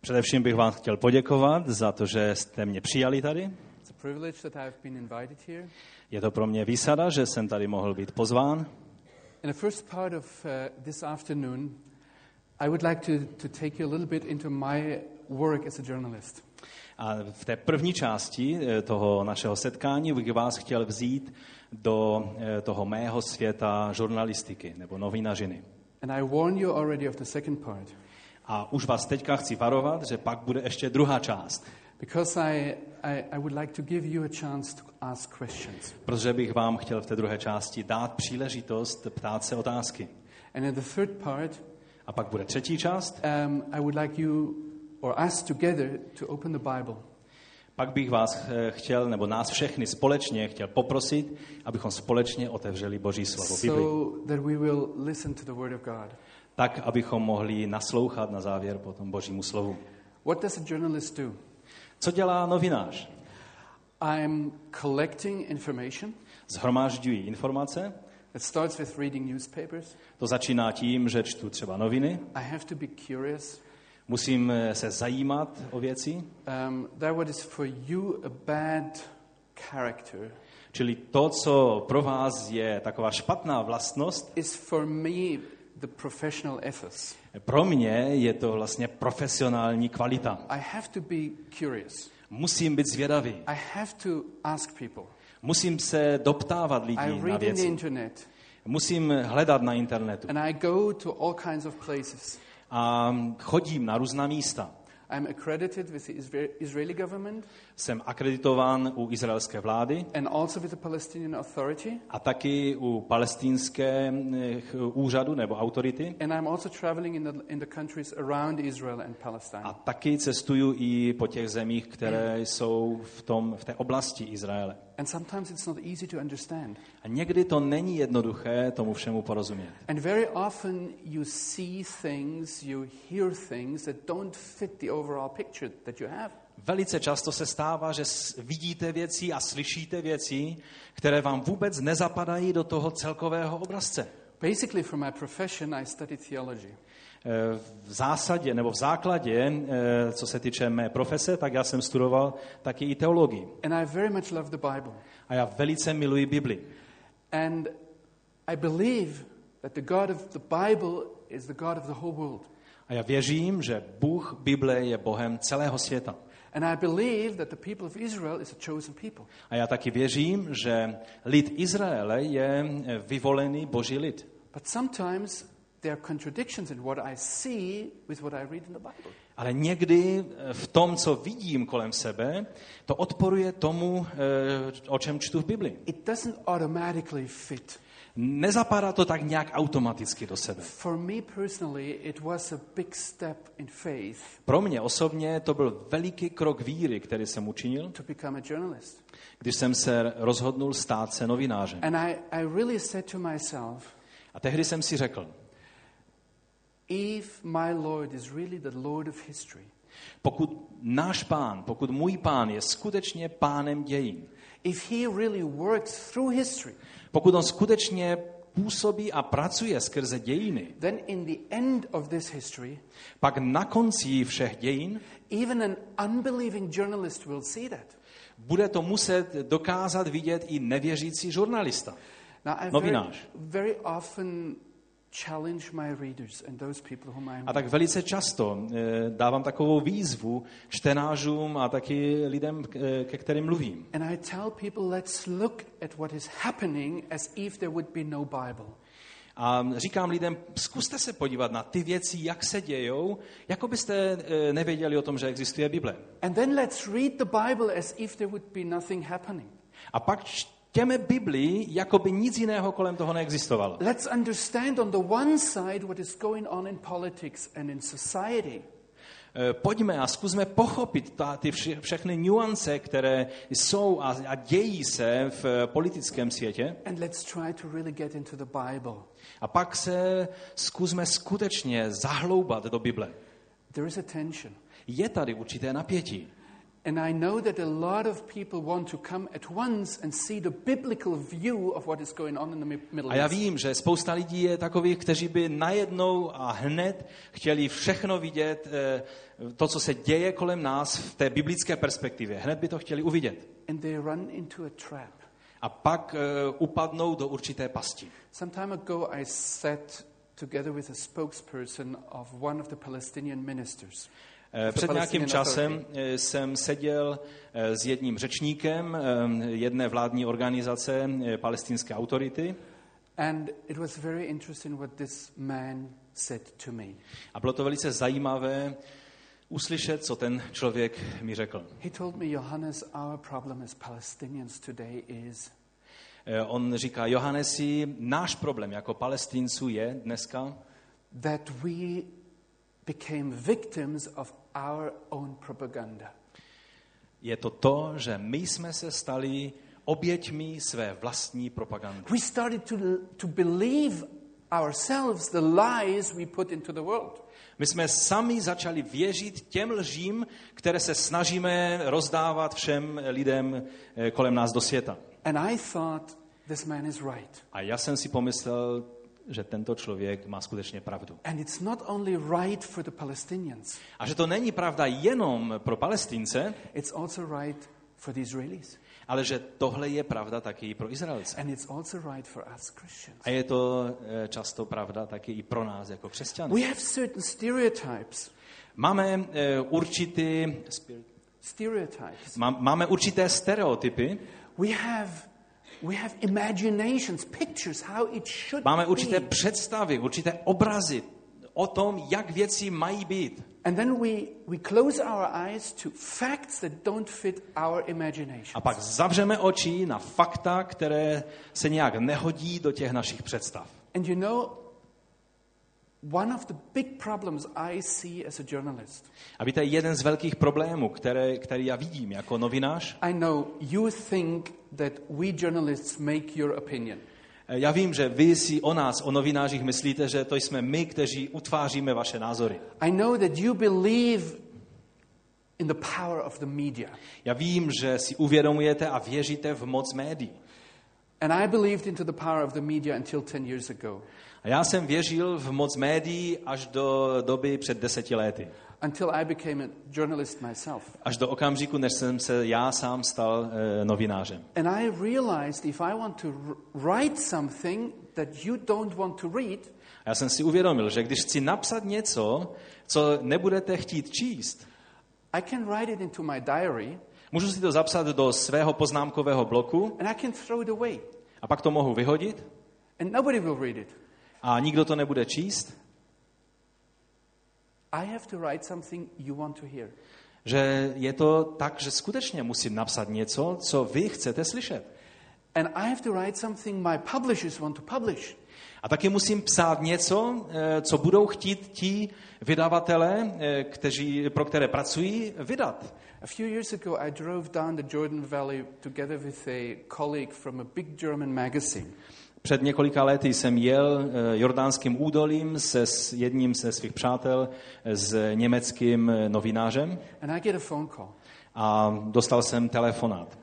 Především bych vám chtěl poděkovat za to, že jste mě přijali tady. It's a privilege that I've been invited here. Je to pro mě výsada, že jsem tady mohl být pozván. In the first part of uh, this afternoon, I would like to, to take you a little bit into my work as a journalist. A v té první části eh, toho našeho setkání bych vás chtěl vzít do eh, toho mého světa žurnalistiky nebo novinařiny. And I warn you already of the second part. A už vás teďka chci varovat, že pak bude ještě druhá část. Because I, I, I would like to give you a chance to ask questions. Protože bych vám chtěl v té druhé části dát příležitost ptát se otázky. And in the third part, A pak bude třetí část. um, I would like you or us together to open the Bible. Pak bych vás eh, chtěl, nebo nás všechny společně chtěl poprosit, abychom společně otevřeli Boží slovo Bibli. so that we will to the Word of God. Tak, abychom mohli naslouchat na závěr potom Božímu slovu. What does a journalist do? Co dělá novinář? I'm collecting information. Zhromážďují informace. It starts with reading newspapers. To začíná tím, že čtu třeba noviny. I have to be curious. Musím eh, se zajímat o věci. Um, that what is for you a bad character Čili to, co pro vás je taková špatná vlastnost, is for me the professional ethos. pro mě je to vlastně profesionální kvalita. I have to be curious. Musím být zvědavý. I have to ask people. Musím se doptávat I lidí na read in the věci. internet Musím hledat na internetu. and I go to all kinds of places. A chodím na různá místa. I'm accredited with the Isra- Israeli government Jsem akreditován u izraelské vlády and also with the Palestinian Authority. a taky u palestinské eh, úřadu nebo autority. And I'm also traveling in the, in the countries around Israel and Palestine. A taky cestuju i po těch zemích, které jsou v, tom, v té oblasti Izraele. And sometimes it's not easy to understand. A někdy to není jednoduché tomu všemu porozumět. And very often you see things, you hear things that don't fit the overall picture that you have. Velice často se stává, že vidíte věci a slyšíte věci, které vám vůbec nezapadají do toho celkového obrazce. Basically, for my profession, I studied theology. Eh, V zásadě nebo v základě, eh, co se týče mé profese, tak já jsem studoval taky i teologii. And I very much love the Bible. A já velice miluji Bibli. And I believe that the God of the Bible is the God of the whole world. A já věřím, že Bůh Bible je Bohem celého světa. And I believe that the people of Israel is a chosen people. A já taky věřím, že lid Izraele je eh, vyvolený boží lid. But sometimes there are contradictions in what I see with what I read in the Bible. Ale někdy eh, v tom, co vidím kolem sebe, to odporuje tomu, eh, o čem čtu v Bibli. It doesn't automatically fit. Nezapadá to tak nějak automaticky do sebe. For me personally, it was a big step in faith Pro mě osobně to byl veliký krok víry, který jsem učinil, to become a journalist. když jsem se rozhodnul stát se novinářem. And I, I really said to myself, A tehdy jsem si řekl, if my Lord is really the Lord of history, pokud náš pán, pokud můj pán je skutečně pánem dějin, if he really works through history, pokud on skutečně působí a pracuje skrze dějiny, then in the end of this history, pak na konci všech dějin even an unbelieving journalist will see that. bude to muset dokázat vidět i nevěřící žurnalista. Now, I very, Novinář. very often challenge my readers and those people whom I'm A tak velice často eh, dávám takovou výzvu čtenářům a taky lidem, eh, ke kterým mluvím. And I tell people, let's look at what is happening as if there would be no Bible. A říkám lidem, zkuste se podívat na ty věci, jak se dějou, jako byste eh, nevěděli o tom, že existuje Bible. And then let's read the Bible as if there would be nothing happening. A pak čtěme Bibli, jako by nic jiného kolem toho neexistovalo. Let's understand on the one side what is going on in politics and in society. Eh, Pojďme a zkusme pochopit ta, ty vše, všechny nuance, které jsou a, a dějí se v eh, politickém světě. And let's try to really get into the Bible. A pak se zkusme skutečně zahloubat do Bible. There is a tension. Je tady určité napětí. And I know that a lot of people want to come at once and see the biblical view of what is going on in the Mi- Middle A já East. vím, že spousta lidí je takových, kteří by najednou a hned chtěli všechno vidět, eh, to, co se děje kolem nás v té biblické perspektivě. Hned by to chtěli uvidět. And they run into a trap. A pak eh, upadnou do určité pasti. Some time ago, I sat together with a spokesperson of one of the Palestinian ministers. Eh, Před nějakým časem eh, jsem seděl eh, s jedním řečníkem jedné vládní organizace palestinské autority And it was very interesting what this man said to me. a bylo to velice zajímavé uslyšet, co ten člověk mi řekl. He told me, Johannes, our problem as Palestinians today is On říká, Johannesi, náš problém jako palestinců je dneska, that we became victims of our own propaganda. je to to, že my jsme se stali oběťmi své vlastní propagandy. We started to, to believe ourselves the lies we put into the world. My jsme sami začali věřit těm lžím, které se snažíme rozdávat všem lidem eh, kolem nás do světa. And I thought, this man is right. A já jsem si pomyslel, že tento člověk má skutečně pravdu. And it's not only right for the Palestinians, A že to není pravda jenom pro Palestince, it's also right for the Israelis. ale že tohle je pravda taky pro Izraelce. And it's also right for us Christians. A je to eh, často pravda taky i pro nás jako křesťany. We have certain stereotypes. Máme eh, určitý, Stereotypes. má- máme určité stereotypy, We have, máme určité be. představy, určité obrazy o tom, jak věci mají být. And then we, we close our eyes to facts that don't fit our imagination. A pak zavřeme oči na fakta, které se nějak nehodí do těch našich představ. And you know, one of the big problems I see as a journalist, A víte, jeden z velkých problémů, které, který já vidím jako novinář, I know you think that we journalists make your opinion. eh, já vím, že vy si o nás, o novinářích myslíte, že to jsme my, kteří utváříme vaše názory. I know that you believe in the power of the media. Já vím, že si uvědomujete a věříte v moc médií. And I believed into the power of the media until 10 years ago, A já jsem věřil v moc médií až do doby před deseti lety. until I became a journalist myself. Až do okamžiku, než jsem se já sám stal e, novinářem. And I realized if I want to write something that you don't want to read, A já jsem si uvědomil, že když chci napsat něco, co nebudete chtít číst, I can write it into my diary můžu si to zapsat do svého poznámkového bloku and I can throw it away. a pak to mohu vyhodit And nobody will read it. A nikdo to nebude číst, I have to write something you want to hear. že je to tak, že skutečně musím napsat něco, co vy chcete slyšet. And I have to write something my publishers want to publish. A taky musím psát něco, eh, co budou chtít ti vydavatelé, eh, kteří, pro které pracují, vydat. A few years ago, I drove down the Jordan Valley together with a colleague from a big German magazine. Před několika lety jsem jel eh, jordánským údolím se s jedním ze svých přátel, eh, s německým eh, novinářem And I get a phone call. a dostal jsem telefonát.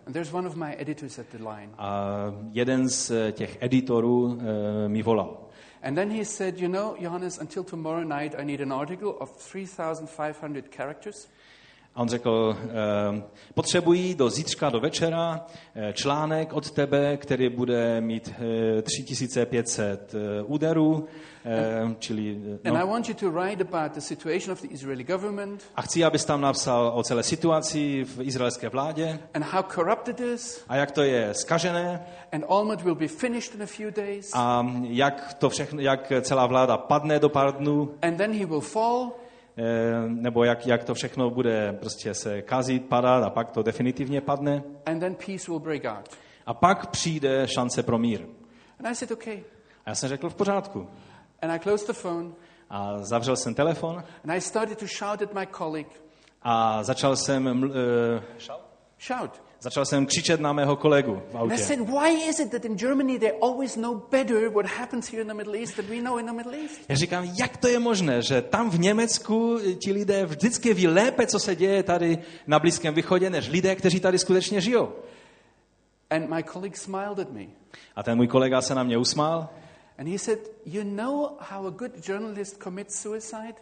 A jeden z těch editorů eh, mi volal. And then he said, You know, Johannes, until tomorrow night, I need an article of 3,500 characters. A on řekl, eh, potřebuji do zítřka, do večera eh, článek od tebe, který bude mít eh, 3500 eh, úderů, eh, čili... eh, And I No. A chci, abys tam napsal o celé situaci v izraelské vládě and how corrupt it is. a jak to je skažené And Almond will be finished in a few days. a jak, to všechno, jak celá vláda padne do pár dnů, And then he will fall. Eh, nebo jak, jak to všechno bude prostě se kazit, padat a pak to definitivně padne. And then peace will break out. A pak přijde šance pro mír. And I said, Okay. A já jsem řekl v pořádku. And I closed the phone. A zavřel jsem telefon And I started to shout at my colleague. a začal jsem ml- eh, Shout. Začal jsem křičet na mého kolegu v And I autě. said, why is it that in Germany they always know better what happens here in the Middle East than we know in the Middle East? Já říkám, jak to je možné, že tam v Německu ti lidé vždycky ví lépe, co se děje tady na Blízkém východě, než lidé, kteří tady skutečně žijou. And my colleague smiled at me. A ten můj kolega se na mě usmál And he said, You know how a good journalist commits suicide?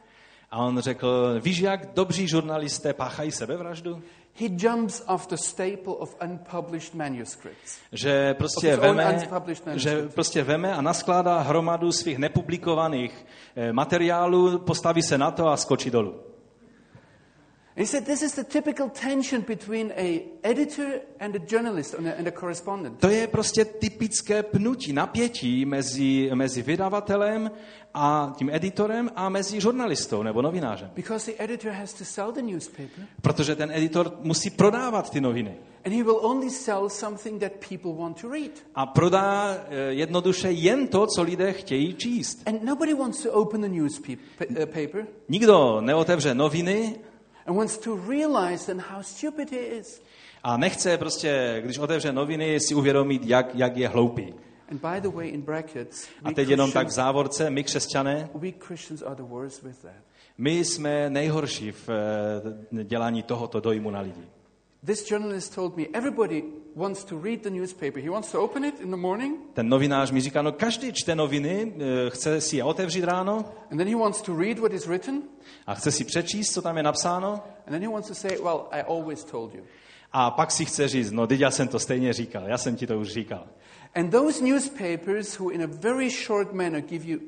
a on řekl, víš, jak dobří žurnalisté páchají sebevraždu? He jumps off the staple of unpublished manuscripts. Že prostě, veme, unpublished že prostě veme a naskládá hromadu svých nepublikovaných eh, materiálů, postaví se na to a skočí dolů. And he said, This is the typical tension between a editor and a journalist and a, and a correspondent. To je prostě typické pnutí, napětí mezi, mezi vydavatelem a tím editorem a mezi žurnalistou nebo novinářem. Because the editor has to sell the newspaper, Protože ten editor musí prodávat ty noviny. and he will only sell something that people want to read. A prodá eh, jednoduše jen to, co lidé chtějí číst. And nobody wants to open the newspaper Nikdo neotevře noviny and wants to realize then how stupid he is. a nechce prostě, když otevře noviny, si uvědomit, jak, jak je hloupý. And by the way, in brackets, A teď jenom tak v závorce, my křesťané, we Christians are the worst with that. my jsme nejhorší v eh, dělání tohoto dojmu na lidi. This journalist told me everybody wants to read the newspaper. He wants to open it in the morning, Ten novinář mi říká, no každý čte noviny, eh, chce si je otevřít ráno and then he wants to read what is written, a chce si přečíst, co tam je napsáno and then he wants to say, Well, I always told you. a pak si chce říct, no teď já jsem to stejně říkal, já jsem ti to už říkal. And those newspapers who, in a very short manner, give you,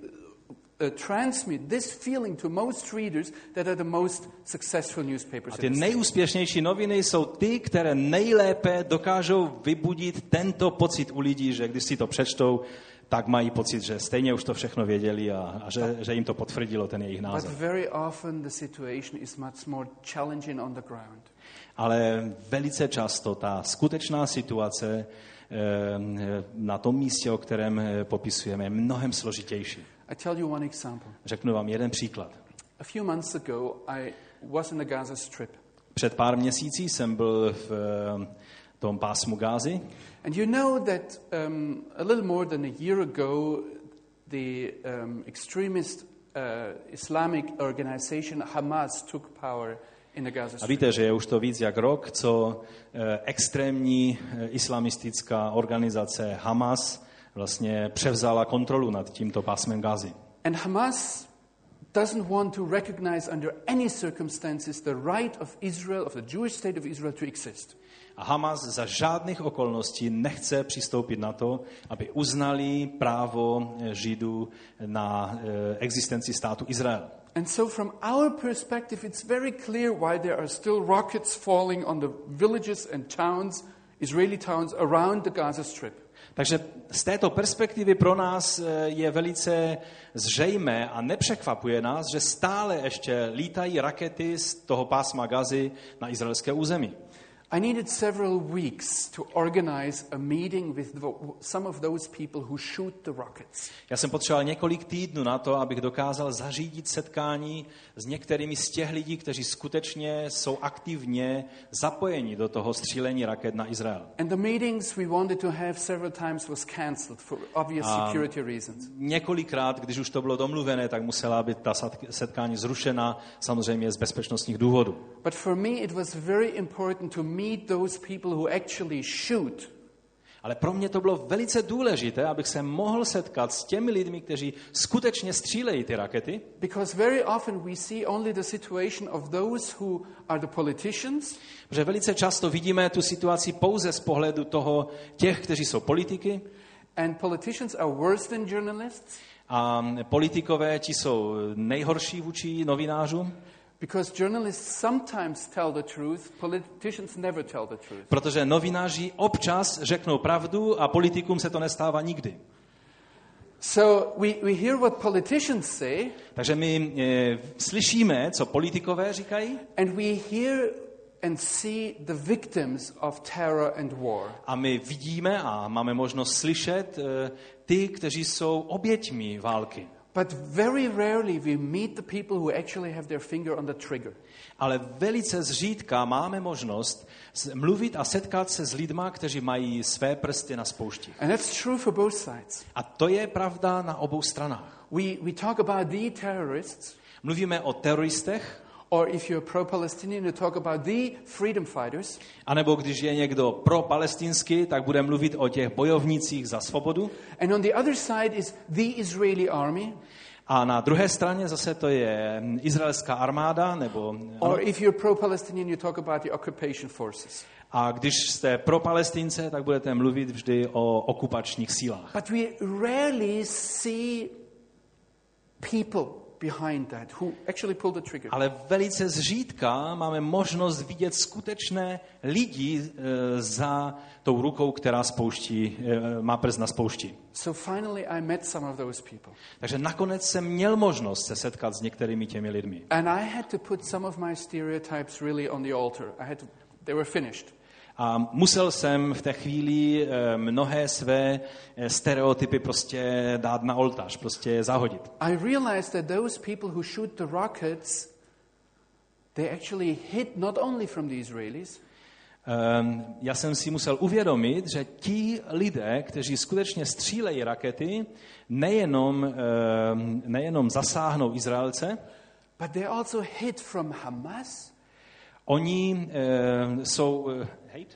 uh, transmit this feeling to most readers that are the most successful newspapers. A ty nejúspěšnější noviny jsou ty, které nejlépe dokážou vybudit tento pocit u lidí, že když si to přečtou, tak mají pocit, že stejně už to všechno věděli a, a že, že jim to potvrdilo ten jejich But názor. very often the situation is much more challenging on the ground. Ale velice často ta skutečná situace eh, na tom místě, o kterém eh, popisujeme, je mnohem složitější. I tell you one example. Řeknu vám jeden příklad. A few months ago, I was in the Gaza Strip. Před pár měsící jsem byl v eh, tom pásmu Gázy And you know that um, a little more than a year ago, the um, extremist uh, Islamic organization Hamas took power in the Gaza A víte, že je už to víc jak rok, co eh, extrémní eh, islamistická organizace Hamas vlastně převzala kontrolu nad tímto pásmem Gázy. And Hamas doesn't want to recognize under any circumstances the right of Israel, of the Jewish state of Israel, to exist. A Hamas za žádných okolností nechce přistoupit na to, aby uznali právo Židů na eh, existenci státu Izrael. And so, from our perspective, it's very clear why there are still rockets falling on the villages and towns, Israeli towns around the Gaza Strip. Takže z této perspektivy pro nás eh, je velice zřejmé a nepřekvapuje nás, že stále ještě lítají rakety z toho pásma Gazy na izraelské území. I needed several weeks to organize a meeting with some of those people who shoot the rockets. Já jsem potřeboval několik týdnů na to, abych dokázal zařídit setkání s některými z těch lidí, kteří skutečně jsou aktivně zapojeni do toho střílení raket na Izrael. And the meetings we wanted to have several times was cancelled for obvious Um, security reasons. Několikrát, když už to bylo domluvené, tak musela být ta setkání zrušena, samozřejmě z bezpečnostních důvodů. But for me, it was very important to meet those people who actually shoot. Ale pro mě to bylo velice důležité, abych se mohl setkat s těmi lidmi, kteří skutečně střílejí ty rakety, Because very often we see only the situation of those who are the politicians. Protože velice často vidíme tu situaci pouze z pohledu toho těch, kteří jsou politiky, And politicians are worse than journalists. A politikové, ti jsou nejhorší vůči novinářům, because journalists sometimes tell the truth, politicians never tell the truth. protože novináři občas řeknou pravdu a politikům se to nestává nikdy. So we, we hear what politicians say, Takže my e, slyšíme, co politikové říkají and we hear and see the victims of terror and war. a my vidíme a máme možnost slyšet e, ty, kteří jsou oběťmi války. But very rarely we meet the people who actually have their finger on the trigger. Ale velice zřídka máme možnost mluvit a setkat se s lidma, kteří mají své prsty na spoušti. And that's true for both sides. A to je pravda na obou stranách. We, we talk about the terrorists, Mluvíme o teroristech, or if you're pro Palestinian, you talk about the freedom fighters. anebo když je někdo pro palestinsky, tak bude mluvit o těch bojovnících za svobodu. And on the other side is the Israeli army, A na druhé straně zase to je izraelská armáda, nebo or if you're pro Palestinian, you talk about the occupation forces. a když jste pro Palestince, tak budete mluvit vždy o okupačních sílách. But we rarely see people behind that who actually pull the trigger. Ale velice zřídka máme možnost vidět skutečné lidi e, za tou rukou, která spouští, e, má prst na spoušti. So finally, I met some of those people. Takže nakonec jsem měl možnost se setkat s některými těmi lidmi. And I had to put some of my stereotypes really on the altar. I had to, they were finished. A musel jsem v té chvíli e, mnohé své e, stereotypy prostě dát na oltář, prostě zahodit. I realized that those people who shoot the rockets, they actually hid not only from the Israelis, Ehm, Já jsem si musel uvědomit, že ti lidé, kteří skutečně střílejí rakety, nejenom, ehm, nejenom zasáhnou Izraelce, but they also hid from Hamas. oni ehm, jsou... hate?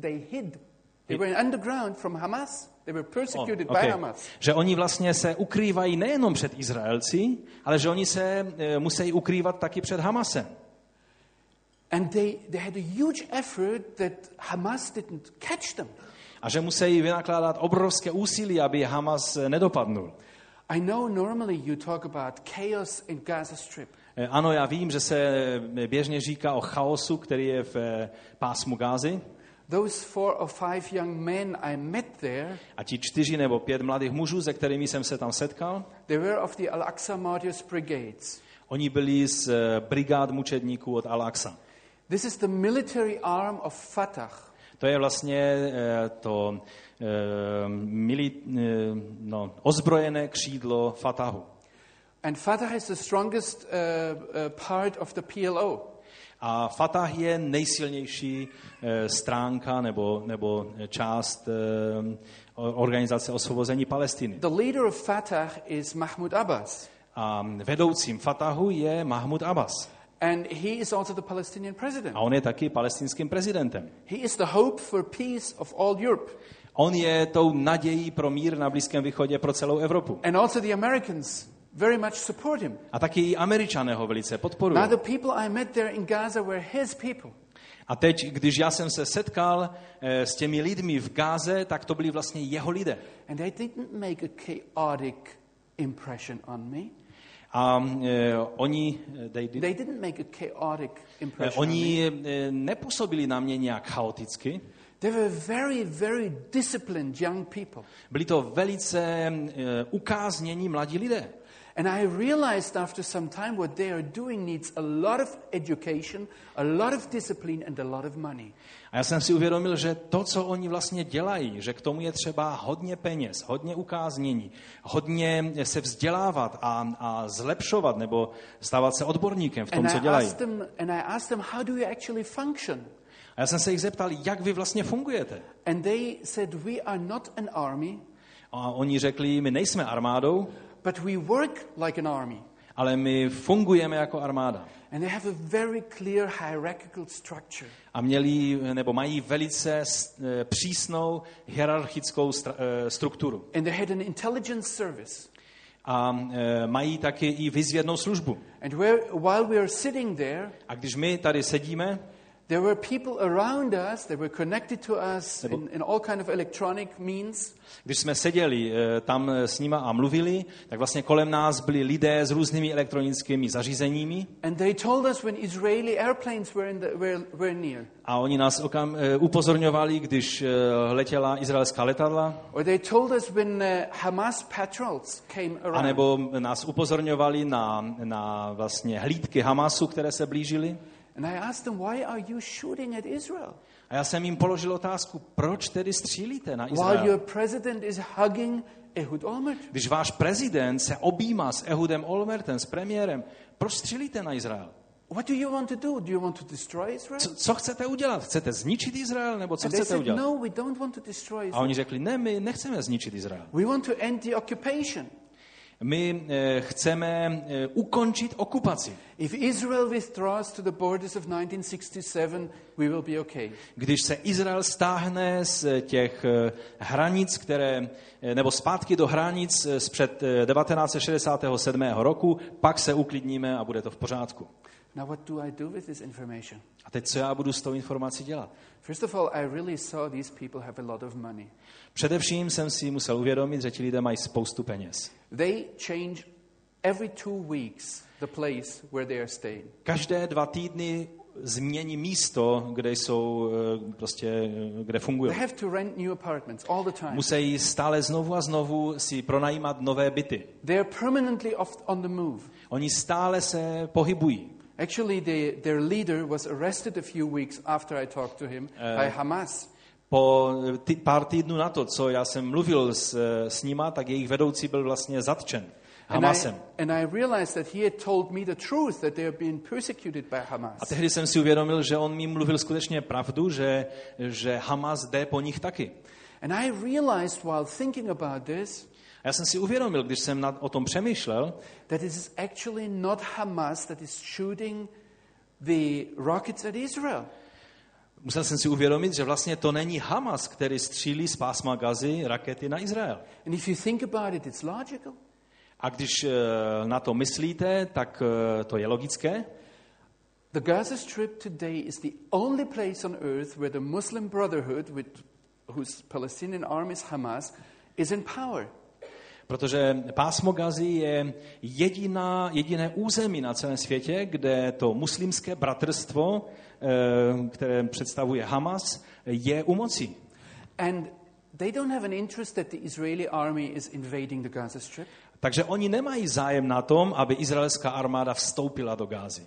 They hid. They were underground from Hamas. They were persecuted Oh, okay. by Hamas. Že oni vlastně se ukrývají nejenom před Izraelci, ale že oni se eh, musí ukrývat taky před Hamasem. And they, they had a huge effort that Hamas didn't catch them. A že musí vynakládat obrovské úsilí, aby Hamas eh, nedopadnul. I know normally you talk about chaos in Gaza Strip. Eh, Ano, já vím, že se eh, běžně říká o chaosu, který je v eh, pásmu Gázy. Those four or five young men I met there, A ti čtyři nebo pět mladých mužů, se kterými jsem se tam setkal, they were of the Al-Aqsa Martyrs Brigades. oni byli z brigád mučedníků od Al-Aqsa. This is the military arm of Fatah. To je vlastně to mili, no, ozbrojené křídlo Fatahu. And Fatah is the strongest uh, uh, part of the PLO. A Fatah je nejsilnější eh, stránka nebo, nebo část eh, organizace osvobození Palestiny. The leader of Fatah is Mahmoud Abbas. A vedoucím Fatahu je Mahmud Abbas. And he is also the Palestinian president. A on je taky palestinským prezidentem. He is the hope for peace of all Europe. On je tou nadějí pro mír na Blízkém východě pro celou Evropu. And also the Americans very much support him. A taky i američané ho velice podporují. Now, the people I met there in Gaza were his people. A teď, když já jsem se setkal eh, s těmi lidmi v Gáze, tak to byli vlastně jeho lidé. And they didn't make a chaotic impression on me. A eh, oni, eh, they did, They didn't make a chaotic eh, impression on me. oni eh, nepůsobili na mě nějak chaoticky. They were very, very disciplined young people. Byli to velice eh, ukáznění mladí lidé. And I realized after some time what they are doing needs a lot of education, a lot of discipline, and a lot of money. A já jsem si uvědomil, že to, co oni vlastně dělají, že k tomu je třeba hodně peněz, hodně ukáznění, hodně se vzdělávat a, a zlepšovat nebo stávat se odborníkem v tom, And co dělají. them, and I asked them, how do you actually function? A já jsem se jich zeptal, jak vy vlastně fungujete. And they said, we are not an army, A oni řekli, my nejsme armádou, but we work like an army. ale my fungujeme jako armáda. And they have a very clear hierarchical structure. A měli, nebo mají velice eh, přísnou hierarchickou eh, strukturu. And they had an intelligence service. A eh, mají taky i vyzvědnou službu. And where, while we are sitting there, A když my tady sedíme, there were people around us, they were connected to us in, in all kind of electronic means. Když jsme seděli eh, tam eh, s nima a mluvili, tak vlastně kolem nás byli lidé s různými elektronickými zařízeními And they told us when Israeli airplanes were, in the, were, were near. a oni nás okam, eh, upozorňovali, když letěla izraelská letadla, Or they told us when Hamas patrols came around. anebo nás upozorňovali na, na vlastně hlídky Hamasu, které se blížily. And I asked them, why are you shooting at Israel? A já jsem jim položil otázku, proč tedy střílíte na While your Izrael? president is hugging Ehud Olmert? Když váš prezident se objímá s Ehudem Olmertem, s premiérem, proč střílíte na Izrael? What do you want to do? Do you want to destroy Israel? Co, co chcete udělat? Chcete zničit Izrael, nebo co And chcete said, udělat? no, we don't want to destroy A Israel. oni řekli, ne, my nechceme zničit Izrael. We want to end the occupation. My eh, chceme eh, ukončit okupaci. If Israel withdraws to the borders of 1967, we will be okay. Když se Izrael stáhne z těch eh, hranic, které, nebo zpátky do hranic z před eh, 1967. roku, pak se uklidníme a bude to v pořádku. Now, what do I do with this information? A teď co já budu s tou informací dělat? First of all, I really saw these people have a lot of money. Především jsem si musel uvědomit, že ti lidé mají spoustu peněz. They change every two weeks the place where they are staying. Každé dva týdny změní místo, kde jsou, eh, prostě, eh, kde fungují. They have to rent new apartments all the time. Musí stále znovu a znovu si pronajímat nové byty. They are permanently on the move. Oni stále se pohybují. Actually, they, their leader was arrested a few weeks after I talked to him by Hamas. Po ty, pár týdnů na to, co já jsem mluvil s, s nima, tak jejich vedoucí byl vlastně zatčen Hamasem. A tehdy jsem si uvědomil, že on mi mluvil skutečně pravdu, že, že Hamas jde po nich taky. And I realized while thinking about this A já jsem si uvědomil, když jsem nad, o tom přemýšlel, that it is actually not Hamas that is shooting the rockets at Israel. Musel jsem si uvědomit, že vlastně to není Hamas, který střílí z pásma Gazy rakety na Izrael. And if you think about it, it's logical. A když eh, na to myslíte, tak eh, to je logické. The Gaza Strip today is the only place on earth where the Muslim Brotherhood, with, whose Palestinian arm is Hamas, is in power. Protože pásmo Gazy je jediná, jediné území na celém světě, kde to muslimské bratrstvo, které představuje Hamas, je u moci. And they don't have an interest that the Israeli army is invading the Gaza Strip. Takže oni nemají zájem na tom, aby izraelská armáda vstoupila do Gázy.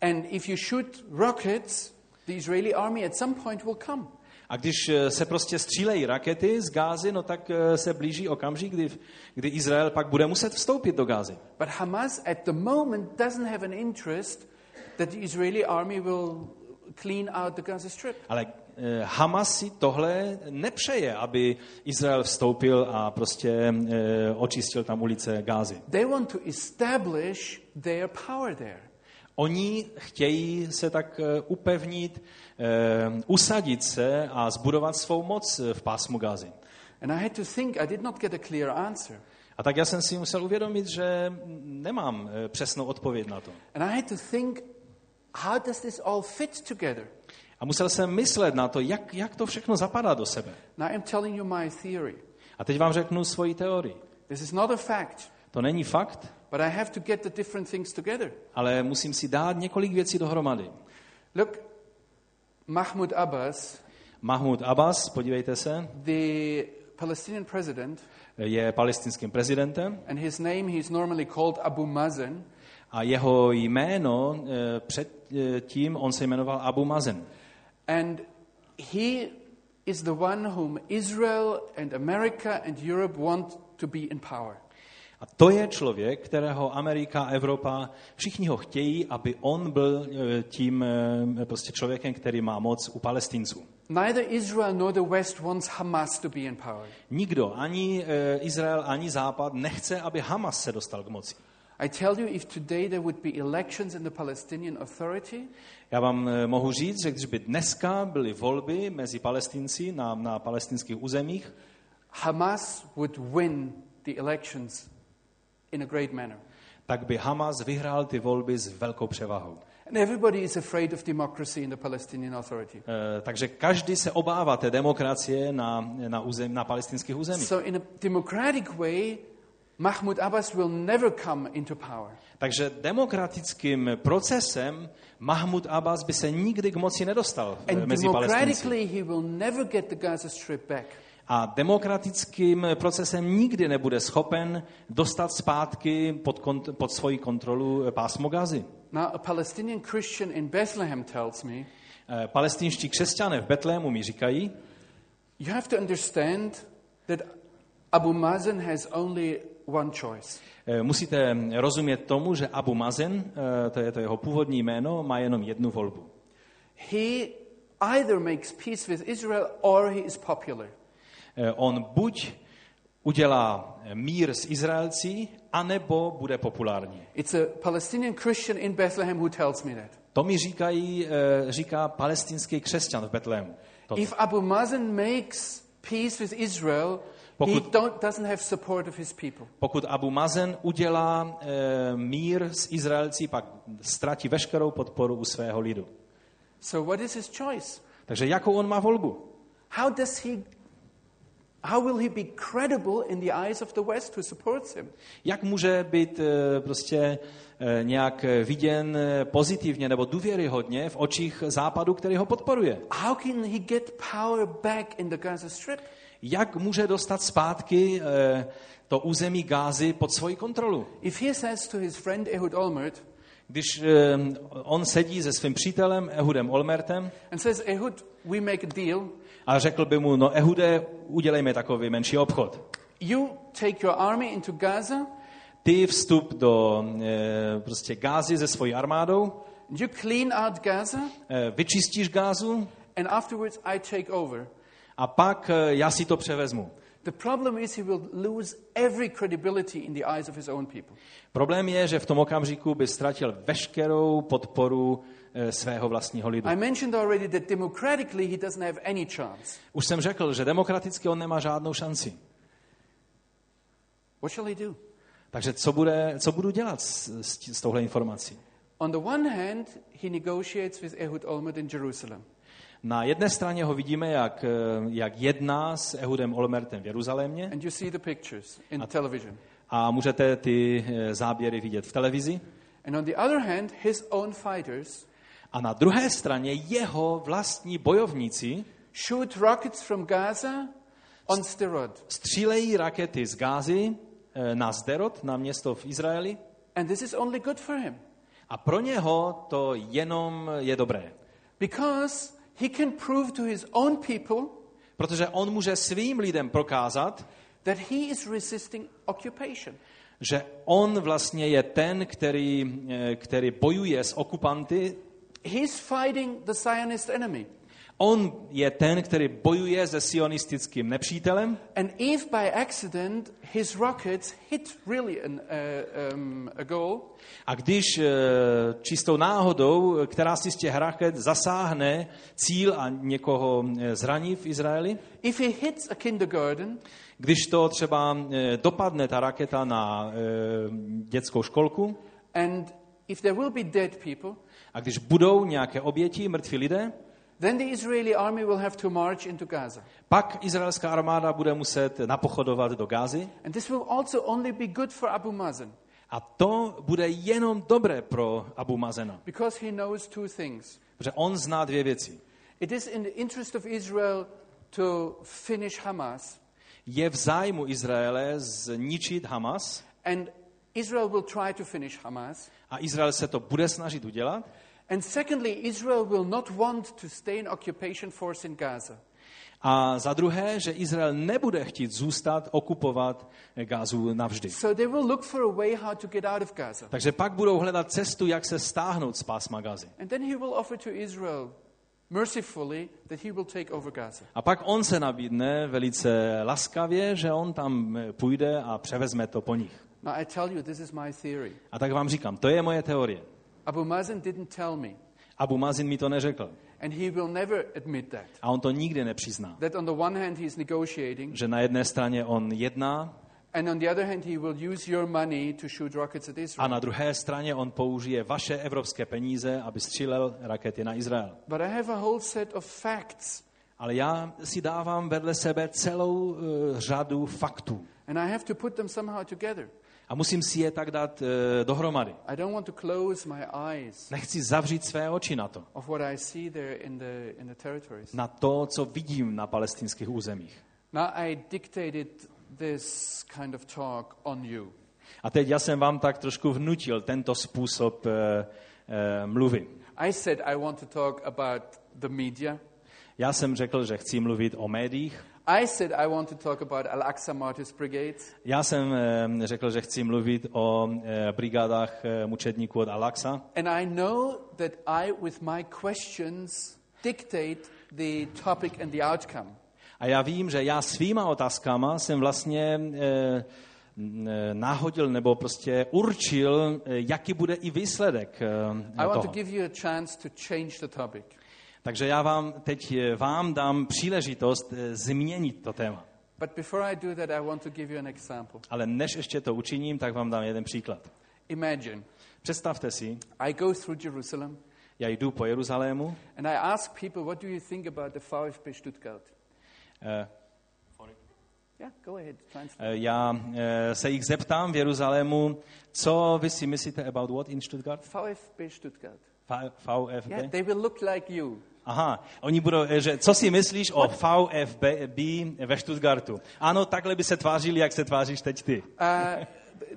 And if you shoot rockets, the Israeli army at some point will come. A když eh, se prostě střílejí rakety z Gázy, no tak eh, se blíží okamžik, kdy, kdy Izrael pak bude muset vstoupit do Gázy. But Hamas at the moment doesn't have an interest that the Israeli army will clean out the Gaza Strip. Ale eh, Hamas si tohle nepřeje, aby Izrael vstoupil a prostě eh, očistil tam ulice Gázy. They want to establish their power there. Oni chtějí se tak eh, upevnit, usadit se a zbudovat svou moc v pásmu Gázy. And I had to think, I did not get a clear answer. A tak já jsem si musel uvědomit, že nemám eh, přesnou odpověď na to. And I had to think, how does this all fit together? A musel jsem myslet na to, jak, jak to všechno zapadá do sebe. Now I'm telling you my theory. A teď vám řeknu svoji teorii. This is not a fact, To není fakt, but I have to get the different things together. ale musím si dát několik věcí dohromady. Look, Mahmoud Abbas, Mahmud Abbas, podívejte se, the Palestinian president, je palestinským prezidentem and his name he's normally called Abu Mazen. A jeho jméno eh, předtím, on se jmenoval Abu Mazen. And he is the one whom Israel and America and Europe want to be in power. A to je člověk, kterého Amerika, Evropa, všichni ho chtějí, aby on byl eh, tím eh, prostě člověkem, který má moc u palestinců. Neither Israel nor the West wants Hamas to be in power. Nikdo, ani eh, Izrael, ani Západ nechce, aby Hamas se dostal k moci. I tell you, if today there would be elections in the Palestinian Authority, Já vám eh, mohu říct, že když by dneska byly volby mezi palestinci na, na palestinských územích, Hamas would win the elections in a great manner. tak by Hamas vyhrál ty volby s velkou převahou. And everybody is afraid of democracy in the Palestinian Authority. Eh, Takže každý se obává té demokracie na, na, územ, na palestinských územích. So, in a democratic way, Mahmoud Abbas will never come into power. Takže demokratickým procesem Mahmud Abbas by se nikdy k moci nedostal eh, And mezi palestinci. democratically, he will never get the Gaza Strip back. A demokratickým procesem nikdy nebude schopen dostat zpátky pod, kont- pod svoji kontrolu eh, pásmo Gazy. Now, a Palestinian Christian in Bethlehem tells me Eh, Palestinští křesťané v Betlému mi říkají, you have to understand that Abu Mazen has only one choice. Eh, Musíte rozumět tomu, že Abu Mazen, eh, to je to jeho původní jméno, má jenom jednu volbu. He either makes peace with Israel or he is popular. Eh, On buď udělá mír s Izraelci, anebo bude populární. It's a Palestinian Christian in Bethlehem who tells me that. To mi říkají, říká palestinský křesťan v Betlému. If Abu Mazen makes peace with Israel, Pokud- don't, doesn't have support of his people. Pokud Abu Mazen udělá e, mír s Izraelci, pak ztratí veškerou podporu u svého lidu. So what is his choice? Takže jakou on má volbu? How does he how will he be credible in the eyes of the West who supports him? Jak může být e, prostě e, nějak viděn pozitivně nebo důvěryhodně v očích západu, který ho podporuje? How can he get power back in the Gaza Strip? Jak může dostat zpátky e, to území Gázy pod svoji kontrolu? If he says to his friend Ehud Olmert Když e, on sedí se svým přítelem Ehudem Olmertem and says, Ehud, we make a deal. a řekl by mu, no Ehude, udělejme takový menší obchod. You take your army into Gaza, Ty vstup do e, prostě Gázy se svojí armádou, you clean out Gaza, vyčistíš Gázu and afterwards I take over. A pak e, já si to převezmu. The problem is he will lose every credibility in the eyes of his own people. Problém je, že v tom okamžiku by ztratil veškerou podporu e, svého vlastního lidu. I mentioned already that democratically he doesn't have any chance. Už jsem řekl, že demokraticky on nemá žádnou šanci. What shall he do? Takže co, bude, co budu dělat s, s, s touhle informací? On the one hand, he negotiates with Ehud Olmert in Jerusalem. Na jedné straně ho vidíme, jak, e, jak jedná s Ehudem Olmertem v Jeruzalémě And you see the pictures in television. a můžete ty e, záběry vidět v televizi. And on the other hand, his own fighters A na druhé straně jeho vlastní bojovníci shoot rockets from Gaza on Sderot. střílejí rakety z Gázy eh, na Zderot, na město v Izraeli. And this is only good for him A pro něho to jenom je dobré. because he can prove to his own people Protože on může svým lidem prokázat, that he is resisting occupation. že on vlastně je ten, který, eh, který bojuje s okupanty. He's fighting the Zionist enemy. On je ten, který bojuje se sionistickým nepřítelem. And if by accident his rockets hit really an, uh, um, a goal, A když eh, čistou náhodou, která si z těch raket zasáhne cíl a někoho eh, zraní v Izraeli, if he hits a kindergarten, když to třeba eh, dopadne ta raketa na eh, dětskou školku? and if there will be dead people, a když budou nějaké oběti, mrtví lidé, then the Israeli army will have to march into Gaza. pak izraelská armáda bude muset napochodovat do Gázy And this will also only be good for Abu Mazen a to bude jenom dobré pro Abu Mazena, because he knows two things. protože on zná dvě věci. It is in the interest of Israel to finish Hamas, Je v zájmu Izraele zničit Hamas and Israel will try to finish Hamas. a Izrael se to bude snažit udělat. And secondly, Israel will not want to stay in occupation force in Gaza. A za druhé, že Izrael nebude chtít zůstat okupovat Gázu navždy. So they will look for a way how to get out of Gaza. Takže pak budou hledat cestu, jak se stáhnout z pásma Gazy. And then he will offer to Israel mercifully that he will take over Gaza. A pak on se nabídne velice laskavě, že on tam půjde a převezme to po nich. Now I tell you, this is my theory. A tak vám říkám, to je moje teorie. Abu Mazen didn't tell me, Abu Mazin mi to neřekl. and he will never admit that. A on to nikdy nepřizná. That on the one hand he is negotiating, Že na jedné straně on jedná and on the other hand he will use your money to shoot rockets at a Israel. na druhé straně on použije vaše evropské peníze, aby střílel rakety na Izrael. But I have a whole set of facts, Ale já si dávám vedle sebe celou uh, řadu faktů. and I have to put them somehow together. A musím si je tak dát uh, dohromady. I don't want to close my eyes Nechci zavřít své oči na to. of what I see there in the, in the territories. Na to, co vidím na palestinských územích. Now I dictated this kind of talk on you. A teď já jsem vám tak trošku vnutil tento způsob uh, uh, mluvy. I said I want to talk about the media. Já jsem řekl, že chci mluvit o médiích. I said I want to talk about Al-Aqsa Martyrs Brigades. Já jsem eh, řekl, že chci mluvit o eh, brigádách eh, mučedníků od Alaxa. And I know that I, with my questions, dictate the topic and the outcome. A já vím, že já svýma otázkama jsem vlastně eh, n- eh, náhodil nebo prostě určil, jaký bude i výsledek eh, I want to give you a chance to change the topic. Takže já vám teď eh, vám dám příležitost eh, změnit to téma. But before I do that, I want to give you an example. Ale než ještě to učiním, tak vám dám jeden příklad. Imagine Představte si, I go through Jerusalem já jdu po Jeruzalému, and I ask people, what do you think about the VfB Stuttgart? eh, Yeah, go ahead. Já se jich zeptám v Jeruzalému, co vy si myslíte about what in Stuttgart? VfB Stuttgart. VfB? Yeah, they will look like you. Aha, oni budou, eh, že co si myslíš o VfB ve Stuttgartu? Ano, takhle by se tvářili, jak se tváříš teď ty. Uh,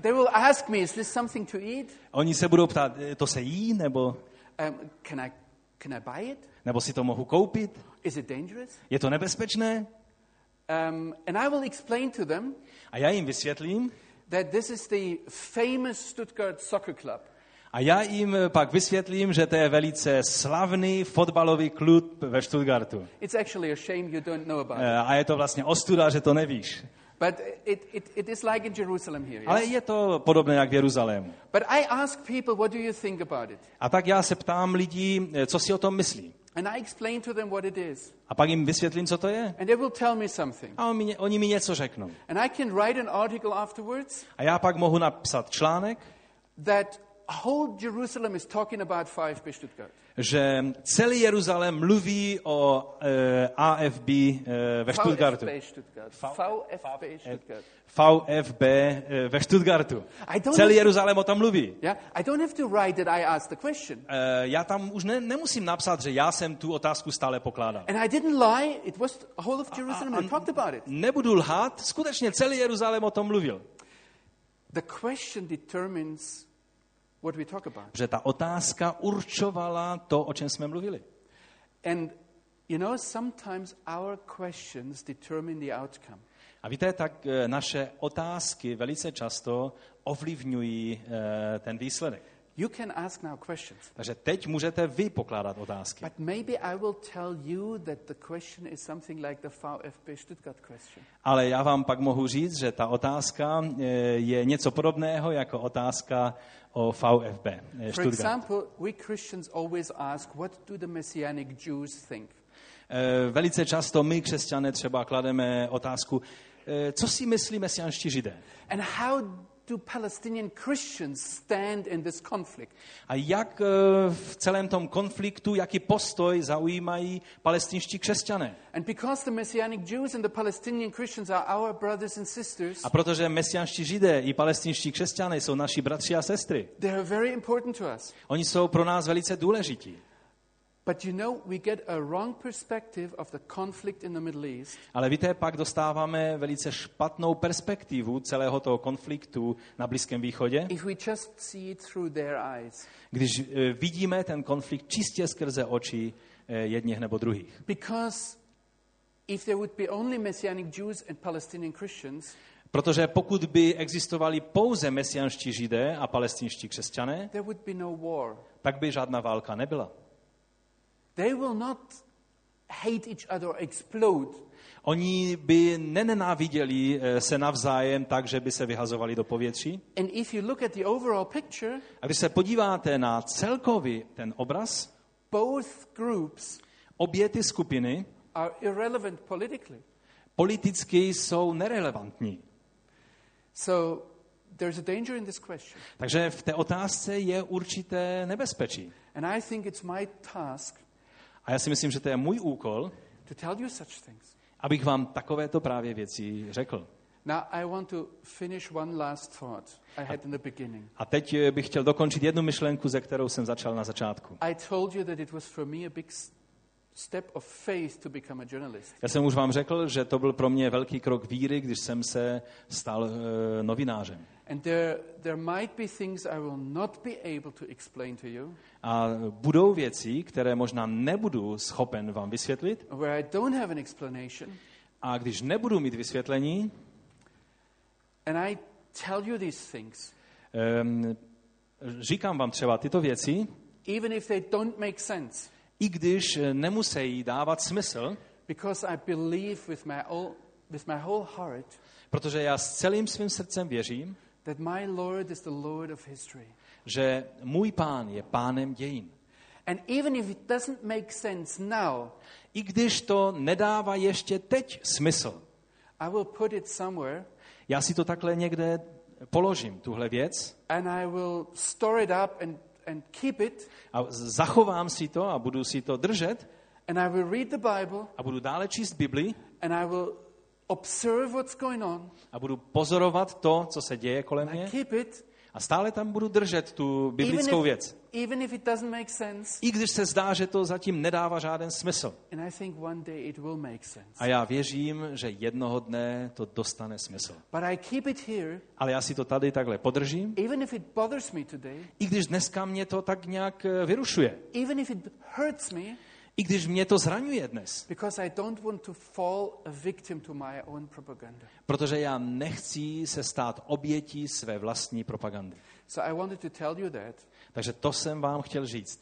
they will ask me, is this something to eat? Oni se budou ptát, eh, to se jí, nebo, Um, can, I, can I buy it? nebo si to mohu koupit? Is it dangerous? Je to nebezpečné? Um, and I will explain to them A já jim vysvětlím, that this is the famous Stuttgart Soccer Club. A já jim eh, pak vysvětlím, že to je velice slavný fotbalový klub ve Stuttgartu. It's actually a shame you don't know about it. Eh, A je to vlastně ostuda, že to nevíš. But it, it, it is like in Jerusalem here. Ale Yes? je to podobné jak v Jeruzalému. But I ask people, what do you think about it? A tak já se ptám lidí, eh, co si o tom myslí. And I explain to them what it is. A pak jim vysvětlím, co to je. And they will tell me something. A oni mi, oni mi něco řeknou. And I can write an article afterwards A já pak mohu napsat článek, that whole Jerusalem is talking about VfB Stuttgart. že celý Jeruzalém mluví o e, AFB e, ve Stuttgartu. VfB Stuttgart. VfB Stuttgart. VFB e, ve Stuttgartu. I don't Celý Jeruzalém o tom mluví. Yeah, I don't have to write that I asked the question. E, já tam už ne, nemusím napsat, že já jsem tu otázku stále pokládal. And I didn't lie. It was the whole of Jerusalem. They talked about it. Nebudu lhát, skutečně celý Jeruzalém o tom mluvil. The question determines what we talk about. Že ta otázka určovala to, o čem jsme mluvili. And you know, sometimes our questions determine the outcome. A víte, tak e, naše otázky velice často ovlivňují e, ten výsledek. You can ask now questions, Takže teď můžete vy pokládat otázky. but maybe I will tell you that the question is something like the VfB Stuttgart question. Ale já vám pak mohu říct, že ta otázka e, je něco podobného jako otázka o VFB e, For Stuttgart. example, we Christians always ask, what do the Messianic Jews think? E, Velice často my, křesťané, třeba klademe otázku, co si myslí mesianští židé? And how do Palestinian Christians stand in this conflict? A jak e, v celém tom konfliktu, jaký postoj zaujímají palestinští křesťané? And because the Messianic Jews and the Palestinian Christians are our brothers and sisters, A protože mesianští židé i palestinští křesťané jsou naši bratři a sestry, they are very important to us. oni jsou pro nás velice důležití. But you know, we get a wrong perspective of the conflict in the Middle East Ale víte, pak dostáváme velice špatnou perspektivu celého toho konfliktu na Blízkém východě, if we just see it through their eyes. když eh, vidíme ten konflikt čistě skrze oči eh, jedněch nebo druhých. Because if there would be only Messianic Jews and Palestinian Christians, Protože pokud by existovali pouze mesianští židé a palestinští křesťané, there would be no war. tak by žádná válka nebyla. They will not hate each other or explode. Oni by nenenáviděli eh, se navzájem tak, že by se vyhazovali do povětří. And if you look at the overall picture, A když se podíváte na celkový ten obraz, both groups obě ty skupiny are irrelevant politically. politicky jsou nerelevantní. So there's a danger in this question. Takže v té otázce je určité nebezpečí. And I think it's my task A já si myslím, že to je můj úkol, to tell you such things. abych vám takovéto právě věci řekl. Now, I want to finish one last thought I had in the beginning. A teď eh, bych chtěl dokončit jednu myšlenku, ze kterou jsem začal na začátku. I told you that it was for me a big step of faith to become a journalist. Já jsem už vám řekl, že to byl pro mě velký krok víry, když jsem se stal eh, novinářem. And there, there might be things I will not be able to explain to you, A budou věci, které možná nebudu schopen vám vysvětlit, where I don't have an explanation, A když nebudu mít vysvětlení, and I tell you these things, um, říkám vám třeba tyto věci, even if they don't make sense, i když eh, nemusí dávat smysl, because I believe with my, all, with my whole heart. Protože já s celým svým srdcem věřím, that my Lord is the Lord of history. že můj pán je pánem dějin. And even if it doesn't make sense now, I když to nedává ještě teď smysl, I will put it somewhere já si to takhle někde položím, tuhle věc, and I will store it up and, and keep it a zachovám si to a budu si to držet and I will read the Bible a budu dále číst Bibli and I will observe what's going on. a budu pozorovat to, co se děje kolem mě keep it a stále tam budu držet tu even biblickou if, věc. even if it doesn't make sense. I když se zdá, že to zatím nedává žádný smysl. And I think one day it will make sense. A já věřím, že jednoho dne to dostane smysl. But I keep it here Ale já si to tady takhle podržím, even if it bothers me today, i když dneska mě to tak nějak eh, vyrušuje. even if it hurts me I když mě to zraňuje dnes. because I don't want to fall a victim to my own propaganda. Protože já nechci se stát obětí své vlastní propagandy. So I wanted to tell you that Takže to jsem vám chtěl říct.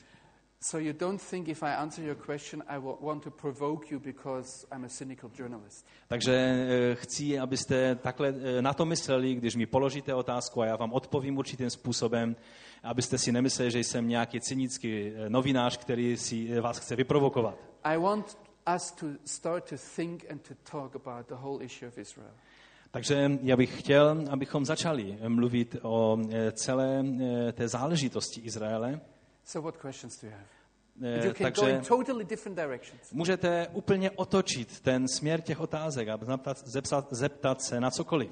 So you don't think if I answer your question I wa- want to provoke you because I'm a cynical journalist. Takže eh, chci, abyste takhle eh, na to mysleli, když mi položíte otázku a já vám odpovím určitým způsobem, abyste si nemysleli, že jsem nějaký cynický eh, novinář, který si vás chce vyprovokovat. I want us to start to think and to talk about the whole issue of Israel. Takže já bych chtěl, abychom začali mluvit o celé té záležitosti Izraele. So what questions do you have? Eh, And you can go Takže in totally different directions. můžete úplně otočit ten směr těch otázek a zeptat, zeptat, zeptat se na cokoliv.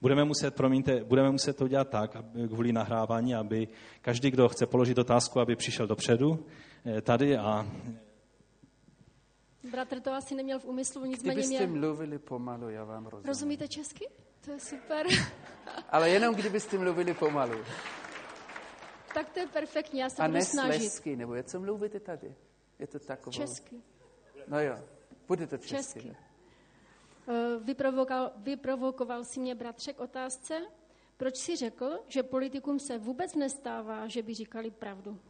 Budeme muset, promiňte, budeme muset to dělat tak, aby, kvůli nahrávání, aby každý, kdo chce položit otázku, aby přišel dopředu eh, tady a Bratr to asi neměl v úmyslu, nicméně Kdybyste mě... mluvili pomalu, já vám rozumím. Rozumíte česky? To je super. Ale jenom kdybyste mluvili pomalu. Tak to je perfektní, já se A budu ne snažit. slesky, nebo jak co mluvíte tady? Je to takové. Česky. No jo, bude to česky. Česky. ne? Eh, Vyprovokoval, vyprovokoval si mě bratře k otázce, proč si řekl, že politikům se vůbec nestává, že by říkali pravdu.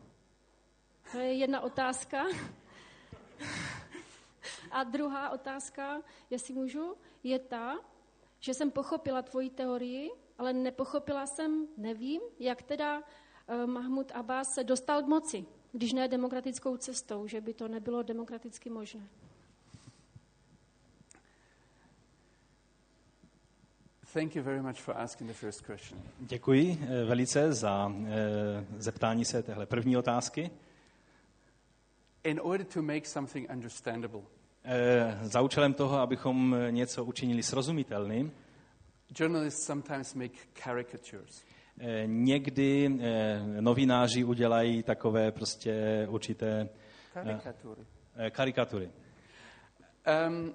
To je jedna otázka. A druhá otázka, jestli můžu, je ta, že jsem pochopila tvoji teorii, ale nepochopila jsem, nevím, jak teda Mahmud Abbas se dostal k moci, když ne demokratickou cestou, že by to nebylo demokraticky možné. Thank you very much for asking the first question. děkuji eh, velice za eh, zeptání se téhle první otázky. In order to make something understandable, Eh, Za účelem toho, abychom něco učinili srozumitelným, journalists sometimes make caricatures. Eh, Někdy eh, novináři udělají takové prostě určité Karikatury. eh, karikatury. Um,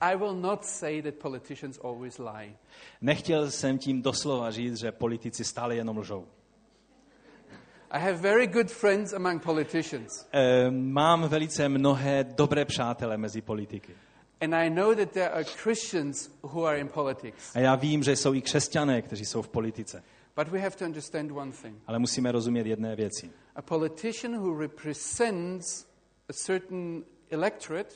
I will not say that politicians always lie. Nechtěl jsem tím doslova říct, že politici stále jenom lžou. I have very good friends among politicians, Mám velice mnohé dobré přátele mezi politiky. And I know that there are Christians who are in politics. A já vím, že jsou i křesťané, kteří jsou v politice. But we have to understand one thing. Ale musíme rozumět jedné věci. A politician who represents a certain electorate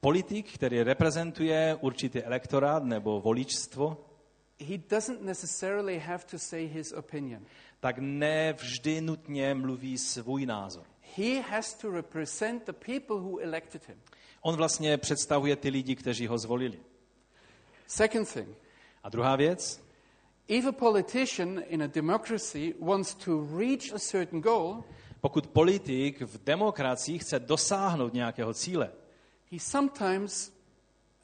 Politik, který reprezentuje určitý elektorát nebo voličstvo, he doesn't necessarily have to say his opinion. tak ne vždy nutně mluví svůj názor. He has to represent the people who elected him. On vlastně představuje ty lidi, kteří ho zvolili. Second thing, A druhá věc, if a politician in a democracy wants to reach a certain goal, pokud politik v demokracii chce dosáhnout nějakého cíle, he sometimes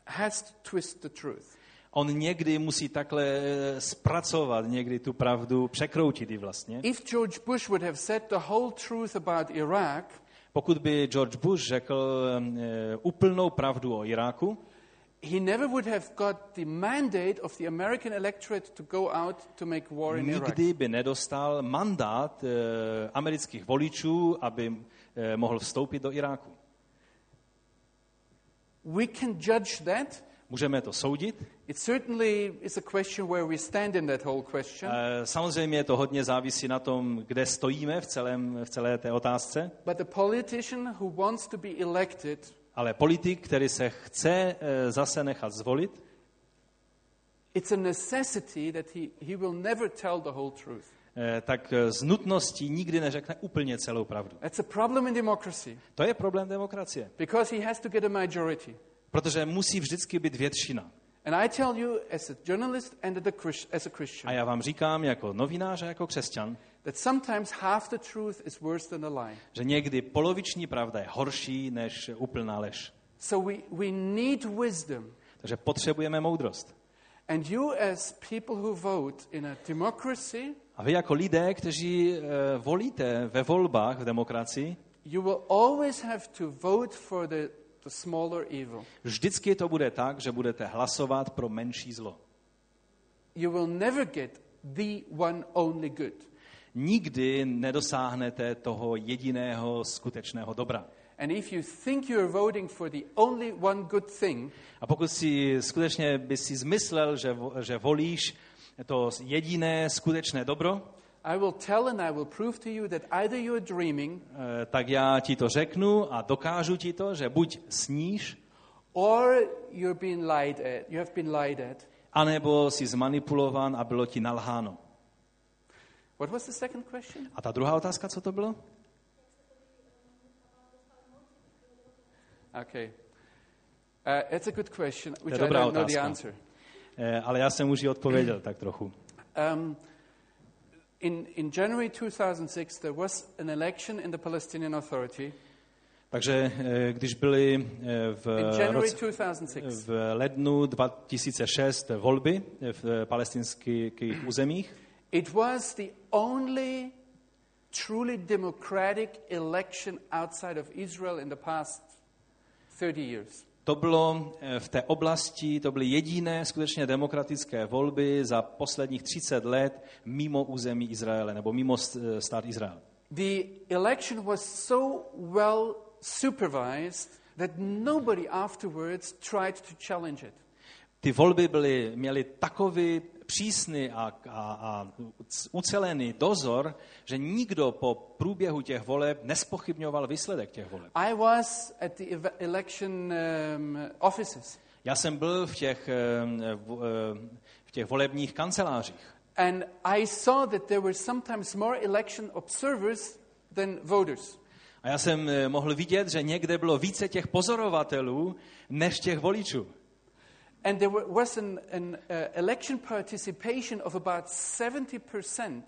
has to twist the truth. on někdy musí takhle eh, zpracovat, někdy tu pravdu překroutit i vlastně. If George Bush would have said the whole truth about Iraq, Pokud by George Bush řekl eh, úplnou pravdu o Iráku, he never would have got the mandate of the American electorate to go out to make war in Iraq. nikdy by nedostal mandát eh, amerických voličů, aby eh, mohl vstoupit do Iráku. We can judge that. Můžeme to soudit. It certainly is a question where we stand in that whole question. Eh, Samozřejmě to hodně závisí na tom, kde stojíme v, celém, v celé té otázce, But the politician who wants to be elected ale politik, který se chce eh, zase nechat zvolit, It's a necessity that he, he will never tell the whole truth. eh, tak z nutností nikdy neřekne úplně celou pravdu. That's a problem in democracy To je problém demokracie, because he has to get a majority. Protože musí vždycky být většina. And I tell you, as a journalist and a Chris- as a A Christian, já vám říkám jako novinář a jako křesťan, that sometimes half the truth is worse than a lie. že někdy poloviční pravda je horší než úplná lež. So we, we need wisdom. Takže potřebujeme moudrost. And you, as people who vote in a democracy, A vy jako lidé, kteří eh, volíte ve volbách v demokracii, you will always have to vote for the, the smaller evil. vždycky to bude tak, že budete hlasovat pro menší zlo. You will never get the one only good. Nikdy nedosáhnete toho jediného skutečného dobra. And if you think you're voting for the only one good thing, A pokud si skutečně by si zmyslel, že, že volíš to jediné skutečné dobro, I will tell and I will prove to you that either you're dreaming eh, tak já ti to řeknu a dokážu ti to, že buď sníš, or you're being lied at. You have been lied at. anebo jsi zmanipulovan a bylo ti nalháno. What was the second question? A ta druhá otázka, co to bylo? Okay. Uh, it's a good question, which I dobrá don't know the otázka. answer. Eh, Ale já jsem už ji odpověděl tak trochu. Um, in, in January 2006, there was an election in the Palestinian Authority. Takže eh, když byly eh, v, In January roce, 2006, v lednu 2006 volby v palestinských územích, it was the only truly democratic election outside of Israel in the past 30 years. To bylo eh, v té oblasti, to byly jediné skutečně demokratické volby za posledních 30 let mimo území Izraele, nebo mimo eh, stát Izrael. The election was so well supervised that nobody afterwards tried to challenge it. Ty volby byly, měly takový přísný a, a, a ucelený dozor, že nikdo po průběhu těch voleb nespochybňoval výsledek těch voleb. I was at the election um, offices, Já jsem byl v těch, eh, v, eh, v těch volebních kancelářích and I saw that there were sometimes more election observers than voters. a já jsem eh, mohl vidět, že někde bylo více těch pozorovatelů než těch voličů. And there was an, an uh, election participation of about 70%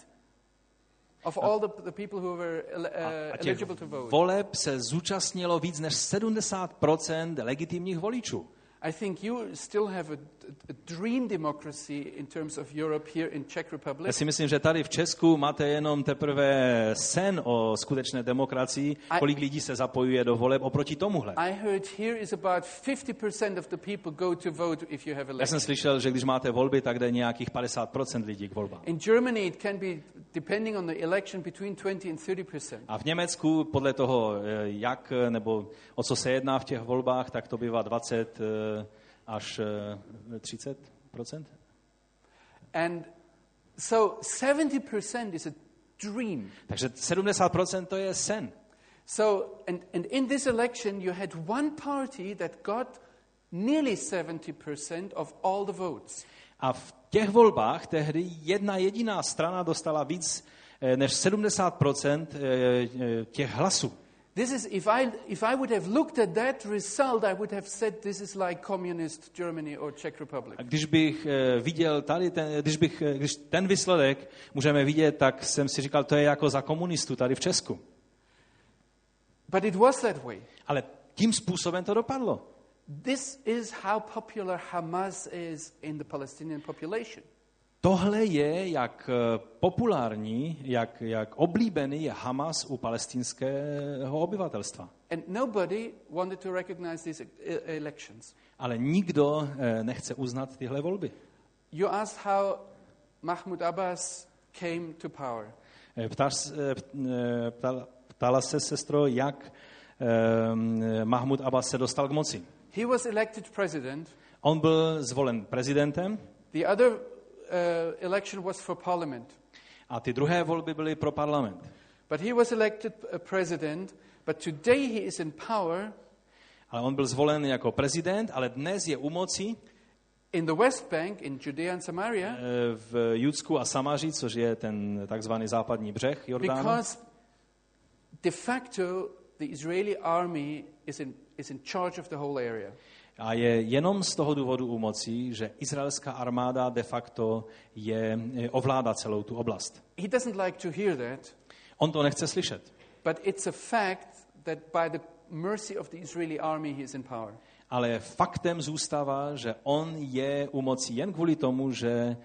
of all the, the people who were uh, eligible to vote. voleb se zúčastnilo víc než 70% legitimních voličů. I think you still have a, a dream democracy in terms of Europe here in Czech Já si myslím, že tady v Česku máte jenom teprve sen o skutečné demokracii, kolik lidí se zapojuje do voleb oproti tomuhle. I heard here is about 50% of the people go to vote if you have Já jsem slyšel, že když máte volby, tak jde nějakých 50% lidí k volbám. In Germany, it can be, depending on the election, between 20 and 30%. A v Německu podle toho, eh, jak nebo o co se jedná v těch volbách, tak to bývá 20 eh, až eh, 30 And so 70% is a dream. Takže 70% to je sen. So, and, and in this election, you had one party that got nearly 70% of all the votes. A v těch volbách tehdy jedna jediná strana dostala víc eh, než 70 eh, eh, těch hlasů. This is, if I, if I would have looked at that result, I would have said this is like communist Germany or Czech Republic. A když bych eh, viděl tady, ten, když, bych, eh, když ten výsledek můžeme vidět, tak jsem si říkal, to je jako za komunistů tady v Česku. But it was that way. Ale tím způsobem to dopadlo. This is how popular Hamas is in the Palestinian population. Tohle je, jak eh, populární, jak, jak oblíbený je Hamas u palestinského obyvatelstva. And nobody wanted to recognize these e- elections. Ale nikdo eh, nechce uznat tyhle volby. You asked how Mahmoud Abbas came to power. Eh, Ptáš, eh, ptala, ptala se, sestro, jak eh, Mahmud Abbas se dostal k moci. He was elected president. On byl zvolen prezidentem The other uh, election was for parliament. a ty druhé volby byly pro parlament. But he was elected uh, president, but today he is in power Ale on byl zvolen jako prezident, ale dnes je u moci in the West Bank, in Judea and Samaria, eh, v Judsku a Samaří, což je ten takzvaný západní břeh Jordánu. because de facto the Israeli army is in, is in charge of the whole area. A je jenom z toho důvodu u moci, že izraelská armáda de facto je, ovládá celou tu oblast. He doesn't like to hear that, On to nechce slyšet. but it's a fact that by the mercy of the Israeli army he is in power. Ale faktem zůstává, že on je u moci jen kvůli tomu, že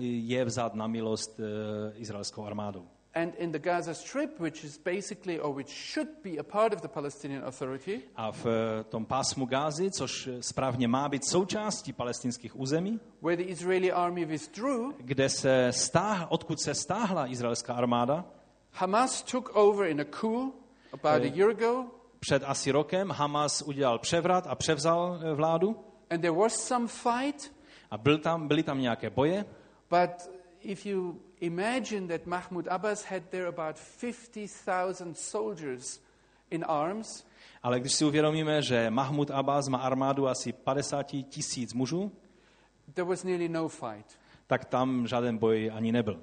je vzat na milost eh, izraelskou armádou. And in the Gaza Strip, which is basically, or which should be a part of the Palestinian Authority, A v eh, tom pásmu Gázy, což správně má být součástí palestinských území, where the Israeli army withdrew, kde se stáh, odkud se stáhla izraelská armáda, Hamas took over in a coup about a Eh. year ago, před asi rokem Hamas udělal převrat a převzal eh, vládu. And there was some fight, a byl tam, byly tam nějaké boje, but if you imagine that Mahmoud Abbas had there about 50,000 soldiers in arms, ale když si uvědomíme, že Mahmud Abbas má armádu asi 50 tisíc mužů, there was nearly no fight. tak tam žádný boj ani nebyl.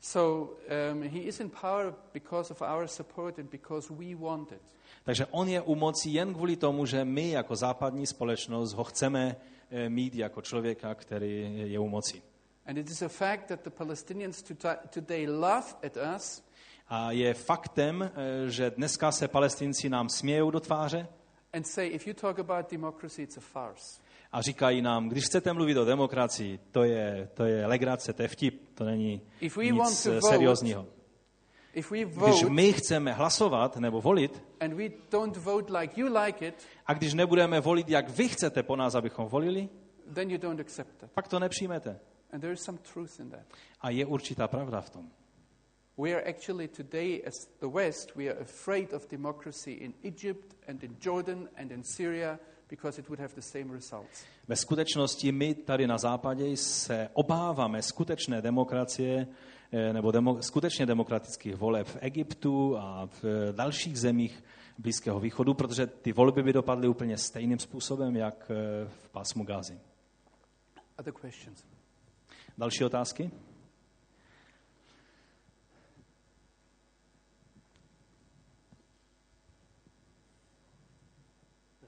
So um, he is in power because of our support and because we want it. Takže on je u moci jen kvůli tomu, že my jako západní společnost ho chceme eh, mít jako člověka, který je u moci. And it is a fact that the Palestinians to- today laugh at us A je faktem, eh, že dneska se palestinci nám smějou do tváře and say, if you talk about democracy, it's a farce. a říkají nám, když chcete mluvit o demokracii, to je, to je legrace, to je vtip, to není If we want nic to eh, vote, seriózního. If we Když vote my chceme hlasovat nebo volit, and we don't vote like you like it, a když nebudeme volit, jak vy chcete po nás, abychom volili, then you don't accept it. pak to nepřijmete. And there is some truth in that. A je určitá pravda v tom. We are actually today, as the West, we are afraid of democracy in Egypt and in Jordan and in Syria because it would have the same results. Ve skutečnosti my tady na západě se obáváme skutečné demokracie eh, nebo demo, skutečně demokratických voleb v Egyptu a v eh, dalších zemích Blízkého východu, protože ty volby by dopadly úplně stejným způsobem, jak eh, v pásmu Gázy. Other questions? Další otázky?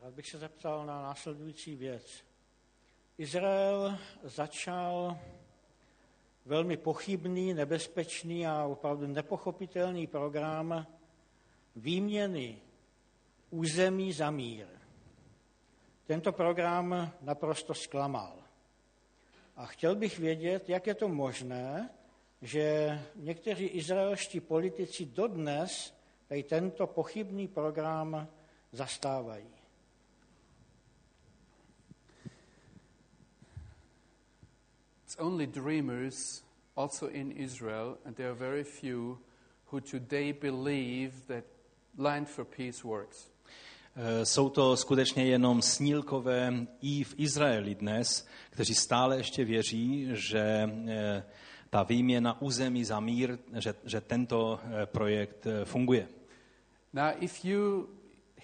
Rád bych se zeptal na následující věc. Izrael začal velmi pochybný, nebezpečný a opravdu nepochopitelný program výměny území za mír. Tento program naprosto zklamal. A chtěl bych vědět, jak je to možné, že někteří izraelští politici dodnes tady tento pochybný program zastávají. It's only dreamers, also in Israel, and there are very few who today believe that Land for Peace works. Eh, Jsou to skutečně jenom snílkové i v Izraeli dnes, kteří stále ještě věří, že eh, ta výměna území za mír, že, že tento eh, projekt funguje. Now, if you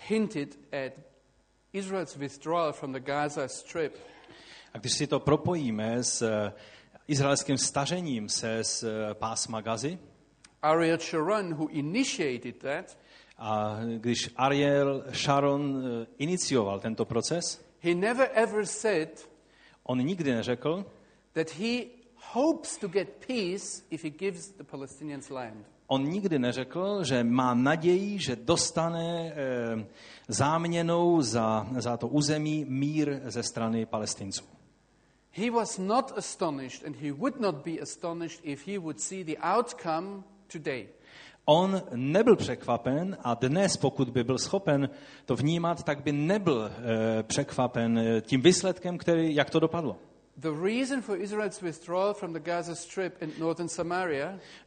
hinted at Israel's withdrawal from the Gaza Strip, A když si to propojíme s izraelským stažením se z pásma Gazy, Ariel Sharon, who initiated that, a když Ariel Sharon eh, inicioval tento proces, he never ever said on nikdy neřekl, that he hopes to get peace if he gives the Palestinians land. On nikdy neřekl, že má naději, že dostane eh, záměnou za, za to území mír ze strany palestinců. He was not astonished, and he would not be astonished if he would see the outcome today. On nebyl překvapen a dnes, pokud by byl schopen to vnímat, tak by nebyl eh, překvapen eh, tím výsledkem, který, jak to dopadlo.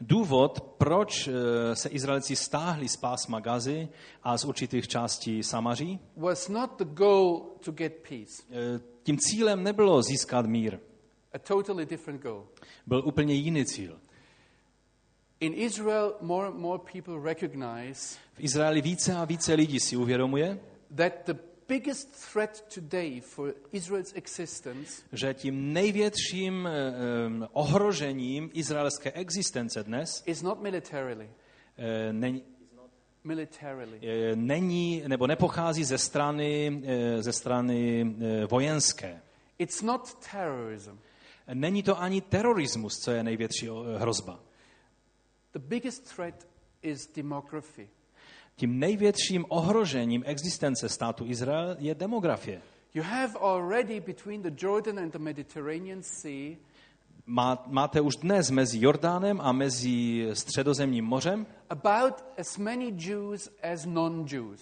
Důvod, proč eh, se Izraelci stáhli z pásma Gazy a z určitých částí Samaří, was not the goal to get peace, tím cílem nebylo získat mír. a totally different goal. Byl úplně jiný cíl. In Israel, more and more people recognize V Izraeli více a více lidí si uvědomuje, that the biggest threat today for Israel's existence že tím největším eh, ohrožením izraelské existence dnes is not militarily. eh, není, Militarily. eh, není nebo nepochází ze strany, eh, ze strany vojenské. It's not terrorism. Není to ani terorismus, co je největší hrozba. The biggest threat is demography. Tím největším ohrožením existence státu Izrael je demografie. You have already between the Jordan and the Mediterranean Sea Má, máte už dnes mezi Jordánem a mezi Středozemním mořem about as many Jews as non-Jews.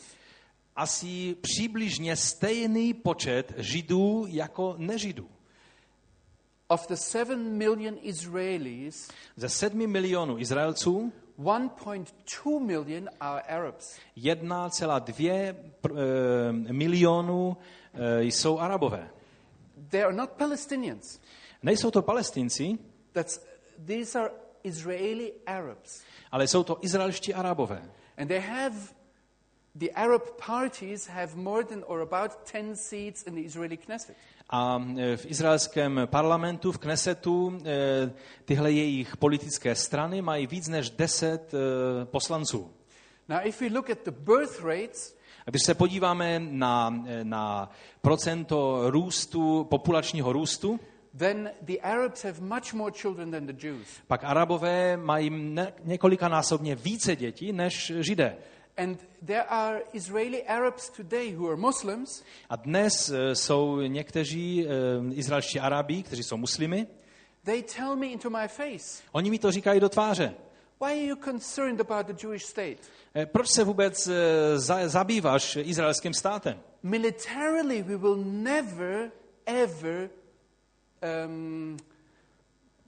asi přibližně stejný počet Židů jako nežidů. Of the 7 million Israelis, Ze sedmi milionů Izraelců 1.2 million are Arabs. 1,2 pr- eh, milionů eh, jsou Arabové. They are not Palestinians. Nejsou to palestinci, That's, these are Israeli Arabs. ale jsou to izraelští Arabové. And they have, the Arab parties have more than or about 10 seats in the Israeli Knesset. A eh, v izraelském parlamentu, v Knesetu, eh, tyhle jejich politické strany mají víc než 10 eh, poslanců. Now, if we look at the birth rates, A když se podíváme na, na procento růstu, populačního růstu, then the Arabs have much more children than the Jews. pak Arabové mají ne, několikanásobně více dětí než Židé. And there are Israeli Arabs today who are Muslims A dnes jsou někteří izraelští Arabí, kteří jsou muslimy, They tell me into my face, oni mi to říkají do tváře. why are you concerned about the Jewish state? Proč se vůbec za, zabýváš izraelským státem? Militarily, we will never, ever um,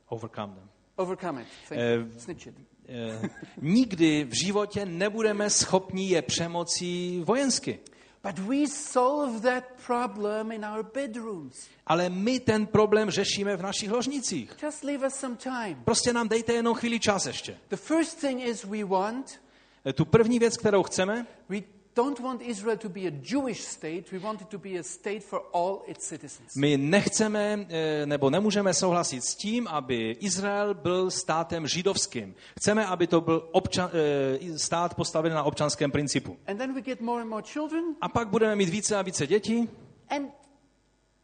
Overcome them. overcome it. Thank you. Snitch it. Eh, Nikdy v životě nebudeme schopni je přemoci vojensky. But we solve that problem in our bedrooms. Ale my ten problém řešíme v našich ložnicích. Just leave us some time. Prostě nám dejte jenom chvíli čas ještě. The first thing is we want, Eh, Tu první věc, kterou chceme, we don't want Israel to be a Jewish state, we want it to be a state for all its citizens. my nechceme eh, nebo nemůžeme souhlasit s tím, aby Izrael byl státem židovským. Chceme, aby to byl občan, eh, stát postavený na občanském principu. And then we get more and more children, A pak budeme mít více a více dětí and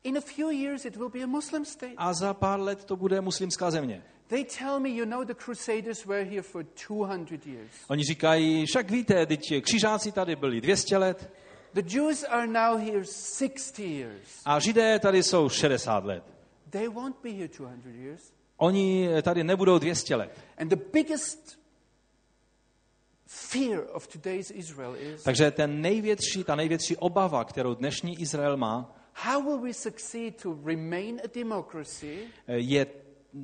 in a few years it will be a Muslim state. a za pár let to bude muslimská země. They tell me, you know, the Crusaders were here for 200 years. Oni říkají, však víte, teď křižáci tady byli 200 let The Jews are now here 60 years. a židé tady jsou 60 let. They won't be here 200 years. Oni tady nebudou 200 let. And the biggest fear of today's Israel is Takže ten největší, ta největší obava, kterou dnešní Izrael má, how will we succeed to remain a democracy je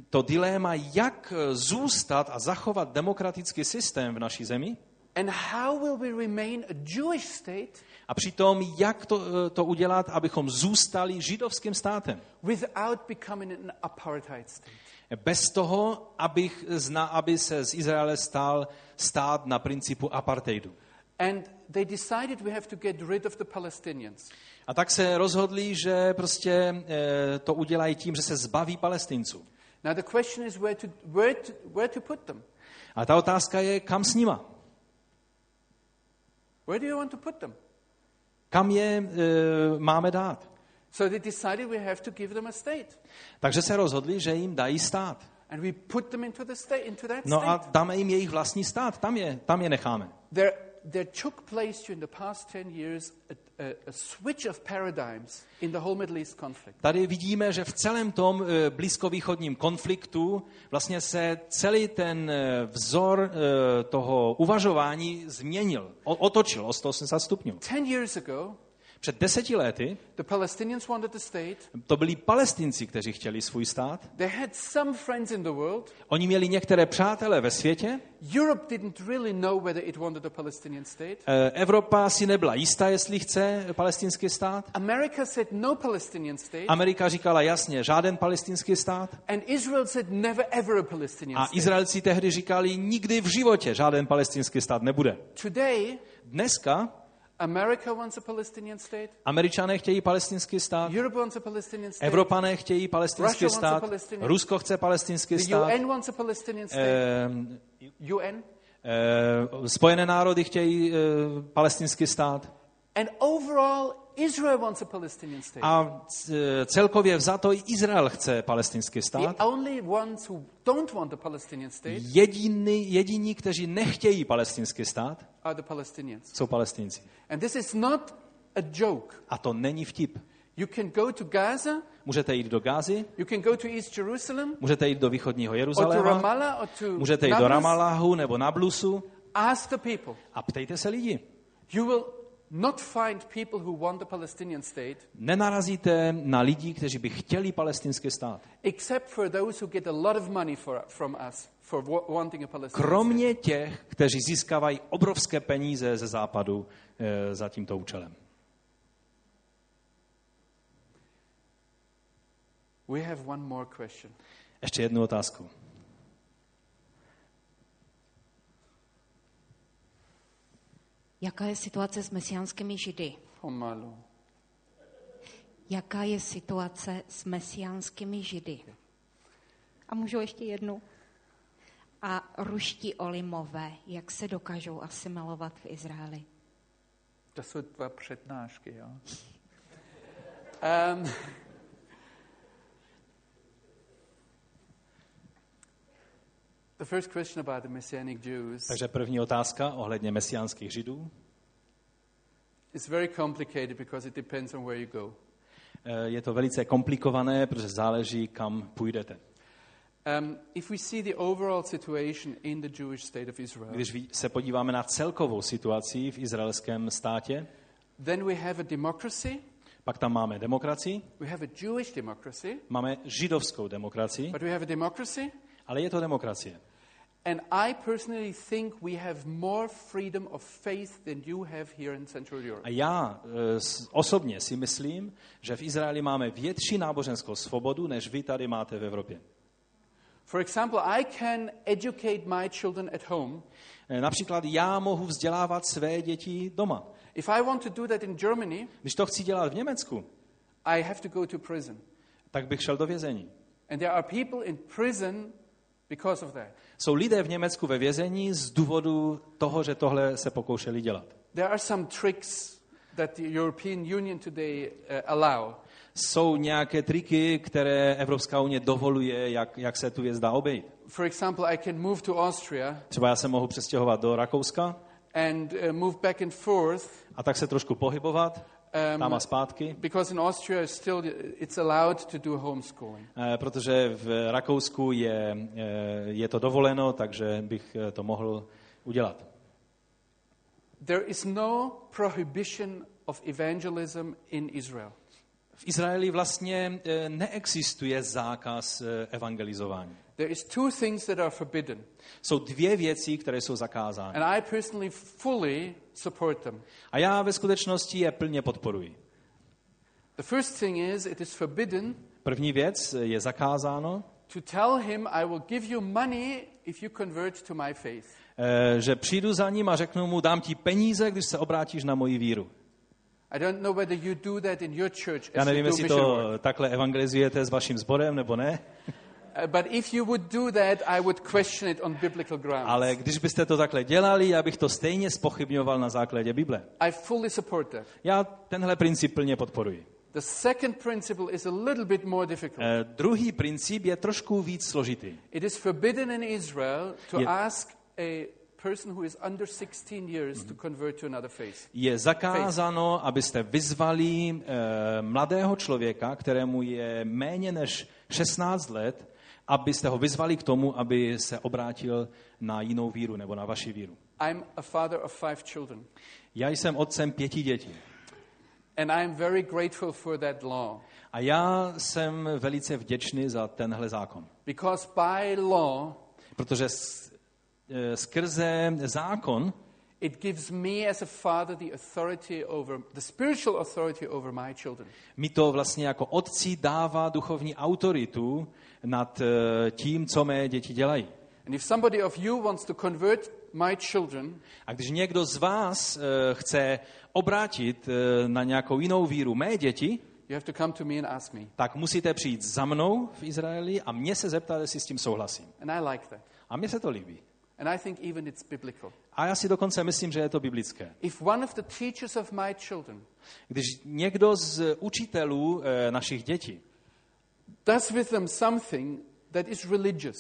to dilema, jak zůstat a zachovat demokratický systém v naší zemi and how will we remain a Jewish state a přitom, jak to, to udělat, abychom zůstali židovským státem. without becoming an apartheid state. Bez toho, abych zna, aby se z Izraele stal stát na principu apartheidu. And they decided we have to get rid of the Palestinians. A tak se rozhodli, že prostě eh, to udělají tím, že se zbaví palestinců. Now the question is where to, where to, where to put them. A ta otázka je, kam s nima? Where do you want to put them? Kam je e, máme dát? So they decided we have to give them a state. Takže se rozhodli, že jim dají stát. And we put them into, the state, into that No a state. dáme jim jejich vlastní stát, tam je, tam je necháme. There, there took place during the past 10 years a, a, a switch of paradigms in the whole Middle East conflict. Tady vidíme, že v celém tom e, blízkovýchodním konfliktu vlastně se celý ten e, vzor e, toho uvažování změnil, otočil o 180 stupňů. 10 years ago, Před deseti lety the Palestinians wanted a state. to byli palestinci, kteří chtěli svůj stát. They had some friends in the world. Oni měli některé přátelé ve světě. Europe didn't really know whether it wanted a Palestinian state. Eh, Evropa si nebyla jistá, jestli chce palestinský stát. America said no Palestinian state. Amerika říkala jasně, žádný palestinský stát. and Israel said never ever a Palestinian A state. Izraelci tehdy říkali, nikdy v životě žádný palestinský stát nebude. Today, Dneska America wants a Palestinian state. Američané chtějí palestinský stát, Europe wants a Palestinian state. Evropané chtějí palestinský Russia wants a stát, Palestinian- Rusko chce palestinský the stát, UN wants a Palestinian state. eh, UN. eh, Spojené národy chtějí eh, palestinský stát And overall, Israel wants a Palestinian state. a c- celkově vzato i Izrael chce palestinský stát. the only ones who don't want a Palestinian state Jediný, jediní, kteří nechtějí palestinský stát, are the Palestinians. jsou palestinci. And this is not a joke. A to není vtip. You can go to Gaza, Můžete jít do Gázy, you can go to East Jerusalem, můžete jít do východního or to Jeruzaléma, Ramallah, or to můžete jít do Nablus. Ramalahu nebo Nablusu Ask the people. a ptejte se lidi. You will not find people who want a Palestinian state Nenarazíte na lidi, kteří by chtěli palestinský stát. except for those who get a lot of money for, from us for wa- wanting a Palestinian state. Kromě těch, kteří získávají obrovské peníze ze západu e, za tímto účelem. We have one more question. Ještě jednu otázku. Jaká je situace s mesiánskými židy? Pomalu. Jaká je situace s mesiánskými židy? A můžu ještě jednu? A ruští olimové, jak se dokážou asimilovat v Izraeli? To jsou dva přednášky, jo? um, the first question about the Messianic Jews Takže první otázka ohledně mesiánských židů. is very complicated because it depends on where you go. E, Je to velice komplikované, protože záleží, kam půjdete. Um, if we see the overall situation in the Jewish state of Israel, Když se podíváme na celkovou situaci v izraelském státě, then we have a democracy. pak tam máme demokracii, We have a Jewish democracy, máme židovskou demokracii, but we have a democracy. ale je to demokracie. And I personally think we have more freedom of faith than you have here in Central Europe. A já e, osobně si myslím, že v Izraeli máme větší náboženskou svobodu, než vy tady máte v Evropě. For example, I can educate my children at home. E, Například já mohu vzdělávat své děti doma. If I want to do that in Germany, Když to chci dělat v Německu, I have to go to prison. tak bych šel do vězení. And there are people in prison because of that. Jsou lidé v Německu ve vězení z důvodu toho, že tohle se pokoušeli dělat. There are some tricks that the European Union today uh, allow. Jsou nějaké triky, které Evropská unie dovoluje, jak, jak se tu věc dá obejít. For example, I can move to Austria Třeba já se mohu přestěhovat do Rakouska and uh, move back and forth a tak se trošku pohybovat tam a zpátky, because in Austria still it's allowed to do homeschooling. eh, protože v Rakousku je, eh, je to dovoleno, takže bych eh, to mohl udělat. There is no prohibition of evangelism in Israel. V Izraeli vlastně eh, neexistuje zákaz eh, evangelizování. There is two things that are forbidden, Jsou dvě věci, které jsou zakázány. and I personally fully support them. A já ve skutečnosti je plně podporuji. The first thing is it is forbidden První věc eh, je zakázáno, to tell him I will give you money if you convert to my faith. že přijdu za ním a řeknu mu, dám ti peníze, když se obrátíš na moji víru. Já nevím, jestli to takhle evangelizujete s vaším sborem nebo ne, Uh, but if you would do that, I would question it on biblical grounds. ale když byste to takhle dělali, já bych to stejně spochybňoval na základě Bible. I fully support that. Já tenhle princip plně podporuji. The second principle is a little bit more difficult. Eh, druhý princip je trošku víc složitý. It is forbidden in Israel to Je- ask a person who is under 16 years to convert to another faith. Je zakázáno, abyste vyzvali eh, mladého člověka, kterému je méně než 16 let, abyste ho vyzvali k tomu, aby se obrátil na jinou víru nebo na vaši víru. I'm a father of five children. Já jsem otcem pěti dětí. And I'm very grateful for that law A já jsem velice vděčný za tenhle zákon. because by law, Protože s- skrze zákon it gives me as a father the authority over, the spiritual authority over my children. mi to vlastně jako otci dává duchovní autoritu nad eh, tím, co mé děti dělají. And if somebody of you wants to convert my children, A když někdo z vás eh, chce obrátit eh, na nějakou jinou víru mé děti, you have to come to me and ask me. tak musíte přijít za mnou v Izraeli a mě se zeptat, jestli s tím souhlasím. And I like that. A mně se to líbí. And I think even it's biblical. A já si dokonce myslím, že je to biblické. If one of the teachers of my children Když někdo z učitelů eh, našich dětí, does with them something that is religious,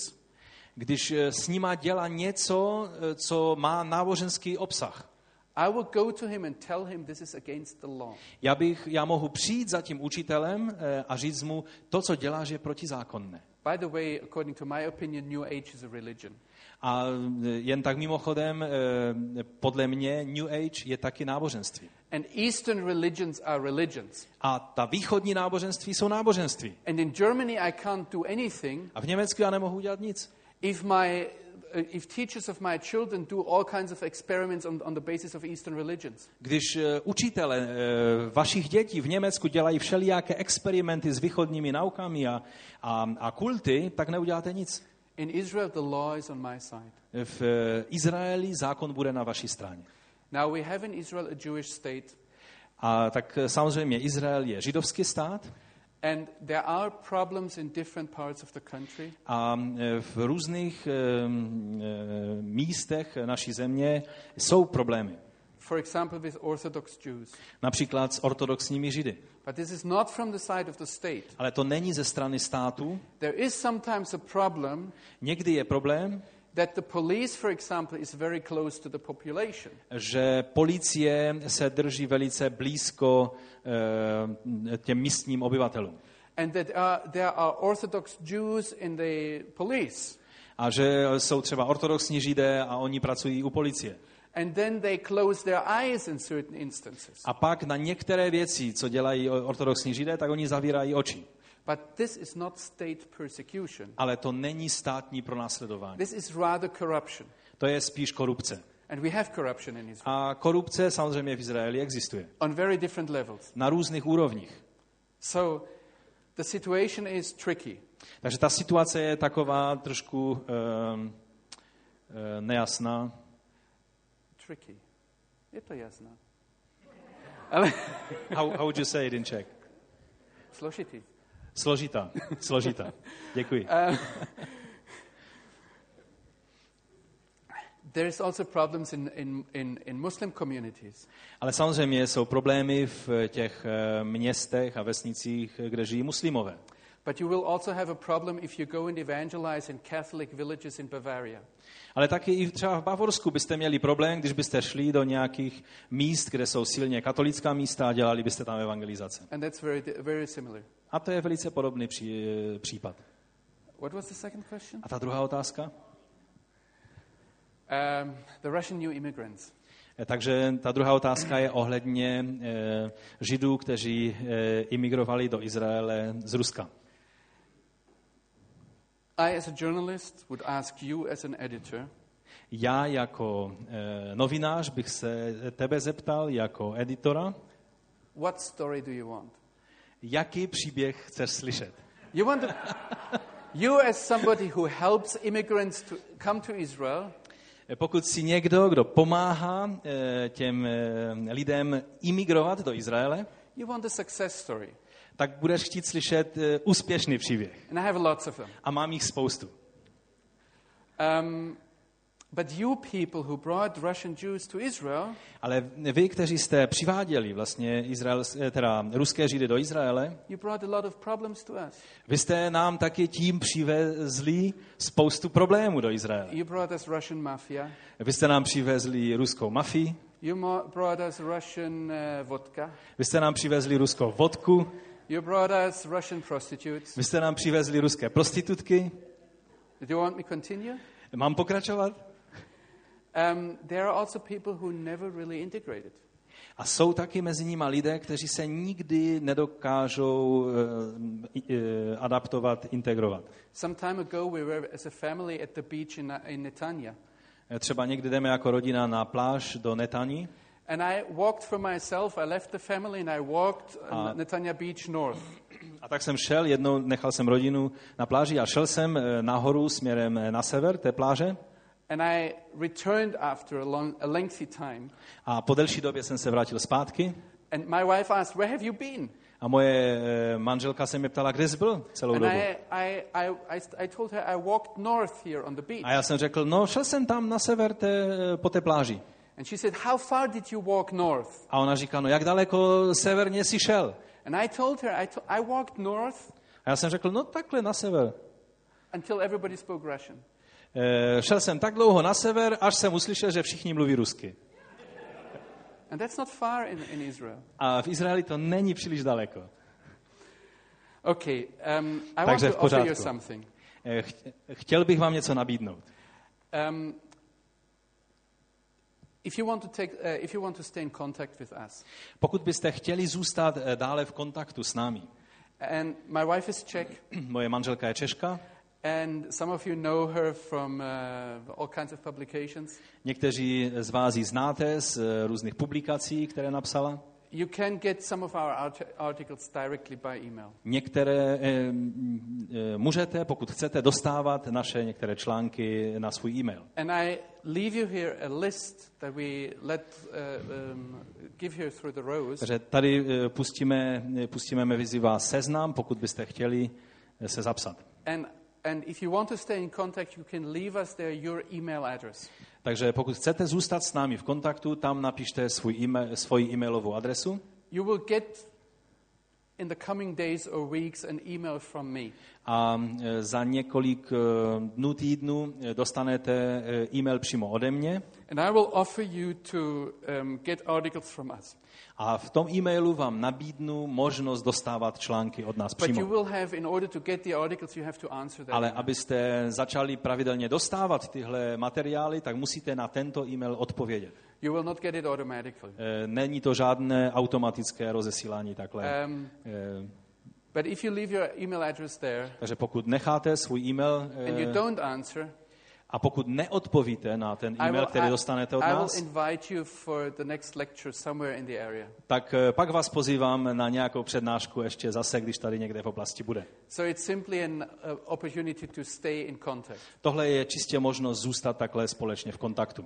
když eh, s nima dělá něco, eh, co má náboženský obsah, I will go to him and tell him this is against the law. já, bych, já mohu přijít za tím učitelem a říct mu, to, co děláš, je protizákonné. By the way, according to my opinion, New Age is a religion. A eh, jen tak mimochodem, eh, podle mě New Age je taky náboženství. And Eastern religions are religions. A ta východní náboženství jsou náboženství. And in Germany, I can't do anything A v Německu já nemohu udělat nic. if my uh, if teachers of my children do all kinds of experiments on, on the basis of Eastern religions. Když učitele vašich dětí v Německu dělají všelijaké experimenty s východními naukami a, a, a kulty, tak neuděláte nic. In Israel, the law is on my side. V eh, Izraeli zákon bude na vaší straně. Now, we have in Israel a Jewish state, A tak eh, samozřejmě Izrael je židovský stát and there are problems in different parts of the country. a eh, v různých m, eh, místech naší země jsou problémy. For example, with Orthodox Jews. Například s ortodoxními židy. But this is not from the side of the state. Ale to není ze strany státu. There is sometimes a problem Někdy je problém, that the police, for example, is very close to the population. že policie se drží velice blízko eh, těm místním obyvatelům. And that uh, there are Orthodox Jews in the police. A že jsou třeba ortodoxní židé a oni pracují u policie. And then they close their eyes in certain instances. A pak na některé věci, co dělají ortodoxní židé, tak oni zavírají oči. But this is not state persecution. Ale to není státní pronásledování. This is rather corruption. To je spíš korupce. And we have corruption in Israel A korupce samozřejmě v Izraeli existuje. on very different levels. Na různých úrovních. So the situation is tricky. Takže ta situace je taková trošku um, uh, nejasná. Tricky. Je to jasné. Ale How, how would you say it in Czech? složitý. Složitá. Složitá. Děkuji. There is also problems in, in, in, in Muslim communities. Ale samozřejmě jsou problémy v těch eh, městech a vesnicích, kde žijí muslimové. But you will also have a problem if you go and evangelize in Catholic villages in Bavaria. Ale taky i třeba v Bavorsku byste měli problém, když byste šli do nějakých míst, kde jsou silně katolická místa a dělali byste tam evangelizace. And that's very, very similar. A to je velice podobný pří, případ. What was the second question? A ta druhá otázka? Um, the Russian new immigrants. Eh, Takže ta druhá otázka je ohledně eh, židů, kteří eh, imigrovali do Izraele z Ruska. I, as a journalist, would ask you, as an editor, Já jako eh, novinář bych se tebe zeptal, jako editora, what story do you want? jaký příběh chceš slyšet? You want to, you, as somebody who helps immigrants to come to Israel, Eh, Pokud si někdo, kdo pomáhá eh, těm eh, lidem imigrovat do Izraele, you want a success story. Tak budeš chtít slyšet eh, úspěšný příběh. And I have lots of them. A mám jich spoustu. Um, but you people who brought Russian Jews to Israel, Ale vy, kteří jste přiváděli vlastně Izrael, eh, teda ruské židy do Izraele, you brought a lot of problems to us. vy jste nám taky tím přivezli spoustu problémů do Izraele. You brought us Russian mafia. Vy jste nám přivezli ruskou mafii, You brought us Russian uh, vodka. vy jste nám přivezli ruskou vodku, You brought us Russian prostitutes. vy jste nám přivezli ruské prostitutky. Do you want me continue? Mám pokračovat? Um, there are also people who never really integrated. A jsou taky mezi nimi lidé, kteří se nikdy nedokážou eh, eh, adaptovat, integrovat. Some time ago, we were as a family at the beach in, in Netanya. Třeba někdy jdeme jako rodina na pláž do Netani And I walked for myself. I left the family and I walked Ah. Netanya Beach north. a tak jsem šel, jednou nechal jsem rodinu na pláži a šel jsem eh, nahoru směrem eh, na sever té pláže And I returned after a, long, a lengthy time. a po delší době jsem se vrátil zpátky And my wife asked, Where have you been? a moje eh, manželka se mě ptala, kde jsi byl celou And dobu. I, I, I, I, I told her I walked north here on the beach. A já jsem řekl, no šel jsem tam na sever té, po té pláži. And she said, How far did you walk north? A ona říká, no jak daleko severně jsi šel? And I told her, I, to, I walked north A já jsem řekl, no takhle na sever. until everybody spoke Russian. E, šel jsem tak dlouho na sever, až jsem uslyšel, že všichni mluví rusky. And that's not far in, in Israel. A v Izraeli to není příliš daleko. Okay, um, I want Takže to v offer you something. E, ch- chtěl bych vám něco nabídnout. Um, if you want to take, uh, if you want to stay in contact with us, Pokud byste chtěli zůstat eh, dále v kontaktu s námi, and my wife is Czech, moje manželka je Češka, and some of you know her from uh, all kinds of publications. někteří z vás ji znáte z eh, různých publikací, které napsala. You can get some of our art- articles directly by email. Některé eh, eh, můžete, pokud chcete, dostávat naše některé články na svůj e-mail. And I leave you here a list that we let uh, um, give here through the rows. Takže tady pustíme, pustíme mezi vás seznam, pokud byste chtěli se zapsat. And, and if you want to stay in contact, you can leave us there your email address. Takže pokud chcete zůstat s námi v kontaktu, tam napište svůj e-mail, svoji e-mailovou adresu You will get in the coming days or weeks an email from me. a eh, za několik eh, dnů, týdnů eh, dostanete e-mail přímo ode mě And I will offer you to um, get articles from us. A v tom e-mailu vám nabídnu možnost dostávat články od nás přímo. Ale abyste začali pravidelně dostávat tyhle materiály, tak musíte na tento e-mail odpovědět. You will not get it automatically. Eh, Není to žádné automatické rozesílání takhle. Um, Eh, but if you leave your email address there Takže pokud necháte svůj e-mail and you eh, don't answer, a pokud neodpovíte na ten e-mail, který dostanete od nás, tak eh, pak vás pozývám na nějakou přednášku ještě zase, když tady někde v oblasti bude. Uh. Tohle je čistě možnost zůstat takhle společně v kontaktu.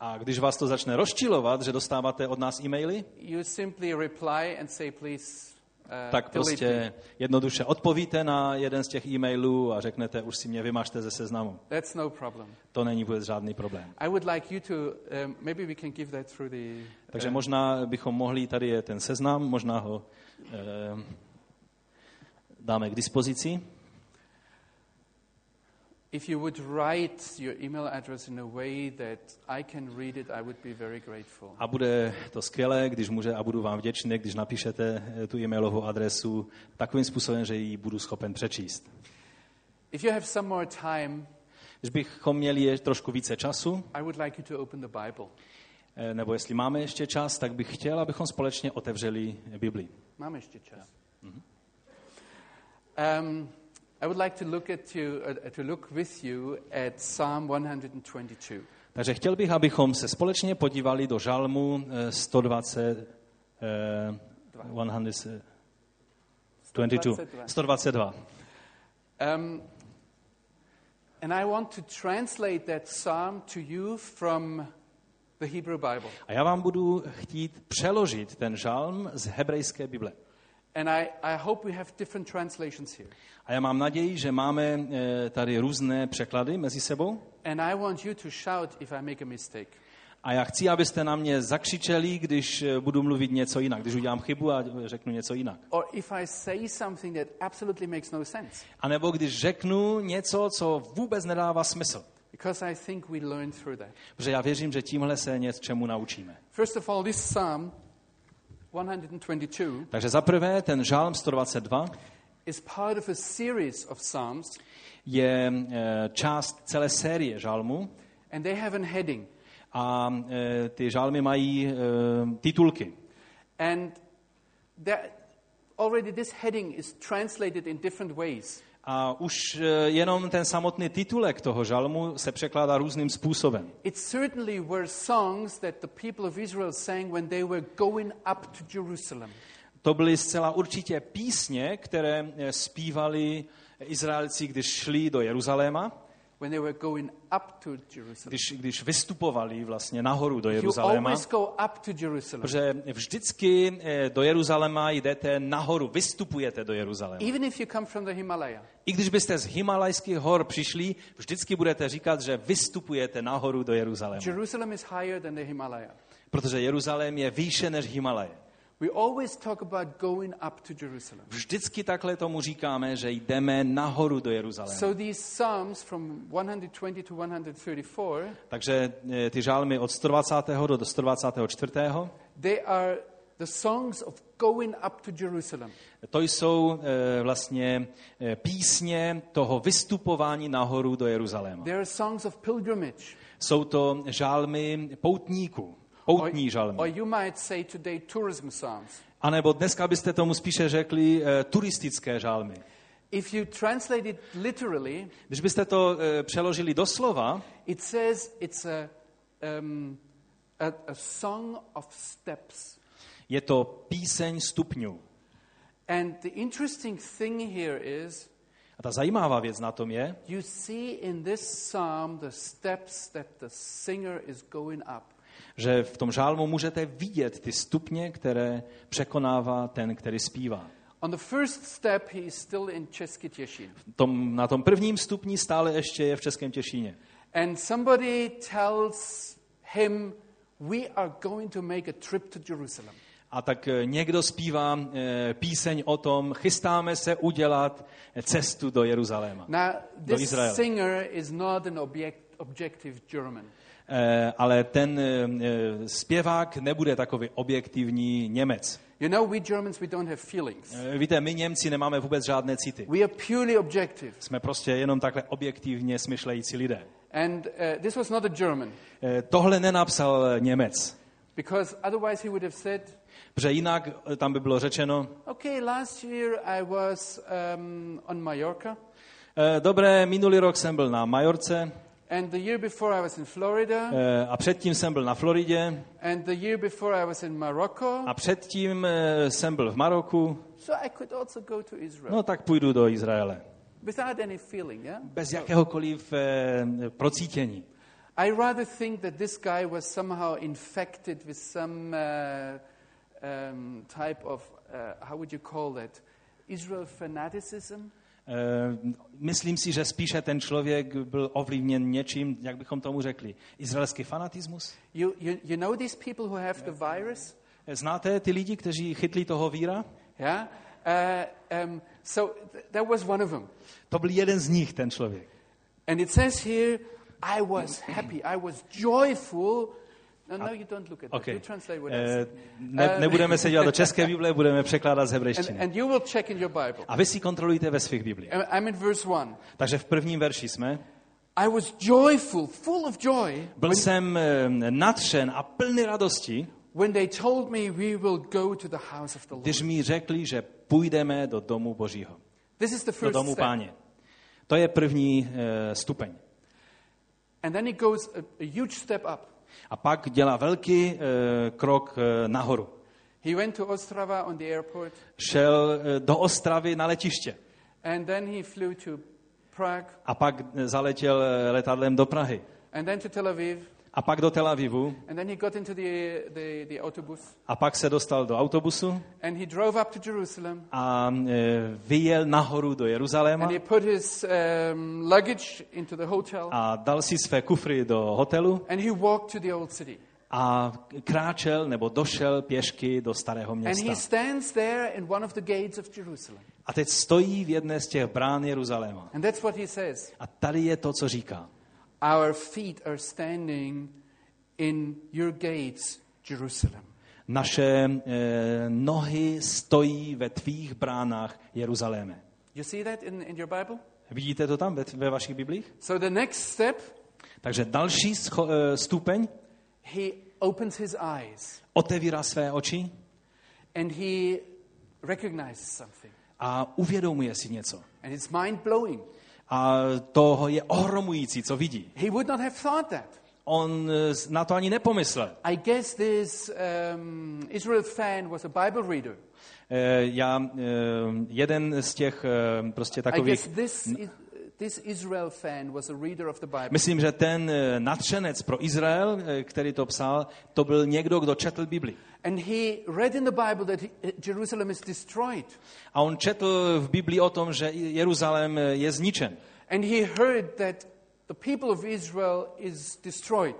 A když vás to začne rozčilovat, že dostáváte od nás e-maily, you simply reply and say, please tak delete me. prostě jednoduše odpovíte na jeden z těch e-mailů a řeknete, už si mě vymažte ze seznamu. That's no problem. To není vůbec žádný problém. I would like you to, um, maybe we can give that through the. Takže uh, možná bychom mohli, tady je ten seznam, možná ho eh, dáme k dispozici. If you would write your email address in a way that I can read it, I would be very grateful. A bude to skvělé, když může, a budu vám vděčný, když napíšete eh, tu e-mailovou adresu takovým způsobem, že ji budu schopen přečíst. If you have some more time, Když bychom měli je trošku více času, I would like you to open the Bible. eh, nebo jestli máme ještě čas, tak bych chtěl, abychom společně otevřeli Bibli. Máme ještě čas. Um, I would like to look at you, uh, to look with you at Psalm 122. Takže chtěl bych, abychom se společně podívali do žalmu eh, 120, eh, 100, 22, 122. Um, and I want to translate that psalm to you from the Hebrew Bible. A já vám budu chtít přeložit ten žalm z hebrejské Bible. And I, I hope we have different translations here. A já mám naději, že máme eh, tady různé překlady mezi sebou. And I want you to shout if I make a mistake. A já chci, abyste na mě zakřičeli, když eh, budu mluvit něco jinak, když udělám chybu a řeknu něco jinak. Or if I say something that absolutely makes no sense. A nebo když řeknu něco, co vůbec nedává smysl. Because I think we learn through that. Protože já věřím, že tímhle se něčemu naučíme. First of all, this psalm, 122, Takže za prvé, ten žálm 122 is part of a series of psalms, je eh, část celé série žalmu and they have a heading. a e, ty žálmy mají e, titulky. And that, already this heading is translated in different ways. A už e, jenom ten samotný titulek toho žalmu se překládá různým způsobem. It certainly were songs that the people of Israel sang when they were going up to Jerusalem. To byly zcela určitě písně, které e, zpívali Izraelci, když šli do Jeruzaléma, When they were going up to Jerusalem. když, když vystupovali vlastně nahoru do Jeruzaléma. always go up to Jerusalem. Protože vždycky eh, do Jeruzaléma jdete nahoru, vystupujete do Jeruzaléma. Even if you come from the Himalaya. I když byste z Himalajských hor přišli, vždycky budete říkat, že vystupujete nahoru do Jeruzaléma. Jerusalem is higher than the Himalaya. Protože Jeruzalém je výše než Himalaje. We always talk about going up to Jerusalem. Vždycky takhle tomu říkáme, že jdeme nahoru do Jeruzaléma. So these psalms from 120 to 134, Takže eh, ty žálmy od 120. do 124. they are the songs of going up to Jerusalem. To jsou eh, vlastně eh, písně toho vystupování nahoru do Jeruzaléma. They are songs of pilgrimage. Jsou to žálmy poutníků, poutní psalms. A nebo dneska byste tomu spíše řekli eh, turistické žálmy. If you translate it literally, Když byste to eh, přeložili do slova, it says it's a, um, a, a song of steps. je to píseň stupňů. And the interesting thing here is A ta zajímavá věc na tom je, you see in this psalm the steps that the singer is going up. Že v tom žálmu můžete vidět ty stupně, které překonává ten, který zpívá. On the first step, he is still in Český Těšín. Tom, na tom prvním stupni stále ještě je v Českém Těšíně. And somebody tells him, We are going to make a trip to Jerusalem. A tak eh, někdo zpívá eh, píseň o tom, chystáme se udělat cestu do Jeruzaléma. Now, Do this Izraele. singer is not an object, objective German. Eh, Ale ten eh, zpěvák nebude takový objektivní Němec. You know, we Germans, we don't have feelings. Eh, Víte, my Němci nemáme vůbec žádné city. We are purely objective. Jsme prostě jenom takhle objektivně smyšlející lidé. And uh, this was not a German, Tohle nenapsal Němec, because otherwise he would have said, protože jinak tam by bylo řečeno, Okay, last year I was um, on Mallorca, dobré, minulý rok jsem byl na Majorce and the year before I was in Florida, eh, a předtím jsem byl na Floridě and the year before I was in Morocco. a předtím eh, jsem byl v Maroku, So I could also go to Israel no tak půjdu do Izraele. without any feeling, yeah? Bez jakéhokoliv eh, procítění. I rather think that this guy was somehow infected with some uh, um, type of, uh, how would you call it, Israel fanaticism. Eh, Myslím si, že spíše ten člověk byl ovlivněn něčím, jak bychom tomu řekli, izraelský fanatismus. You, you, you know these people who have the virus? Eh, Znáte ty lidi, kteří chytli toho víra? Yeah? Uh, um, so th- that was one of them. To byl jeden z nich, ten člověk. And it says here, I was happy, I was joyful. No, no, you don't look at that. Okay. You translate what I Eh. Ne, nebudeme se dělat do české Bible, budeme překládat z And, hebrejštiny. and you will check in your Bible. A vy si kontrolujte ve svých Biblích. I'm- I'm in verse 1. Takže v prvním verši jsme. I was joyful, full of joy, Byl jsem eh, nadšen a plný radosti, when they told me we will go to the house of the Lord. když mi řekli, že půjdeme do domu Božího, This is the do first domu step. páně. To je první eh, stupeň. And then he goes a, a huge step up. A pak dělá velký eh, krok eh, nahoru. He went to Ostrava on the airport, Šel eh, do Ostravy na letiště and then he flew to Prague, a pak zaletěl letadlem do Prahy. and then to Tel Aviv, A pak do Tel Avivu and then he got into the, the, the autobus, a pak se dostal do autobusu and he drove up to Jerusalem, a eh, vyjel nahoru do Jeruzaléma and he put his um, luggage into the hotel, a dal si své kufry do hotelu and he walked to the old city. a kráčel nebo došel pěšky do starého And he města. stands there in one of the gates of Jerusalem. A teď stojí v jedné z těch brán Jeruzaléma. And that's what he says. A tady je to, co říká. Our feet are standing in your gates, Jerusalem. Naše eh, nohy stojí ve tvých bránách Jeruzaléme. You see that in, in your Bible? Vidíte to tam ve, ve vašich biblích? So the next step Takže další scho, eh, stupeň he opens his eyes otevírá své oči and he recognizes something. a uvědomuje si něco. And it's mind blowing. A to je ohromující, co vidí. He would not have thought that. On eh, na to ani nepomyslel. I guess this um, Israel fan was a Bible reader. Eh, Já, eh, jeden z těch prostě I guess takových, this, is, this Israel fan was a reader of the Bible. myslím, že ten eh, nadšenec pro Izrael, eh, který to psal, to byl někdo, kdo četl Bibli. And he read in the Bible that Jerusalem is destroyed. A on četl v Biblii o tom, že Jeruzalém eh, je zničen. And he heard that the people of Israel is destroyed.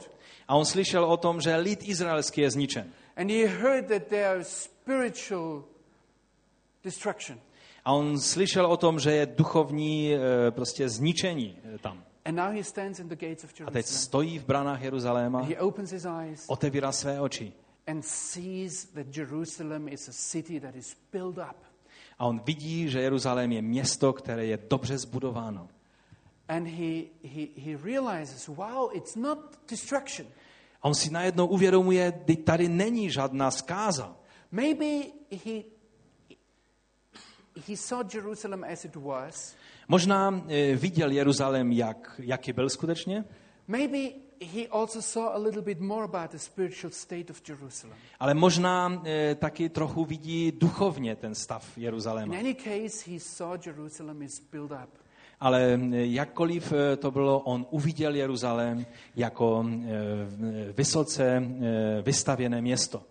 A on slyšel o tom, že lid izraelský je zničen. And he heard that there is spiritual destruction. A on slyšel o tom, že je duchovní eh, prostě zničení eh, tam. A teď stojí v branách Jeruzaléma, otevírá své oči a on vidí, že Jeruzalém je město, které je dobře zbudováno. And he, he, he realizes, wow, it's not destruction. A on si najednou uvědomuje, kdy tady není žádná zkáza. Maybe he, he saw Jerusalem as it was. Možná eh, viděl Jeruzalém, jak, jaký byl skutečně, Maybe he also saw a little bit more about the spiritual state of Jerusalem. ale možná eh, taky trochu vidí duchovně ten stav In Jeruzaléma. any case, he saw Jerusalem is built up. Ale eh, jakkoliv eh, to bylo, on uviděl Jeruzalém jako vysoce vystavěné město.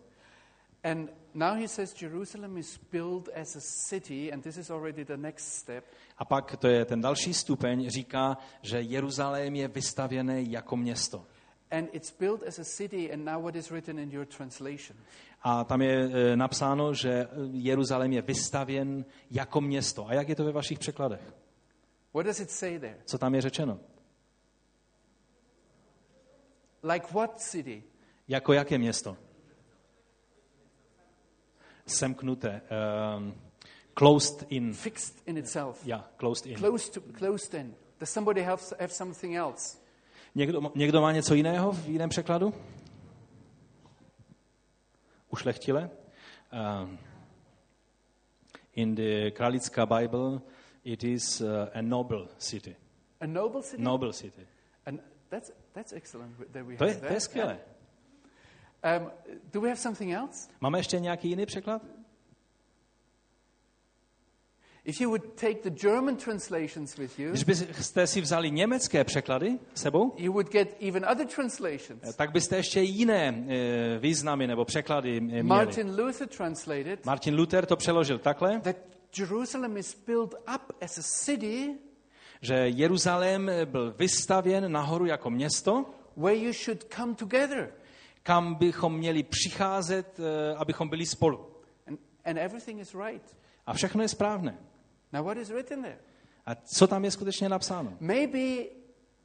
And now he says Jerusalem is built as a city, and this is already the next step. A pak to je ten další stupeň, říká, že Jeruzalém je vystavěné jako město. And it's built as a city, and now what is written in your translation? A tam je eh, napsáno, že Jeruzalém je vystavěn jako město. A jak je to ve vašich překladech? What does it say there? Co tam je řečeno? Like what city? Jako jaké město? Semknuté. Um, closed in. Fixed in itself. Ja, closed in. Close to, closed in. Does somebody have, have something else? Někdo, někdo má něco jiného v jiném překladu? Ušlechtile? Um, in the Kralická Bible it is uh, a noble city. A noble city? Noble city. And that's, that's excellent that we To je, have to je that. skvělé. Um, do we have something else? Máme ještě nějaký jiný překlad? If you would take the German translations with you, Když byste si vzali německé překlady sebou, you would get even other translations. tak byste ještě jiné eh, významy nebo překlady eh, měli. Martin Luther translated Martin Luther to přeložil takhle, that Jerusalem is built up as a city že Jeruzalém byl vystavěn nahoru jako město, where you should come together. Kam bychom měli přicházet, eh, abychom byli spolu. And, and everything is right. A všechno je správné. Now, what is written there? A co tam je skutečně napsáno? Maybe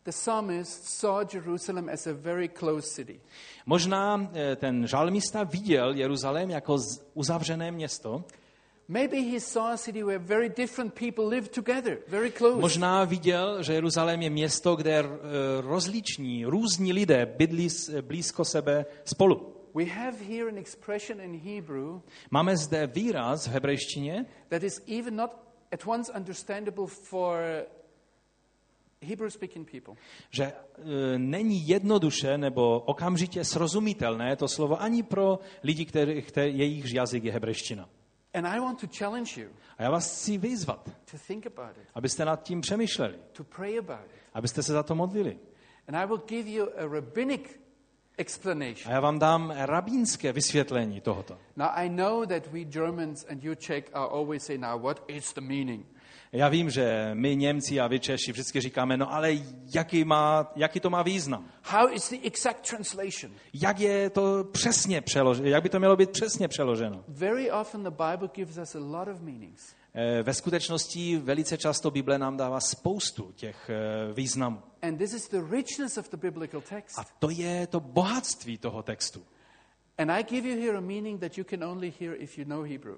the psalmist saw Jerusalem as a very close city. Možná eh, ten žalmista viděl Jeruzalém jako uzavřené město, možná viděl, že Jeruzalém je město, kde eh, rozliční, různí lidé bydlí s- blízko sebe spolu. We have here an expression in Hebrew Máme zde výraz v hebrejštině, that is even not at once understandable for Hebrew speaking people. že e, není jednoduše nebo okamžitě srozumitelné to slovo ani pro lidi, který, který, jejichž jazyk je hebrejština. And I want to challenge you A já vás chci vyzvat, to think about it, abyste nad tím přemýšleli, to pray about it. abyste se za to modlili. And I will give you a rabbinic explanation. A já vám dám rabínské vysvětlení tohoto. Now, I know that we Germans and you Czech are always saying, now, what is the meaning? Já vím, že my Němci a vy Češi vždycky říkáme, no ale jaký, má, jaký to má význam? How is the exact translation? Jak je to přesně přeloženo? Jak by to mělo být přesně přeloženo? Very often the Bible gives us a lot of meanings. Eh, Ve skutečnosti velice často Bible nám dává spoustu těch eh, významů. And this is the richness of the biblical text. A to je to bohatství toho textu. And I give you here a meaning that you can only hear if you know Hebrew.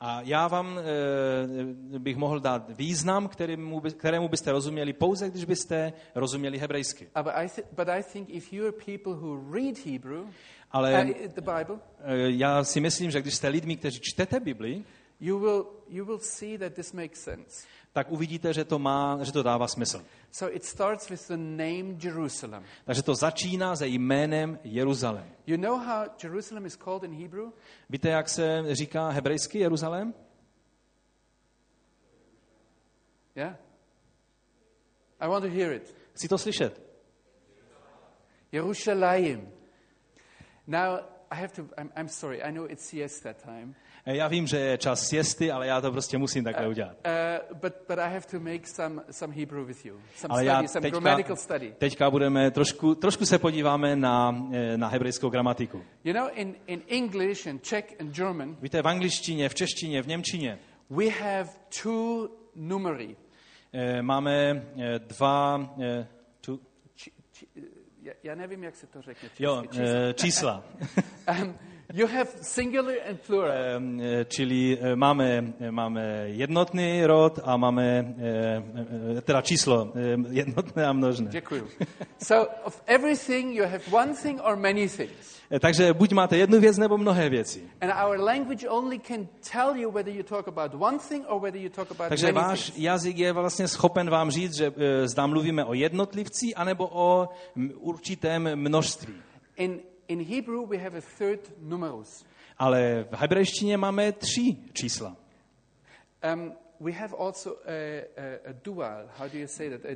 A já vám e, bych mohl dát význam, kterému, by, kterému byste rozuměli pouze, když byste rozuměli hebrejsky. Hebrew, Ale uh, the Bible, e, já si myslím, že když jste lidmi, kteří čtete Bibli, you will, you will see that this makes sense. Tak uvidíte, že to, má, že to dává smysl. So it starts with the name Jerusalem. Takže to začíná se jménem Jeruzalém. You know how Jerusalem is called in Hebrew? Víte, jak se říká hebrejsky Jeruzalém? Yeah? I want to hear it. Chci to slyšet. Yerushalayim. Now, I have to, I'm, I'm sorry, I know it's siesta time. E, Já vím, že je čas siesty, ale já to prostě musím takhle udělat. Uh, but, but I have to make some, some Hebrew with you. Some Ale já study, some teďka, grammatical study. teďka budeme trošku, trošku se podíváme na, na hebrejskou gramatiku. You know, in, in English and Czech and German, Víte, v angličtině, v češtině, v němčině we have two numeri. e, máme dva tu, Či, či, já, nevím, jak se to řekne. jo, česky, čísla. e, čísla. Um, you have singular and plural. Ehm, e, Čili e, máme, e, máme jednotný rod a máme teda číslo jednotné a množné. Děkuju. So of everything you have one thing or many things. Takže buď máte jednu věc nebo mnohé věci. And our language only can tell you whether you talk about one thing or whether you talk about Takže many váš things. jazyk je vlastně schopen vám říct, že zda mluvíme o jednotlivci anebo o určitém množství. In, in Hebrew we have a third numerus. Ale v hebrejštině máme tři čísla. Um, we have also a, a, a dual. How do you say that? A,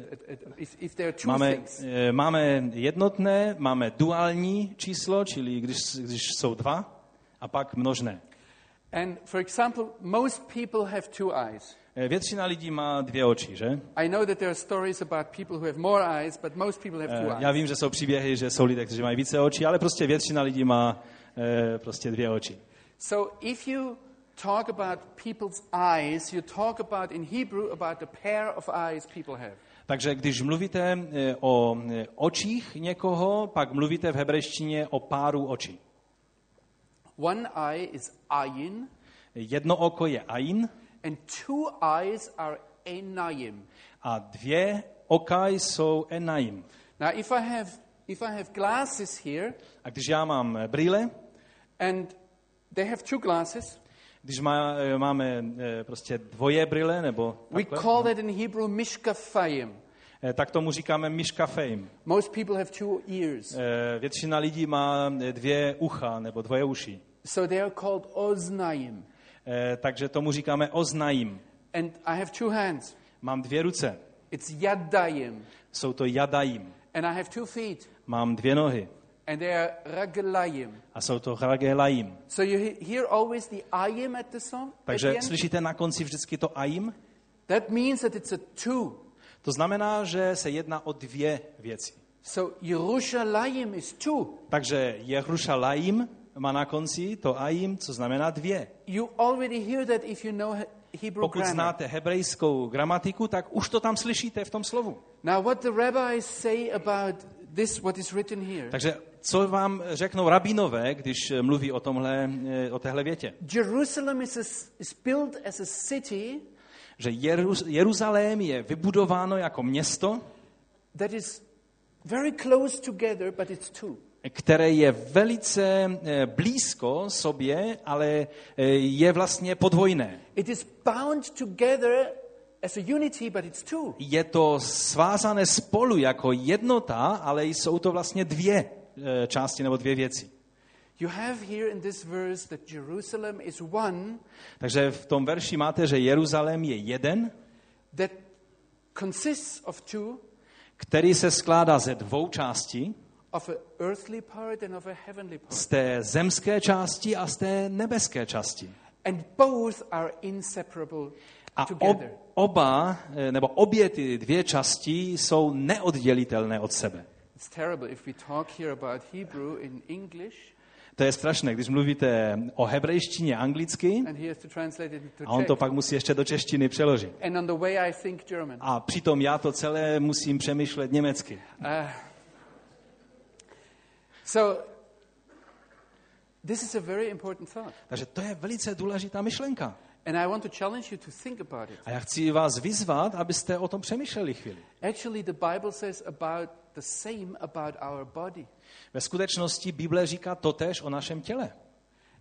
if, if there are two Máme, things. e, máme jednotné, máme duální číslo, čili když, když jsou dva, a pak množné. And for example, most people have two eyes. E, Většina lidí má dvě oči, že? I know that there are stories about people who have more eyes, but most people have two E, eyes. Já vím, že jsou příběhy, že jsou lidé, kteří mají více očí, ale prostě většina lidí má e, prostě dvě oči. So if you talk about people's eyes, you talk about in Hebrew about the pair of eyes people have. Takže když mluvíte o očích někoho, pak mluvíte v hebrejštině o páru očí. One eye is ayin, Jedno oko je ain and two eyes are enayim. a dvě oka jsou enaim. Now, if I have if I have glasses here, A když já mám e, brýle, and they have two glasses, když má, e, máme e, prostě dvoje brýle, nebo we takhle, call that in Hebrew mishkafayim. tak tomu říkáme miškafejm. Most people have two ears, Většina lidí má dvě ucha nebo dvoje uši. so they are called oznayim. E, Takže tomu říkáme oznajím. And I have two hands. Mám dvě ruce, It's yadayim. jsou to jadajím. And I have two feet, Mám dvě nohy and they are raglayim. a jsou to hragelajím. So you he- hear always the ayim at the song. at Takže the end? slyšíte na konci vždycky to ajím? That means that it's a two. To znamená, že se jedná o dvě věci. So Yerushalayim is two. Takže Jerušalajím má na konci to ajím, co znamená dvě. You already hear that if you know He- Hebrew Pokud znáte hebrejskou gramatiku, tak už to tam slyšíte v tom slovu. Now, what the rabbis say about this, what is written here, Takže co vám řeknou rabínové, když mluví o, tomhle, eh, o téhle větě? Jerusalem is, a, is built as a city Že Jeruz, Jeruzalém je vybudováno jako město, that is very close together, but it's two. Které je velice eh, blízko sobě, ale eh, je vlastně podvojné. It is bound together as a unity, but it's two. Je to svázané spolu jako jednota, ale jsou to vlastně dvě eh, části nebo dvě věci. You have here in this verse that Jerusalem is one Takže v tom verši máte, že Jeruzalém je jeden, that consists of two, který se skládá ze dvou částí, of an earthly part and of a heavenly part. z té zemské části a z té nebeské části. And both are inseparable A ob, oba, eh, nebo obě ty dvě části jsou neoddělitelné od sebe. It's terrible if we talk here about Hebrew in English To je strašné, když mluvíte o hebrejštině anglicky a on to pak musí ještě do češtiny přeložit. And on the way I think German. A přitom já to celé musím přemýšlet německy. Uh, so This is a very important thought. Takže to je velice důležitá myšlenka. And I want to challenge you to think about it. A já chci vás vyzvat, abyste o tom přemýšleli chvíli. Actually, the Bible says about the same about our body. Ve skutečnosti Bible říká totéž o našem těle.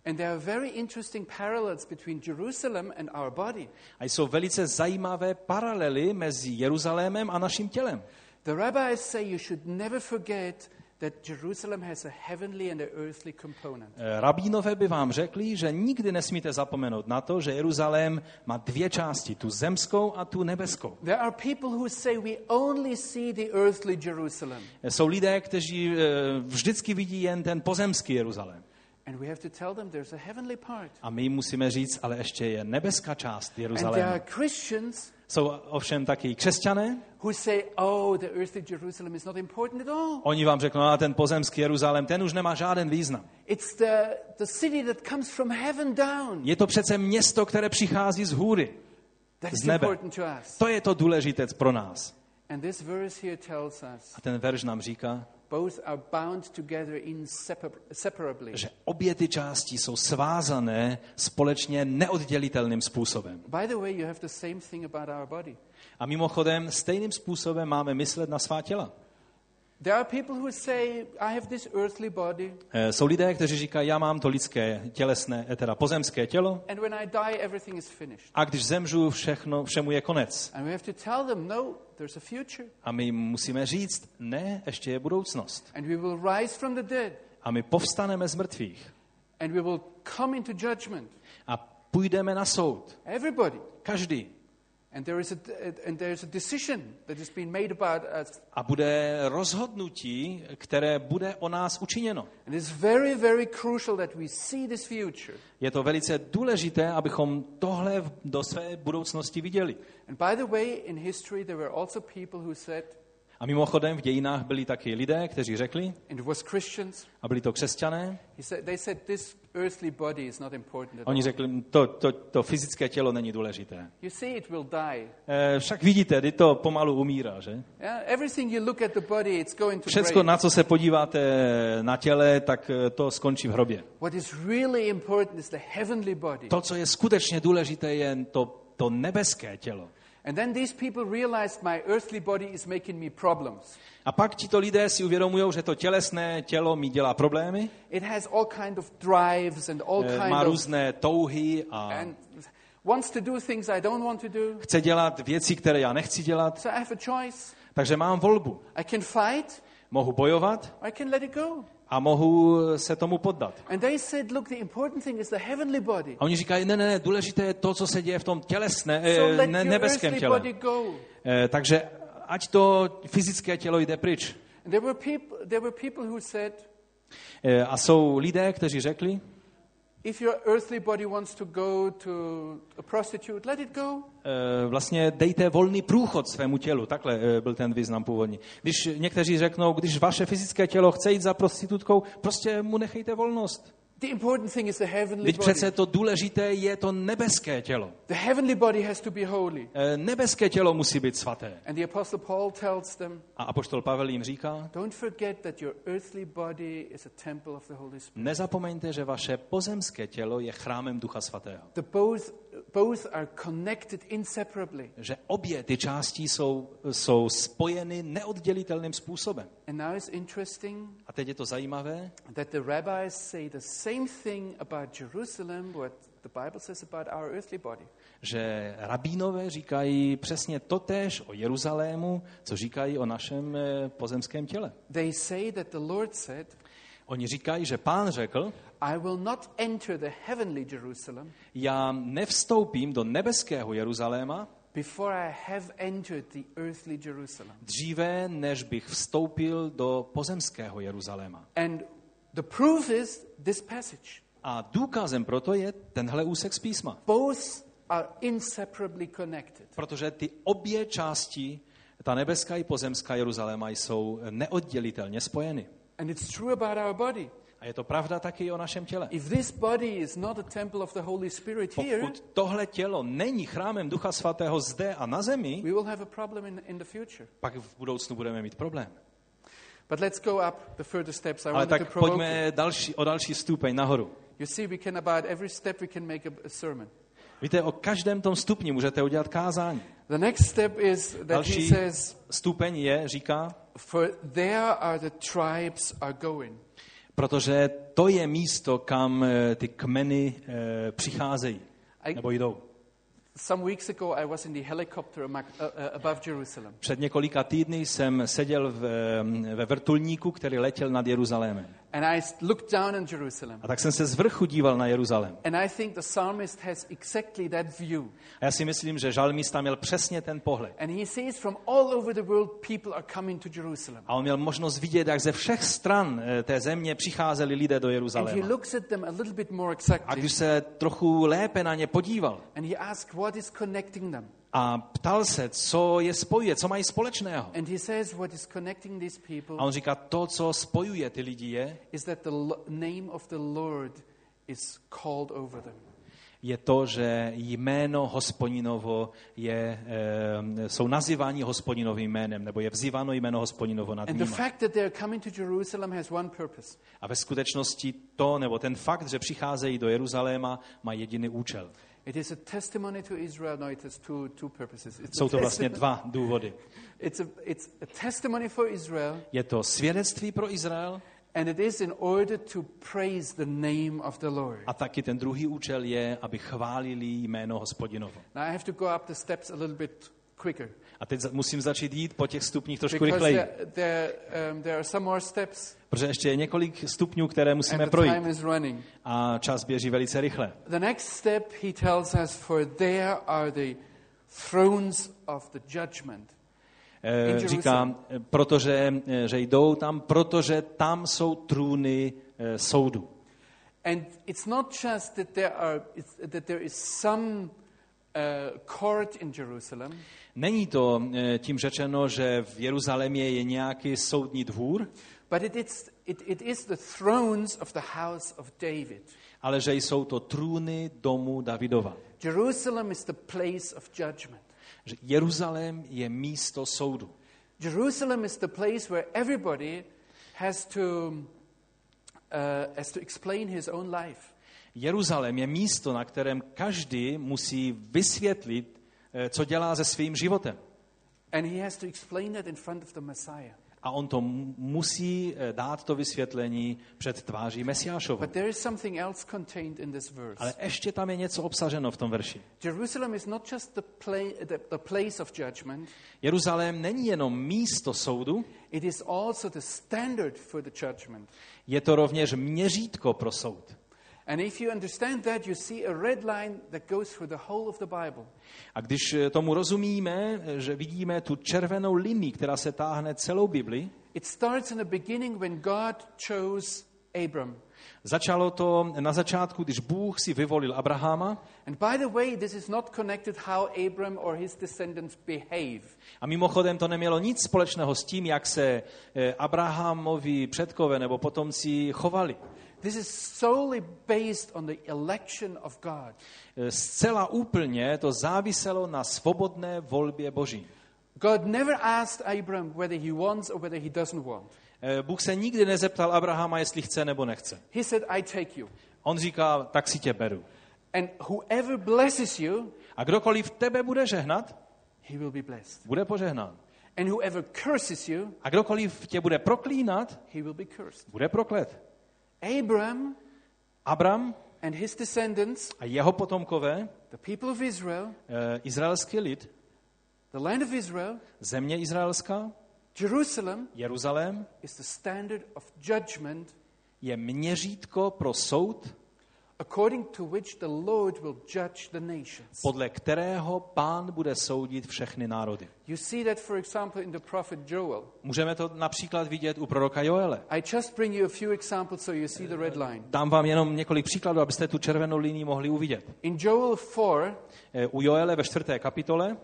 And there are very interesting parallels between Jerusalem and our body. A jsou velice zajímavé paralely mezi Jeruzalémem a naším tělem. The rabbis say you should never forget that Jerusalem has a heavenly and a earthly component. Eh, Rabínové by vám řekli, že nikdy nesmíte zapomenout na to, že Jeruzalém má dvě části, tu zemskou a tu nebeskou. There are people who say we only see the earthly Jerusalem. Eh, Jsou lidé, kteří eh, vždycky vidí jen ten pozemský Jeruzalém. And we have to tell them there's a heavenly part. A my jim musíme říct, ale ještě je nebeská část Jeruzaléma. Jsou ovšem taky křesťané, who say, oh, the earthly Jerusalem is not important at all. oni vám řeknou, a ten pozemský Jeruzalém, ten už nemá žádný význam. It's the, the city that comes from heaven down. Je to přece město, které přichází z hůry. Z nebe. to je to důležité pro nás. And this verse here tells us A ten verš nám říká, both are bound together inseparably. že obě ty části jsou svázané společně neoddělitelným způsobem. By the way, you have the same thing about our body. A mimochodem, stejným způsobem máme myslet na svá těla. Jsou lidé, kteří říkají, já mám to lidské, tělesné, eh, teda pozemské tělo and when I die, everything is finished. a když zemřu, všechno, všemu je konec. And we have to tell them, no, there's a future. A my jim musíme říct, ne, ještě je budoucnost. And we will rise from the dead, A my povstaneme z mrtvých and we will come into judgment. a půjdeme na soud. Everybody. Každý. A, bude rozhodnutí, které bude o nás učiněno. Je to velice důležité, abychom tohle do své budoucnosti viděli. And by the way, in history, there were also people who said, A mimochodem v dějinách byli taky lidé, kteří řekli, a byli to křesťané, oni řekli, to, to, to fyzické tělo není důležité. You see, it will die. E, však vidíte, kdy to pomalu umírá, že? Všecko, break. na co se podíváte na těle, tak eh, to skončí v hrobě. To, co je skutečně důležité, je to, to nebeské tělo. And then these people realized my earthly body is making me problems. A pak tito lidé si uvědomují, že to tělesné tělo mi dělá problémy, It has all kind of drives and all eh, kind má různé touhy a and wants to do things I don't want to do. chce dělat věci, které já nechci dělat. So I have a choice. Takže mám volbu. I can fight, Mohu bojovat I can let it go. A mohu se tomu poddat. And they said, look, the important thing is the heavenly body. A oni říkají, ne, ne, ne, důležité je to, co se děje v tom tělesné, So eh, let ne, nebeském těle. Eh, takže ať to fyzické tělo jde pryč. And there were people, there were people who said, Eh, A jsou lidé, kteří řekli, if your earthly body wants to go to a prostitute, let it go. eh, vlastně dejte volný průchod svému tělu. Takhle eh, byl ten význam původní. Když někteří řeknou, když vaše fyzické tělo chce jít za prostitutkou, prostě mu nechejte volnost. The important thing is the heavenly Teď body. přece to důležité je to nebeské tělo. The heavenly body has to be holy. Eh, Nebeské tělo musí být svaté. And the Apostle Paul tells them, A apoštol Pavel jim říká, don't forget that your earthly body is a temple of the Holy Spirit. nezapomeňte, že vaše pozemské tělo je chrámem Ducha Svatého. Both are connected inseparably. Že obě ty části jsou, jsou spojeny neoddělitelným způsobem. And now it's interesting A teď je to zajímavé, that the rabbis say the same thing about Jerusalem, what the Bible says about our earthly body. že rabínové říkají přesně totéž o Jeruzalému, co říkají o našem eh, pozemském těle. They say that the Lord said, Oni říkají, že pán řekl, I will not enter the heavenly Jerusalem já nevstoupím do nebeského Jeruzaléma before I have entered the earthly Jerusalem. dříve, než bych vstoupil do pozemského Jeruzaléma. And the proof is this passage. A důkazem proto je tenhle úsek z písma. Both are inseparably connected. Protože ty obě části, ta nebeská i pozemská Jeruzaléma, jsou neoddělitelně spojeny. And it's true about our body. A je to pravda taky o našem těle. If this body is not a temple of the Holy Spirit here, Pokud tohle tělo není chrámem Ducha Svatého zde a na zemi, we will have a problem in, in the future. pak v budoucnu budeme mít problém. But let's go up the further steps. I Ale to tak provoke you. pojďme další, o další stupeň nahoru. You see, we can about every step we can make a, a sermon. Víte, o každém tom stupni můžete udělat kázání. The next step is that he Další says, stupeň je, říká, For there are the tribes are going. protože to je místo, kam eh, ty kmeny eh, přicházejí I- nebo jdou. Some weeks ago, I was in the helicopter uh, uh, above Jerusalem. Před několika týdny jsem seděl v, eh, ve vrtulníku, který letěl nad Jeruzalémem. And I looked down on Jerusalem. A tak jsem se z vrchu díval na Jeruzalém. And I think the psalmist has exactly that view. A já si myslím, že žalmista měl přesně ten pohled. And he says, From all over the world, people are coming to Jerusalem. A on měl možnost vidět, jak ze všech stran eh, té země přicházeli lidé do And he Jeruzaléma. looks at them a little bit more A exactly. když se trochu lépe na ně podíval And he asks, What is connecting them? A ptal se, co je spojuje, co mají společného. And he says, What is connecting these people A on říká, to, co spojuje ty lidi je, is that the name of the Lord is called over them. je to, že jméno hospodinovo je, eh, jsou nazýváni hospodinovým jménem, nebo je vzýváno jméno hospodinovo nad nimi. A ve skutečnosti to, nebo ten fakt, že přicházejí do Jeruzaléma, má jediný účel. It is a testimony to Israel. No, it has two, two purposes. It's Jsou to vlastně dva důvody. It's a, it's a testimony for Israel, Je to svědectví pro Izrael and it is in order to praise the name of the Lord. a taky ten druhý účel je, aby chválili jméno hospodinovo. Now, I have to go up the steps a little bit quicker. A teď musím začít jít po těch stupních trošku rychleji, um, protože ještě je několik stupňů, které musíme projít a čas běží velice rychle. The next step, he tells us, for there are the thrones of the judgment. Eh. Říká, eh, protože, eh, že jdou tam, protože tam jsou trůny soudu. And it's not just that there, are, it's, that there is some Není to tím řečeno, že v Jeruzalémě je nějaký soudní dvůr, but it is, it, it is the thrones of the house of David. ale že jsou to trůny domu Davidova. Jerusalem is the place of judgment. Jeruzalém je místo soudu. Jerusalem is the place where everybody has to, uh, has to explain his own life. Jeruzalém je místo, na kterém každý musí vysvětlit, eh, co dělá se svým životem. And he has to explain that in front of the Messiah. A on to mu- musí eh, dát to vysvětlení před tváří Mesiášovou. But there is something else contained in this verse. Ale ještě tam je něco obsaženo v tom verši. Jerusalem is not just the, pla- the, the place of judgment, Jeruzalém není jenom místo soudu, it is also the standard for the judgment. je to rovněž měřítko pro soud. A red line that goes through the whole of the Bible. A když eh, tomu rozumíme, eh, že vidíme tu červenou linii, která se táhne celou Bibli, It starts in the beginning when God chose Abram. začalo to na začátku, když Bůh si vyvolil Abrahama. And by the way, this is not connected how Abram or his descendants behave. A mimochodem to nemělo nic společného s tím, jak se eh, Abrahamovi předkové nebo potomci chovali. This is solely based on the election of God. Eh, Zcela úplně to záviselo na svobodné volbě Boží. God never asked Abram whether he wants or whether he doesn't want. Eh, Bůh se nikdy nezeptal Abrahama, jestli chce nebo nechce. He said, I take you. On říká, tak si tě beru. And whoever blesses you, A kdokoliv tebe bude žehnat, he will be blessed. bude požehnán. And whoever curses you, A kdokoliv tě bude proklínat, he will be cursed. bude proklet. Abram Abram and his descendants, a jeho potomkové, the people of Israel, eh, izraelský lid, the land of Israel, země izraelská, Jerusalem Jeruzalém, is the standard of judgment je měřítko pro soud, according to which the Lord will judge the nations. podle kterého pán bude soudit všechny národy. You see that, for example, in the prophet Joel. Můžeme to například vidět u proroka Joele. I just bring you a few examples so you see the red line. Dám vám jenom několik příkladů, abyste tu červenou linii mohli uvidět. In Joel 4, Eh, U Joele ve čtvrté kapitole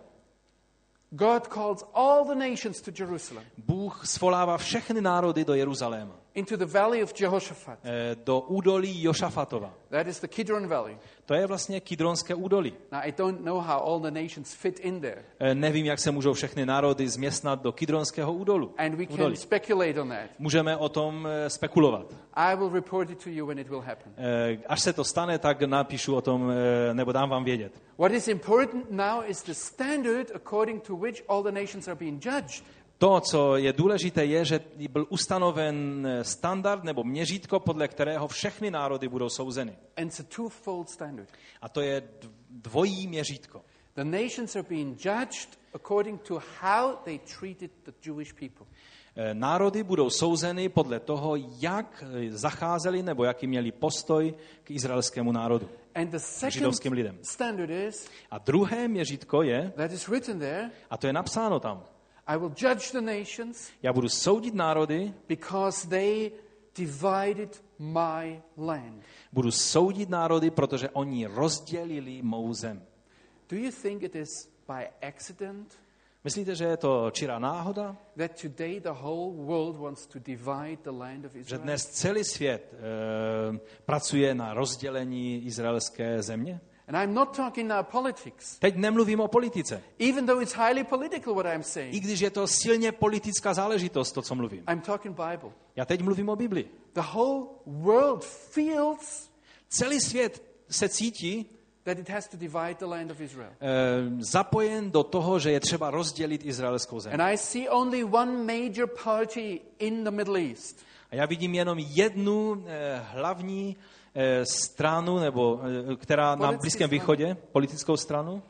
God calls all the nations to Jerusalem. Bůh svolává všechny národy do Jeruzaléma. Into the valley of Jehoshaphat. eh, do údolí Jošafatova. That is the Kidron Valley. To je vlastně Kidronské údolí. Now, I don't know how all the nations fit in there. Eh, Nevím, jak se můžou všechny národy změstnat do Kidronského údolu. And we can údolí. speculate on that. Můžeme o tom eh, spekulovat. I will report it to you when it will happen. Až se to stane, tak napíšu o tom, nebo dám vám vědět. What is important now is the standard according to which all the nations are being judged. To, co je důležité, je, že byl ustanoven eh, standard nebo měřítko, podle kterého všechny národy budou souzeny. A to je dv- dvojí měřítko. The nations are being judged according to how they treated the Jewish people. Eh, Národy budou souzeny podle toho, jak eh, zacházeli nebo jaký měli postoj k izraelskému národu. And the second židovským lidem. standard is, A druhé měřítko je, that is written there, a to je napsáno tam, I will judge the nations já budu soudit národy, because they divided my land. budu soudit národy, protože oni rozdělili mou zem. Do you think it is by accident Myslíte, že je to čirá náhoda, that today the whole world wants to divide the land of že Israel? dnes celý svět e, pracuje na rozdělení izraelské země? And I'm not talking now politics, Teď nemluvím o politice, even though it's highly political what I'm i saying. když je to silně politická záležitost, to, co mluvím. I'm talking Bible. Já teď mluvím o Biblii. The whole world feels Celý svět se cítí that it has to divide the land of Israel. e, zapojen do toho, že je třeba rozdělit izraelskou zem. And I see only one major party in the Middle East. A já vidím jenom jednu eh, hlavní stranu, nebo, eh, která na Blízkém východě, politickou stranu,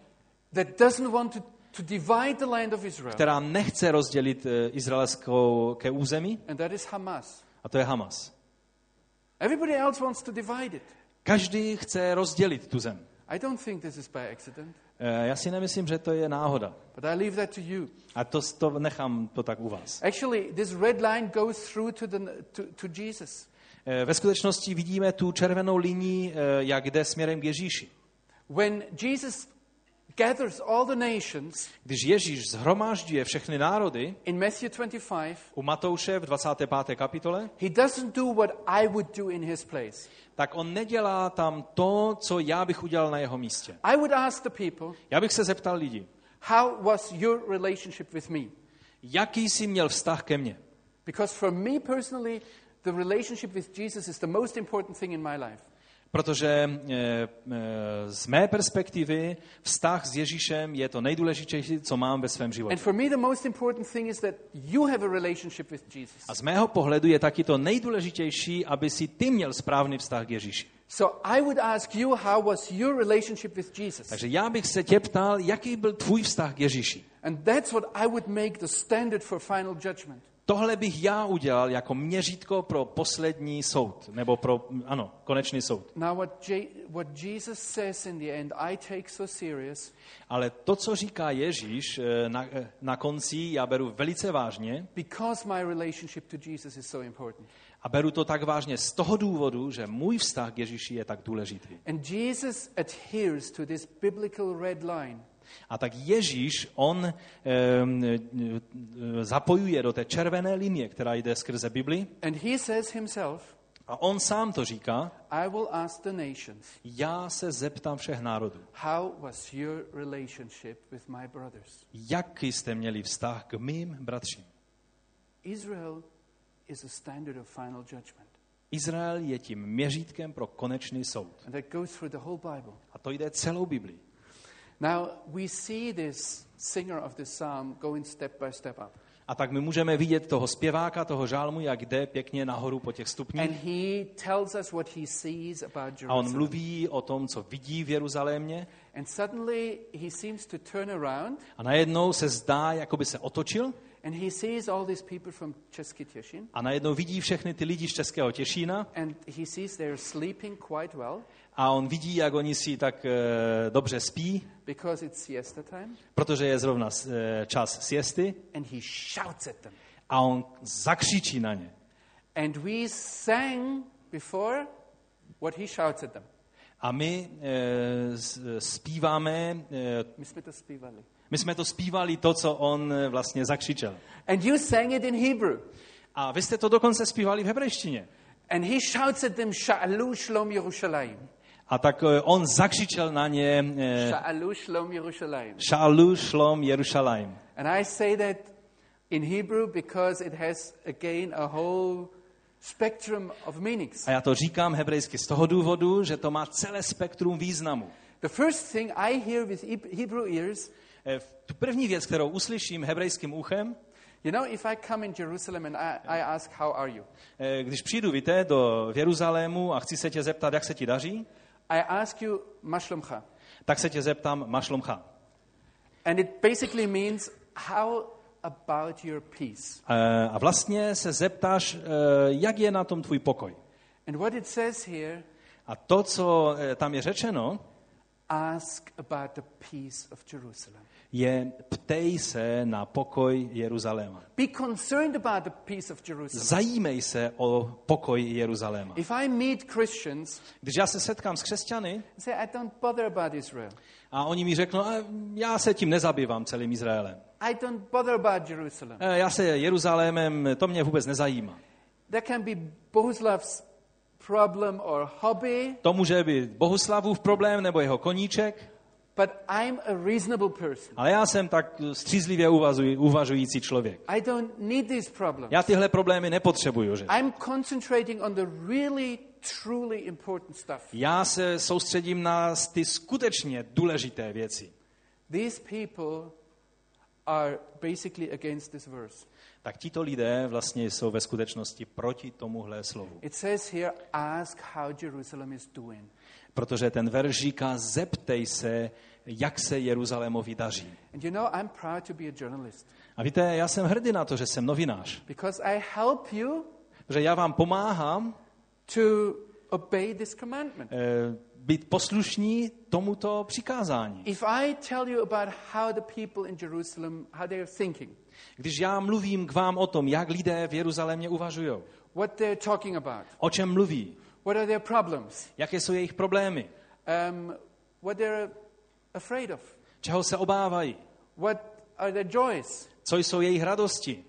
která nechce rozdělit eh, izraelskou ke území, a to je Hamas. Everybody else wants to divide it. Každý chce rozdělit tu zem. I don't think this is by accident, Eh, Já si nemyslím, že to je náhoda. but I leave that to you. A to, to nechám to tak u vás. Actually, this red line goes through to, the, to, to Jesus. Eh, Ve skutečnosti vidíme tu červenou linii, eh, jak jde směrem k Ježíši. When Jesus gathers all the nations Když Ježíš zhromážďuje všechny národy, in Matthew 25, u Matouše v 25. kapitole, he doesn't do what I would do in his place. tak on nedělá tam to, co já bych udělal na jeho místě. I would ask the people, Já bych se zeptal lidí, how was your relationship with me? jaký jsi měl vztah ke mně? Because for me personally, the relationship with Jesus is the most important thing in my life. Protože eh, eh, z mé perspektivy vztah s Ježíšem je to nejdůležitější, co mám ve svém životě. a z mého pohledu je taky to nejdůležitější, aby si ty měl správný vztah k Ježíši. Takže já bych se tě ptal, jaký byl tvůj vztah k Ježíši. And that's what I would make the standard for final judgment. Tohle bych já udělal jako měřítko pro poslední soud, nebo pro, ano, konečný soud. Now, what, J- what Jesus says in the end, I take so serious Ale to, co říká Ježíš eh, na, eh, na konci, já beru velice vážně because my relationship to Jesus is so important. a beru to tak vážně z toho důvodu, že můj vztah k Ježíši je tak důležitý. And Jesus adheres to this biblical red line. A tak Ježíš, on zapojuje do té červené linie, která jde skrze Bibli, And he says himself, a on sám to říká, I will ask the nations, já se zeptám všech národů, how was your relationship with my brothers? jaký jste měli vztah k mým bratřím. Israel is a standard of final judgment. Izrael je tím měřítkem pro konečný soud. And that goes through the whole Bible. A to jde celou Biblii. Now, we see this singer of this psalm going step by step up. A tak my můžeme vidět toho zpěváka, toho žálmu, jak jde pěkně nahoru po těch And stupních. he tells us what he sees about A on mluví o tom, co vidí v Jeruzalémě. And suddenly he seems to turn around A najednou se zdá, jako by se otočil. and he sees all these people from Český Těšin. A najednou vidí všechny ty lidi z Českého Těšína. And he sees they're sleeping quite well A on vidí, jak oni si tak e, dobře spí, because it's siesta time. protože je zrovna e, čas siesty. And he shouts at them. A on zakřičí na ně. And we sang before what he shouts at them. A my e, zpíváme, e, My jsme to zpívali. my jsme to zpívali to, co on vlastně zakřičel. And you sang it in Hebrew. A vy jste to dokonce zpívali v hebrejštině. And he shouts at them, Sha'alu Shalom Yerushalayim. A tak eh, on zakřičel na ně eh, Sha'alu. Šalu šlom Jerušalajm. And I say that in Hebrew because it has again a whole spectrum of meanings. A já to říkám hebrejsky z toho důvodu, že to má celé spektrum významu. The first thing I hear with Heb- Hebrew ears, Eh, Tu první věc, kterou uslyším hebrejským uchem, you know, if I come in Jerusalem and I, I ask, How are you? když přijdu, víte, do Jeruzalému a chci se tě zeptat, jak se ti daří, I ask you, Mashlomcha. tak se tě zeptám mašlomcha. And it basically means, How about your peace? Eh, A vlastně se zeptáš, eh, jak je na tom tvůj pokoj. And what it says here, A to, co eh, tam je řečeno, ask about the peace of Jerusalem. Je ptej se na pokoj Jeruzaléma. Be concerned about the peace of Jerusalem. Zajímej se o pokoj Jeruzaléma. If I meet Christians, Když já se setkám s křesťany say, I don't bother about Israel. a oni mi řeknou, "A já se tím nezabývám celým Izraelem. I don't bother about Jerusalem. Eh, Já se Jeruzalémem, to mě vůbec nezajímá. That can be Bohuslav's problem or hobby, To může být Bohuslavův problém nebo jeho koníček, but I'm a reasonable person. ale já jsem tak střízlivě uvazuj, uvažující člověk. I don't need these problems. Já tyhle problémy nepotřebuju. Že? I'm concentrating on the really, truly important stuff. Já se soustředím na ty skutečně důležité věci. These people are basically against this verse. Tak tito lidé vlastně jsou ve skutečnosti proti tomuhle slovu. It says here, ask how Jerusalem is doing. Protože ten verš říká, zeptej se, jak se Jeruzalémovi daří. And you know, I'm proud to be a journalist A víte, já jsem hrdý na to, že jsem novinář. because I help you Protože já vám pomáhám to obey this commandment. eh, být poslušní tomuto přikázání. If I tell you about how the people in Jerusalem, how they're thinking, Když já mluvím k vám o tom, jak lidé v Jeruzalémě uvažují, o čem mluví, what are their problems, jaké jsou jejich problémy, um, what they're afraid of, čeho se obávají, what are their joys, co jsou jejich radosti,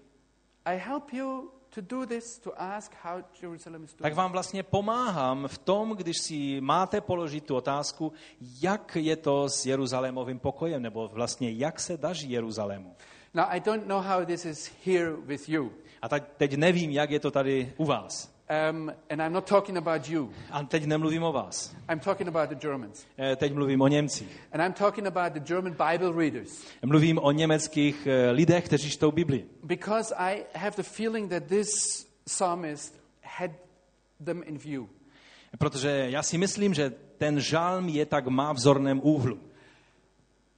I help you to do this, to ask how Jerusalem is tak doing. vám vlastně pomáhám v tom, když si máte položit tu otázku, jak je to s Jeruzalémovým pokojem, nebo vlastně jak se daří Jeruzalému. Now, I don't know how this is here with you, A tak teď nevím, jak je to tady u vás. Um, and I'm not talking about you. A teď nemluvím o vás. I'm talking about the Germans. Eh, Teď mluvím o Němcích. And I'm talking about the German Bible readers. Mluvím o německých eh, lidech, kteří čtou Bibli. Because I have the feeling that this psalmist had them in view. Protože já si myslím, že ten žálm je tak má v zorném úhlu.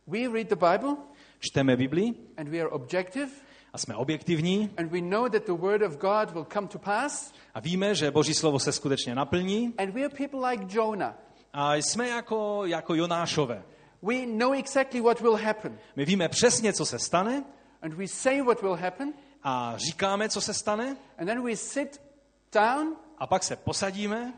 We read the Bible Čteme Bibli and we are objective a jsme objektivní. And we know that the word of God will come to pass. A víme, že Boží slovo se skutečně naplní. And we are people like Jonah. a jsme jako, jako Jonášové. We know exactly what will happen. My víme přesně, co se stane. And we say what will happen. A říkáme, co se stane. And then we sit down. A pak se posadíme.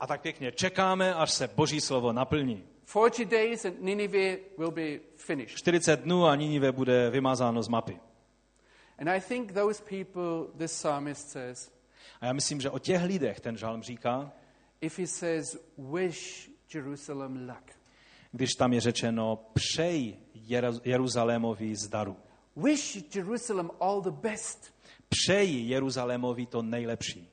A tak pěkně čekáme, až se Boží slovo naplní. 40 days and Nineveh will be finished. 40 dnů a Ninive bude vymazáno z mapy. And I think those people, this psalmist says, A já myslím, že o těch lidech ten žálm říká, if he says, wish Jerusalem luck, když tam je řečeno přej Jeru- Jeruzalémovi zdaru. wish Jerusalem all the best Přej Jeruzalémovi to nejlepší.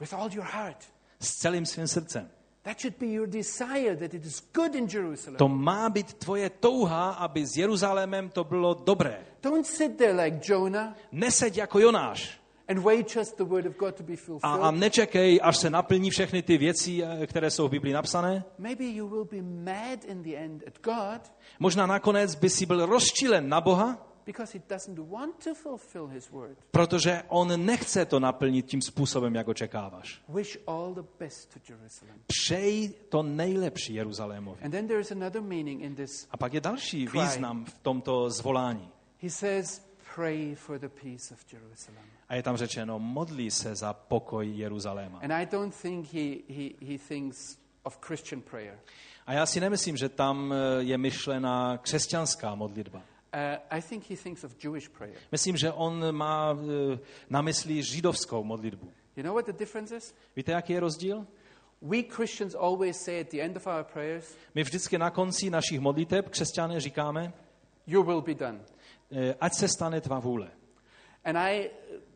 with all your heart. S celým svým srdcem. That should be your desire, that it is good in Jerusalem. To má být tvoje touha, aby s Jeruzalémem to bylo dobré. Don't sit there like Jonah Neseď jako Jonáš and wait just the word of God to be a, fulfilled. a nečekej, až se naplní všechny ty věci, eh, které jsou v Biblii napsané. Maybe you will be mad in the end at God Možná nakonec by si byl rozčilen na Boha, because he doesn't want to fulfill his word. protože on nechce to naplnit tím způsobem, jak očekáváš. Wish all the best to Jerusalem. Přej to nejlepší Jeruzalémovi. And then there is another meaning in this. A pak je další význam v tomto zvolání. He says, pray for the peace of Jerusalem. A je tam řečeno, modlí se za pokoj Jeruzaléma. And I don't think he, he, he thinks of Christian prayer. A já si nemyslím, že tam eh, je myšlena křesťanská modlitba. Uh, I think he thinks of Jewish prayer. Myslím, že on má eh, na mysli židovskou modlitbu. You know what the difference is? Víte, jaký je rozdíl? We Christians always say at the end of our prayers, My vždycky na konci našich modliteb, křesťané, říkáme, Your will be done. eh, ať se stane tvá vůle. And I,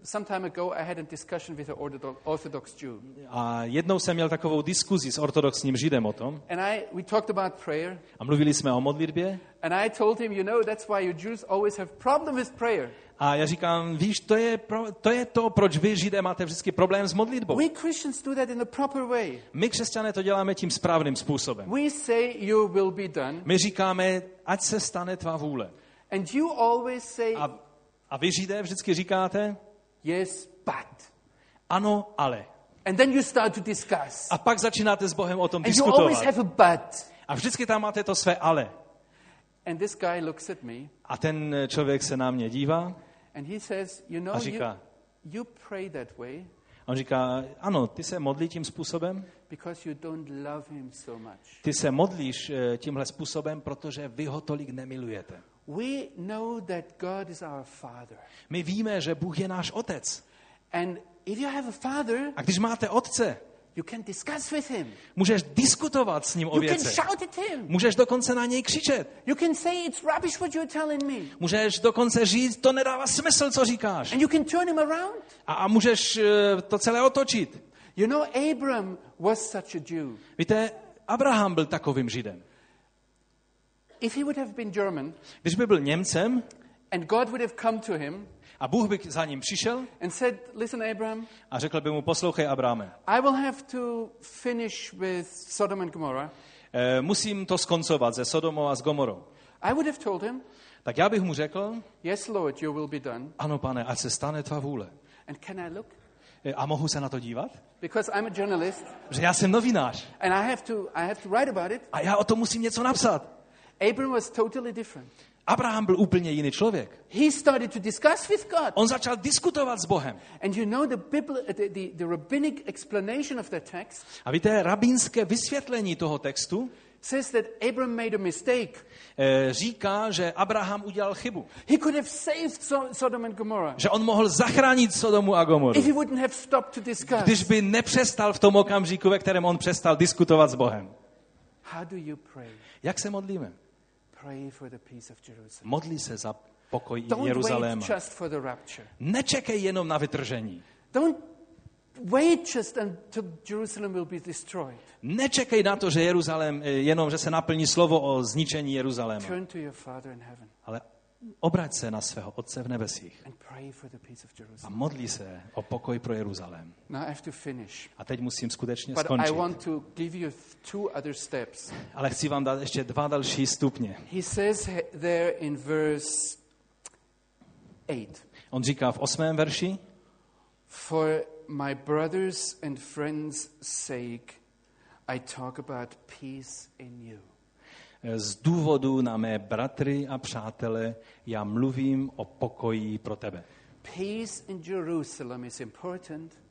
some time ago, I had a discussion with an Orthodox, Jew. A jednou jsem měl takovou diskuzi s ortodoxním židem o tom And I, we talked about prayer. a mluvili jsme o modlitbě And I told him, you know, that's why you Jews always have problem with prayer. a já říkám, víš, to je, pro, to je to, proč vy židé máte vždycky problém s modlitbou. We Christians do that in a proper way. My křesťané to děláme tím správným způsobem. We say, your will be done. My říkáme, ať se stane tvá vůle. And you always say, A, a vy židé vždycky říkáte, yes, but. ano, ale. And then you start to discuss. A pak začínáte s Bohem o tom And you always diskutovat. have a but. A vždycky tam máte to své ale. And this guy looks at me A ten člověk se na mě dívá and he says, you know, a you, říká, you pray that way a on říká, ano, ty se modlí tím způsobem, because you don't love him so much. ty se modlíš eh, tímhle způsobem, protože vy ho tolik nemilujete. We know that God is our Father. My víme, že Bůh je náš otec. And if you have a father, A když máte otce, you can discuss with him. můžeš diskutovat s ním o You can věcech. shout at him. Můžeš dokonce na něj křičet. You can say it's rubbish what you're telling me. Můžeš dokonce říct, to nedává smysl, co říkáš. And you can turn him around. A, a můžeš eh, to celé otočit. You know, Abram was such a Jew. Víte, Abraham byl takovým židem. If he would have been German Když by byl Němcem and God would have come to him a Bůh by za ním přišel and said, Listen, Abram, a řekl by mu, poslouchej Abrahame, I will have to finish with Sodom and Gomorrah. eh, musím to skoncovat se Sodomou a s Gomorou. I would have told him, Tak já bych mu řekl, Yes, Lord, your will be done. ano pane, ať se stane tvá vůle. And can I look? Eh, A mohu se na to dívat? Because I'm a journalist Že já jsem novinář and I have to, I have to write about it. a já o tom musím něco napsat. Abram was totally different. Abraham byl úplně jiný člověk. He started to discuss with God. On začal diskutovat s Bohem. And you know the, Bible, the, the, the rabbinic explanation of that text A víte, rabínské vysvětlení toho textu says that Abram made a mistake. eh, říká, že Abraham udělal chybu. He could have saved so- Sodom and Gomorrah Že on mohl zachránit Sodomu a Gomoru. if he wouldn't have stopped to discuss. Když by nepřestal v tom okamžiku, ve kterém on přestal diskutovat s Bohem. How do you pray? Jak se modlíme? Pray for the peace of Jerusalem. Modlí se za pokoj Jeruzaléma. Nečekej jenom na vytržení. Don't wait just until Jerusalem will be destroyed. Nečekej na to, že Jeruzalém, eh, jenom, že se naplní slovo o zničení Jeruzaléma. Turn to your Father in heaven Ale obrať se na svého Otce v nebesích a modlí se o pokoj pro Jeruzalém. A teď musím skutečně skončit. Ale chci vám dát ještě dva další stupně. He says he- there in verse 8 On říká v osmém verši, For my brothers and friends' sake, I talk about peace in you. Z důvodu na mé bratry a přátele já mluvím o pokoji pro tebe. Peace in Jerusalem is important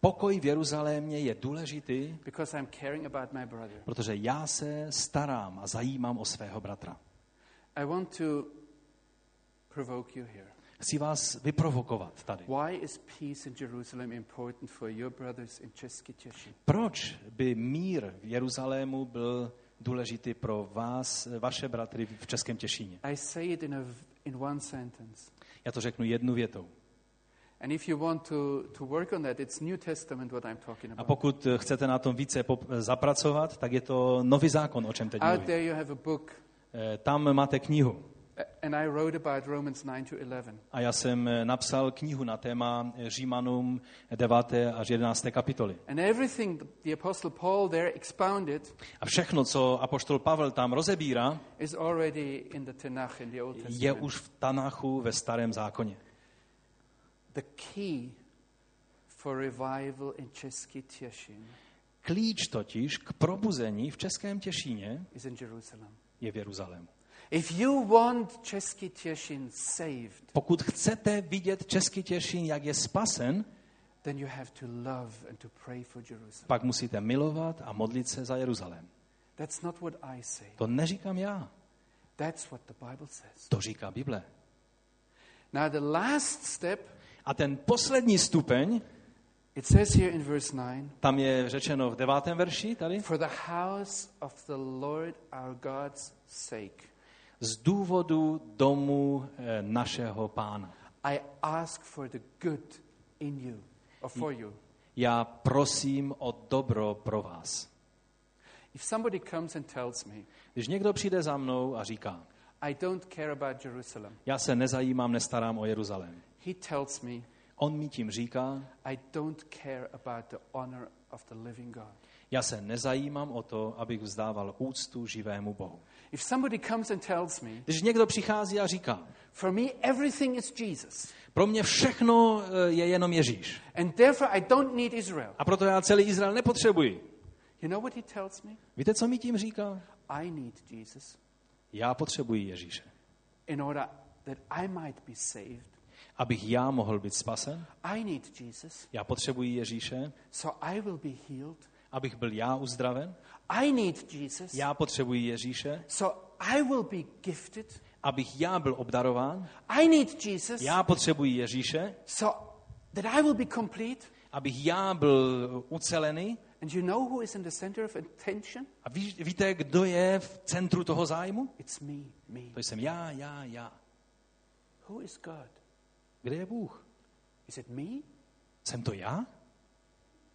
Pokoj v Jeruzalémě je důležitý, because I'm caring about my brother. protože já se starám a zajímám o svého bratra. I want to provoke you here. Chci vás vyprovokovat tady. Why is peace in Jerusalem important for your brothers in Český Těšin? Proč by mír v Jeruzalému byl důležitý pro vás, vaše bratry v Českém Těšíně? I say it in, a, in one sentence. Já to řeknu jednu větou. And if you want to, to work on that, it's New Testament what I'm talking A pokud chcete na tom více zapracovat, tak je to nový zákon, o čem teď Out mluvím. there you have a book, Eh, Tam máte knihu. A- and I wrote about Romans 9 to 11. A já jsem eh, napsal knihu na téma eh, Římanům 9. až 11. kapitoly. And everything the Apostle Paul there expounded A všechno, co apoštol Pavel tam rozebírá, is already in the Tanakh, in the Old je Testament. už v Tanachu ve starém zákoně. The key for revival in Český Těšin Klíč totiž k probuzení v Českém Těšíně is in Jerusalem. je v Jeruzalému. If you want Český Těšin saved, Pokud chcete vidět Český Těšín, jak je spasen, then you have to love and to pray for Jerusalem. pak musíte milovat a modlit se za Jeruzalém. That's not what I say. To neříkám já. That's what the Bible says. To říká Bible. Now, the last step, A ten poslední stupeň, it says here in verse 9 tam je řečeno v devátém verši tady, For the house of the Lord our God's sake, z důvodu domu eh, našeho pána. I ask for the good in you, or for you. Já prosím o dobro pro vás. If somebody comes and tells me, Když někdo přijde za mnou a říká, I don't care about Jerusalem, já se nezajímám, nestarám o Jeruzalém. he tells me, On mi tím říká, I don't care about the honor of the living God. já se nezajímám o to, abych vzdával úctu živému Bohu. If somebody comes and tells me, Když někdo přichází a říká, for me everything is Jesus, pro mě všechno eh, je jenom Ježíš. and therefore I don't need Israel, A proto já celý Izrael nepotřebuji. you know what he tells me? Víte, co mi tím říká? I need Jesus Já potřebuji Ježíše. in order that I might be saved. Abych já mohl být spasen, I need Jesus já potřebuji Ježíše. so I will be healed. Abych byl já uzdraven, I need Jesus já potřebuji Ježíše. so I will be gifted. Abych já byl obdarován, I need Jesus já potřebuji Ježíše. so that I will be complete. Abych já byl ucelený. And you know who is in the center of attention? A ví, víte, kdo je v centru toho zájmu? It's me, me. To jsem já, já, já. Who is God? Kde je Bůh? Is it me? Jsem to já?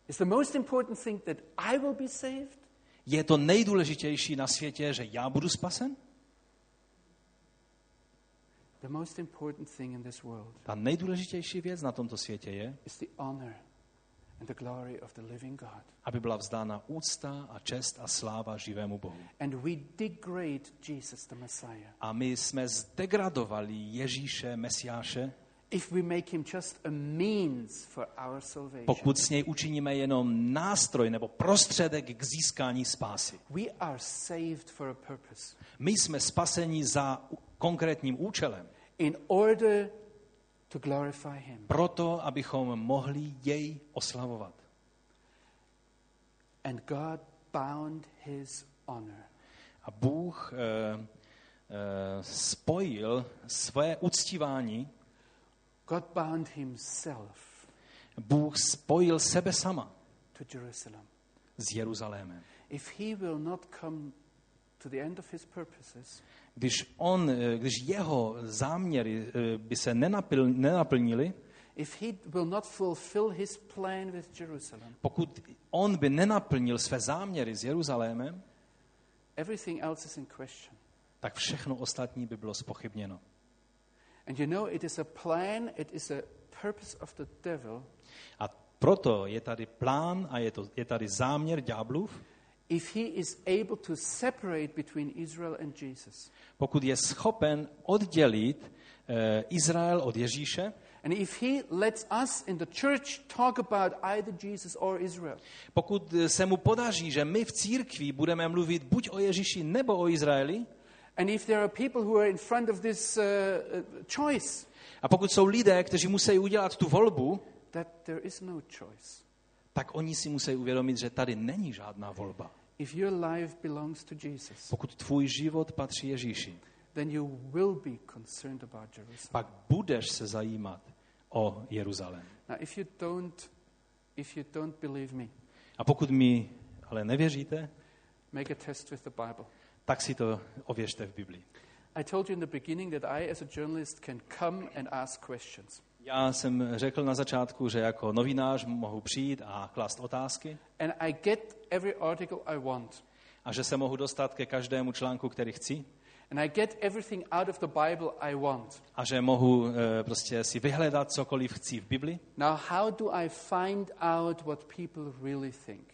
Is the most important thing that I will be saved? Je to nejdůležitější na světě, že já budu spasen? The most important thing in this world Ta nejdůležitější věc na tomto světě je, is the honor and the glory of the living God. aby byla vzdána úcta a čest a sláva živému Bohu. And we degrade Jesus the Messiah A my jsme zdegradovali Ježíše Mesiáše, if we make him just a means for our salvation. pokud s něj učiníme jenom nástroj nebo prostředek k získání spásy. We are saved for a purpose My jsme spaseni za konkrétním účelem, in order to glorify him. proto, abychom mohli jej oslavovat. And God bound his honor A Bůh eh, eh, spojil své uctívání, God bound himself Bůh spojil sebe sama to Jerusalem. s Jeruzalémem. If he will not come to the end of his purposes, Když, on, eh, když jeho záměry eh, by se nenapil, nenaplnili, if he will not fulfill his plan with Jerusalem, pokud on by nenaplnil své záměry s Jeruzalémem, everything else is in question. tak všechno ostatní by bylo spochybněno. And you know, it is a plan, it is a purpose of the devil. A proto je tady plán a je, to, je tady záměr ďáblův, If he is able to separate between Israel and Jesus, pokud je schopen oddělit eh, Izrael od Ježíše, and if he lets us in the church talk about either Jesus or Israel, pokud se mu podaří, že my v církvi budeme mluvit buď o Ježíši nebo o Izraeli, and if there are people who are in front of this uh, uh, choice, a pokud jsou lidé, kteří musí udělat tu volbu, that there is no choice. tak oni si musí uvědomit, že tady není žádná volba. If your life belongs to Jesus, Pokud tvůj život patří Ježíši, then you will be concerned about Jerusalem. pak budeš se zajímat o Jeruzalém. Now, if you don't, if you don't believe me, A pokud mi ale nevěříte, make a test with the Bible. Tak si to ověřte v Biblii. I told you in the beginning that I, as a journalist, can come and ask questions. Já jsem řekl na začátku, že jako novinář mohu přijít a klást otázky And I get every article I want. a že se mohu dostat ke každému článku, který chci And I get everything out of the Bible I want. a že mohu eh, prostě si vyhledat cokoliv chci v Bibli. Now, how do I find out what people really think?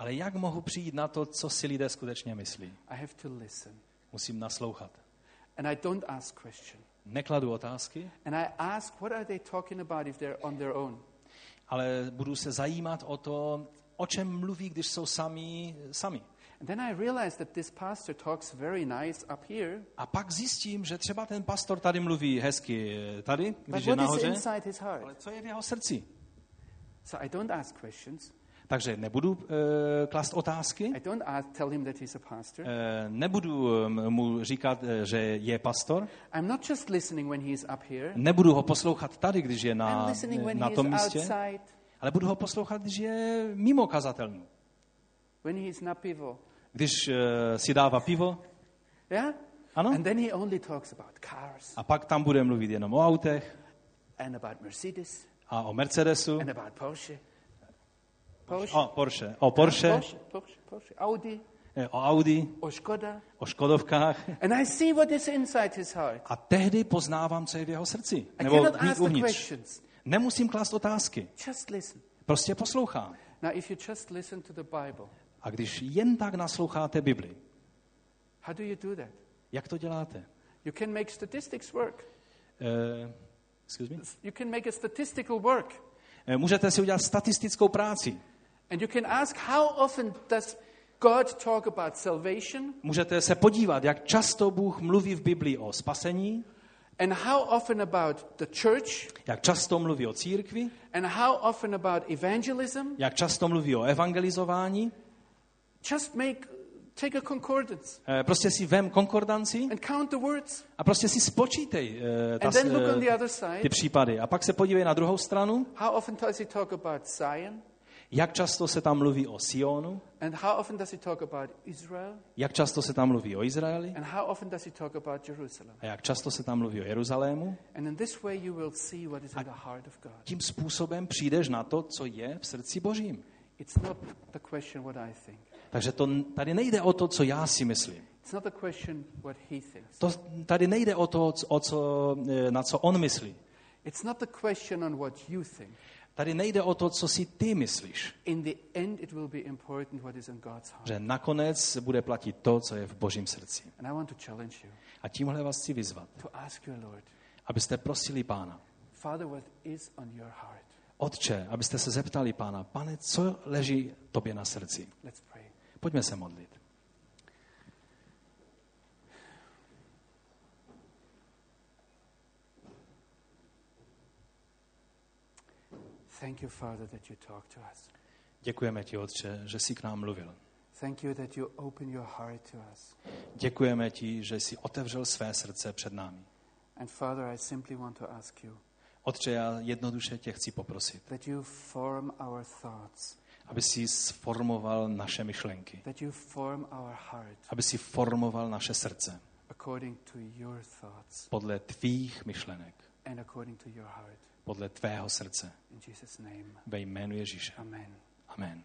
Ale jak mohu přijít na to, co si lidé skutečně myslí? I have to listen. Musím naslouchat. And I don't ask questions. Nekladu otázky, And I ask, what are they talking about if they're on their own? ale budu se zajímat o to, o čem mluví, když jsou sami, sami. And then I realized that this pastor talks very nice up here, A pak zjistím, že třeba ten pastor tady mluví hezky eh, tady, but když je what is nahoře, inside his heart? ale co je v jeho srdci? So I don't ask questions. Takže nebudu uh, klást otázky, I don't ask, tell him that he's a pastor. uh, nebudu um, mu říkat, uh, že je pastor, I'm not just listening when he's up here. nebudu ho poslouchat tady, když je I'm na, listening when na tom místě, outside, ale budu ho poslouchat, když je mimo kazatelnu. when he's na pivo. Když uh, si dává pivo, Yeah? ano, And then he only talks about cars a pak tam bude mluvit jenom o autech and about Mercedes a o Mercedesu, and about Porsche. Porsche. o Porsche, o Porsche, Porsche, Porsche, Porsche, Audi, eh, o Audi, or Skoda. o Škodovkách. And I see what is inside his heart. A tehdy poznávám, co je v jeho srdci. I Nebo ask uvnitř. questions. Nemusím klást otázky. Just listen. Prostě poslouchám. Now, if you just listen to the Bible, A když jen tak nasloucháte Bibli, how do you do that? jak to děláte? You can make statistics work. Uh, excuse me? You can make a statistical work. Eh, Můžete si udělat statistickou práci. And you can ask how often does God talk about salvation Můžete se podívat, jak často Bůh mluví v Biblii o spasení, and how often about the church jak často mluví o církvi, and how often about evangelism. jak často mluví o evangelizování. Just make take a concordance Eh, Prostě si vem konkordanci and count the words. a prostě si spočítej eh, ta, And then look eh, on the other ty side. případy. A pak se podívej na druhou stranu, How often does he talk about Zion? Jak často se tam mluví o Sionu, And how often does he talk about Israel? jak často se tam mluví o Izraeli And how often does he talk about Jerusalem? a jak často se tam mluví o Jeruzalému. And in this way you will see what is in the heart of God. Tím způsobem přijdeš na to, co je v srdci Božím. It's not the question what I think. Takže to, tady nejde o to, co já si myslím. It's not the question what he thinks. To, tady nejde o to, o co, eh, na co on myslí. It's not the question on what you think. Tady nejde o to, co si ty myslíš. Že nakonec bude platit to, co je v Božím srdci. A tímhle vás chci vyzvat, abyste prosili pána. Otče, abyste se zeptali pána, pane, co leží tobě na srdci? Pojďme se modlit. Thank you, Father, that you talk to us. Děkujeme ti, Otče, že jsi k nám mluvil. Thank you that you open your heart to us. Děkujeme ti, že jsi otevřel své srdce před námi. And Father, I simply want to ask you Otče, já jednoduše tě chci poprosit, that you form our thoughts, aby si sformoval naše myšlenky, that you form our heart aby si formoval naše srdce according to your thoughts podle tvých myšlenek, and according to your heart. Podle tvého srdce. Ve jménu Ježíše. amen. Amen.